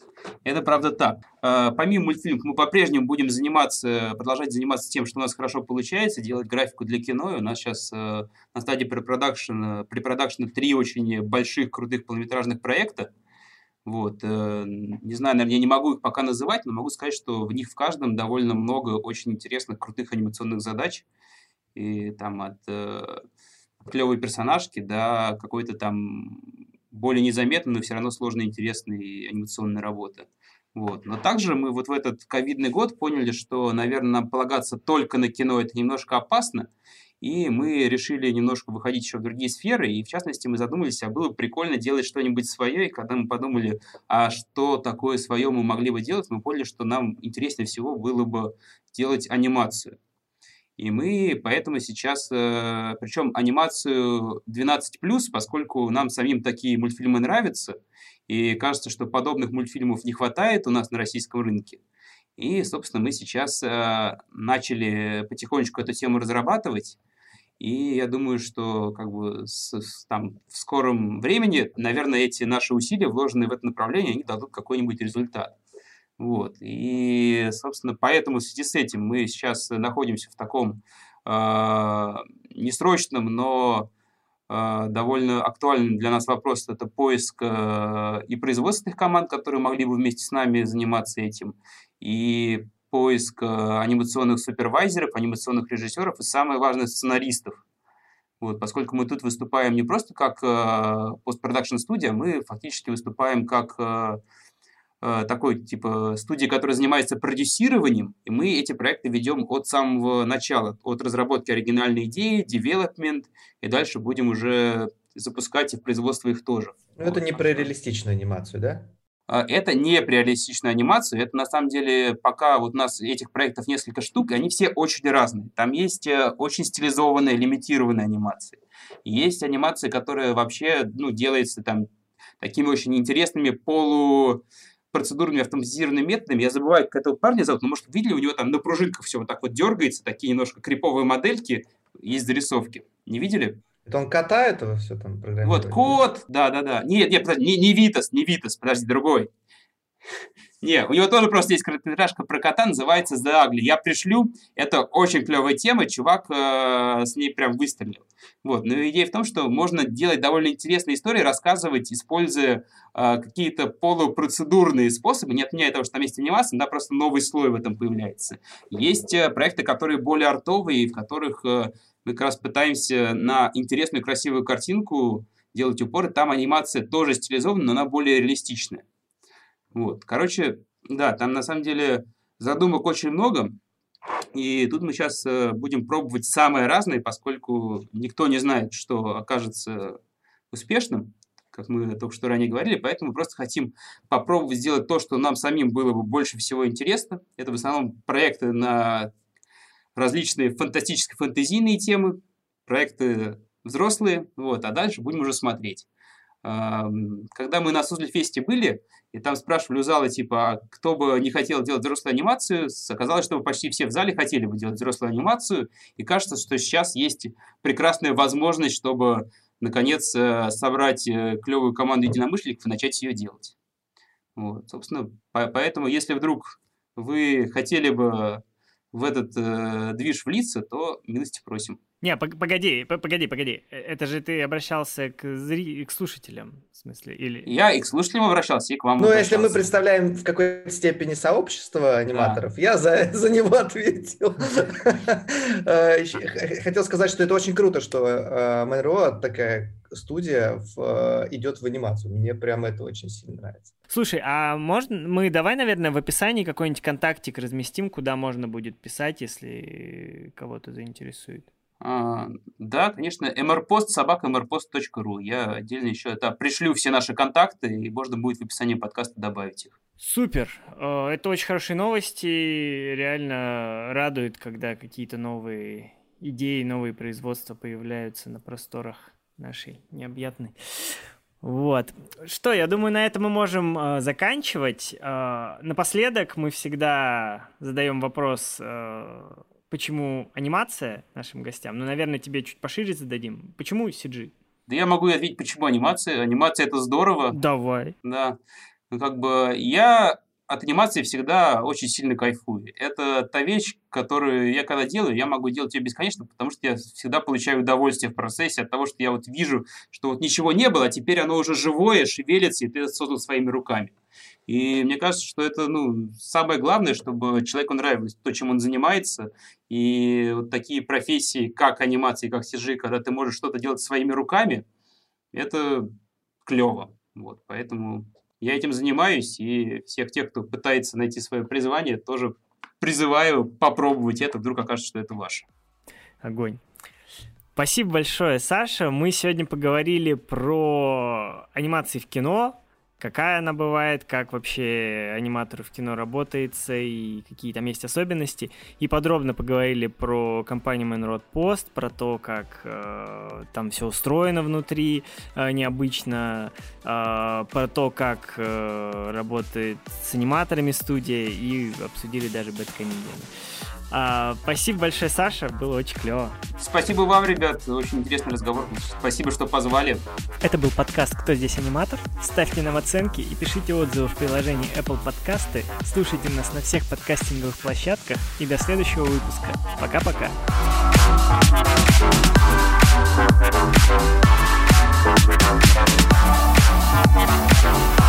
это правда так. А, помимо мультфильмов мы по-прежнему будем заниматься, продолжать заниматься тем, что у нас хорошо получается, делать графику для кино. И у нас сейчас э, на стадии препродакшена, препродакшена три очень больших, крутых полнометражных проекта. Вот. Э, не знаю, наверное, я не могу их пока называть, но могу сказать, что в них в каждом довольно много очень интересных, крутых анимационных задач. И там от э, клевой персонажки до какой-то там более незаметной, но все равно сложной, интересной анимационной работы. Вот. Но также мы вот в этот ковидный год поняли, что, наверное, нам полагаться только на кино это немножко опасно, и мы решили немножко выходить еще в другие сферы, и в частности мы задумались, а было бы прикольно делать что-нибудь свое, и когда мы подумали, а что такое свое мы могли бы делать, мы поняли, что нам интереснее всего было бы делать анимацию. И мы поэтому сейчас, э, причем анимацию 12+, поскольку нам самим такие мультфильмы нравятся, и кажется, что подобных мультфильмов не хватает у нас на российском рынке. И, собственно, мы сейчас э, начали потихонечку эту тему разрабатывать. И я думаю, что как бы с, с, там, в скором времени, наверное, эти наши усилия, вложенные в это направление, они дадут какой-нибудь результат. Вот. И, собственно, поэтому в связи с этим мы сейчас находимся в таком э, несрочном, но э, довольно актуальный для нас вопрос – это поиск э, и производственных команд, которые могли бы вместе с нами заниматься этим, и поиск анимационных супервайзеров, анимационных режиссеров и, самое важное, сценаристов. Вот, поскольку мы тут выступаем не просто как э, постпродакшн студия, мы фактически выступаем как э, Э, такой типа студии, которая занимается продюсированием, и мы эти проекты ведем от самого начала, от разработки оригинальной идеи, development, и дальше будем уже запускать и в производство их тоже. Ну, это не про реалистичную анимацию, да? А, это не про реалистичную анимацию, это на самом деле пока вот у нас этих проектов несколько штук, и они все очень разные. Там есть э, очень стилизованные, лимитированные анимации. Есть анимация, которая вообще ну, делается там такими очень интересными полу процедурными автоматизированными методами. Я забываю, как этого парня зовут, но, может, видели, у него там на пружинках все вот так вот дергается, такие немножко криповые модельки, есть зарисовки. Не видели? Это он кота этого все там программирует? Вот, кот, да-да-да. Нет, нет, подожди, не, не Витас, не Витас, подожди, другой. Не, у него тоже просто есть короткометражка про кота, называется The Ugly. Я пришлю, это очень клевая тема, чувак э, с ней прям выстрелил. Вот, но идея в том, что можно делать довольно интересные истории, рассказывать, используя э, какие-то полупроцедурные способы, не отменяя того, что там есть анимация, да, просто новый слой в этом появляется. Есть э, проекты, которые более артовые, в которых э, мы как раз пытаемся на интересную, красивую картинку делать упор, там анимация тоже стилизована, но она более реалистичная. Вот. Короче, да, там на самом деле задумок очень много. И тут мы сейчас э, будем пробовать самое разное, поскольку никто не знает, что окажется успешным, как мы только что ранее говорили, поэтому мы просто хотим попробовать сделать то, что нам самим было бы больше всего интересно. Это в основном проекты на различные фантастические фэнтезийные темы, проекты взрослые, вот, а дальше будем уже смотреть. Когда мы на Сузлифесте были, и там спрашивали у зала, типа, а кто бы не хотел делать взрослую анимацию, оказалось, что почти все в зале хотели бы делать взрослую анимацию, и кажется, что сейчас есть прекрасная возможность, чтобы, наконец, э, собрать э, клевую команду единомышленников и начать ее делать. Вот, собственно, поэтому, если вдруг вы хотели бы в этот э, движ влиться, то милости просим. Не, погоди, погоди, погоди. Э, это же ты обращался к, зри... к слушателям, в смысле, или... Я и к слушателям обращался, и к вам Ну, если мы представляем в какой-то степени сообщество аниматоров, да. я за, за него ответил. Э, хотел сказать, что это очень круто, что э, МНРО такая студия идет в анимацию. Мне прям это очень сильно нравится. Слушай, а можно мы давай, наверное, в описании какой-нибудь контактик разместим, куда можно будет писать, если кого-то заинтересует? А, да, конечно, mrpost, собака mrpost.ru. Я отдельно еще это пришлю все наши контакты, и можно будет в описании подкаста добавить их. Супер! Это очень хорошие новости. Реально радует, когда какие-то новые идеи, новые производства появляются на просторах нашей необъятной. Вот. Что, я думаю, на этом мы можем э, заканчивать. Э, напоследок мы всегда задаем вопрос э, почему анимация нашим гостям, но, наверное, тебе чуть пошире зададим. Почему CG? Да я могу ответить, почему анимация. Анимация это здорово. Давай. Да. Ну, как бы я от анимации всегда очень сильно кайфую. Это та вещь, которую я когда делаю, я могу делать ее бесконечно, потому что я всегда получаю удовольствие в процессе от того, что я вот вижу, что вот ничего не было, а теперь оно уже живое, шевелится, и ты это создал своими руками. И мне кажется, что это ну, самое главное, чтобы человеку нравилось то, чем он занимается. И вот такие профессии, как анимация, как CG, когда ты можешь что-то делать своими руками, это клево. Вот, поэтому я этим занимаюсь, и всех тех, кто пытается найти свое призвание, тоже призываю попробовать это, вдруг окажется, что это ваше. Огонь. Спасибо большое, Саша. Мы сегодня поговорили про анимации в кино, какая она бывает, как вообще аниматору в кино работается и какие там есть особенности. И подробно поговорили про компанию Manroad Post, про то, как э, там все устроено внутри э, необычно, э, про то, как э, работает с аниматорами студия и обсудили даже бэткомедианы. А, спасибо большое, Саша, было очень клево. Спасибо вам, ребят, очень интересный разговор. Спасибо, что позвали. Это был подкаст «Кто здесь аниматор?». Ставьте нам оценки и пишите отзывы в приложении Apple Подкасты. Слушайте нас на всех подкастинговых площадках и до следующего выпуска. Пока-пока. Thank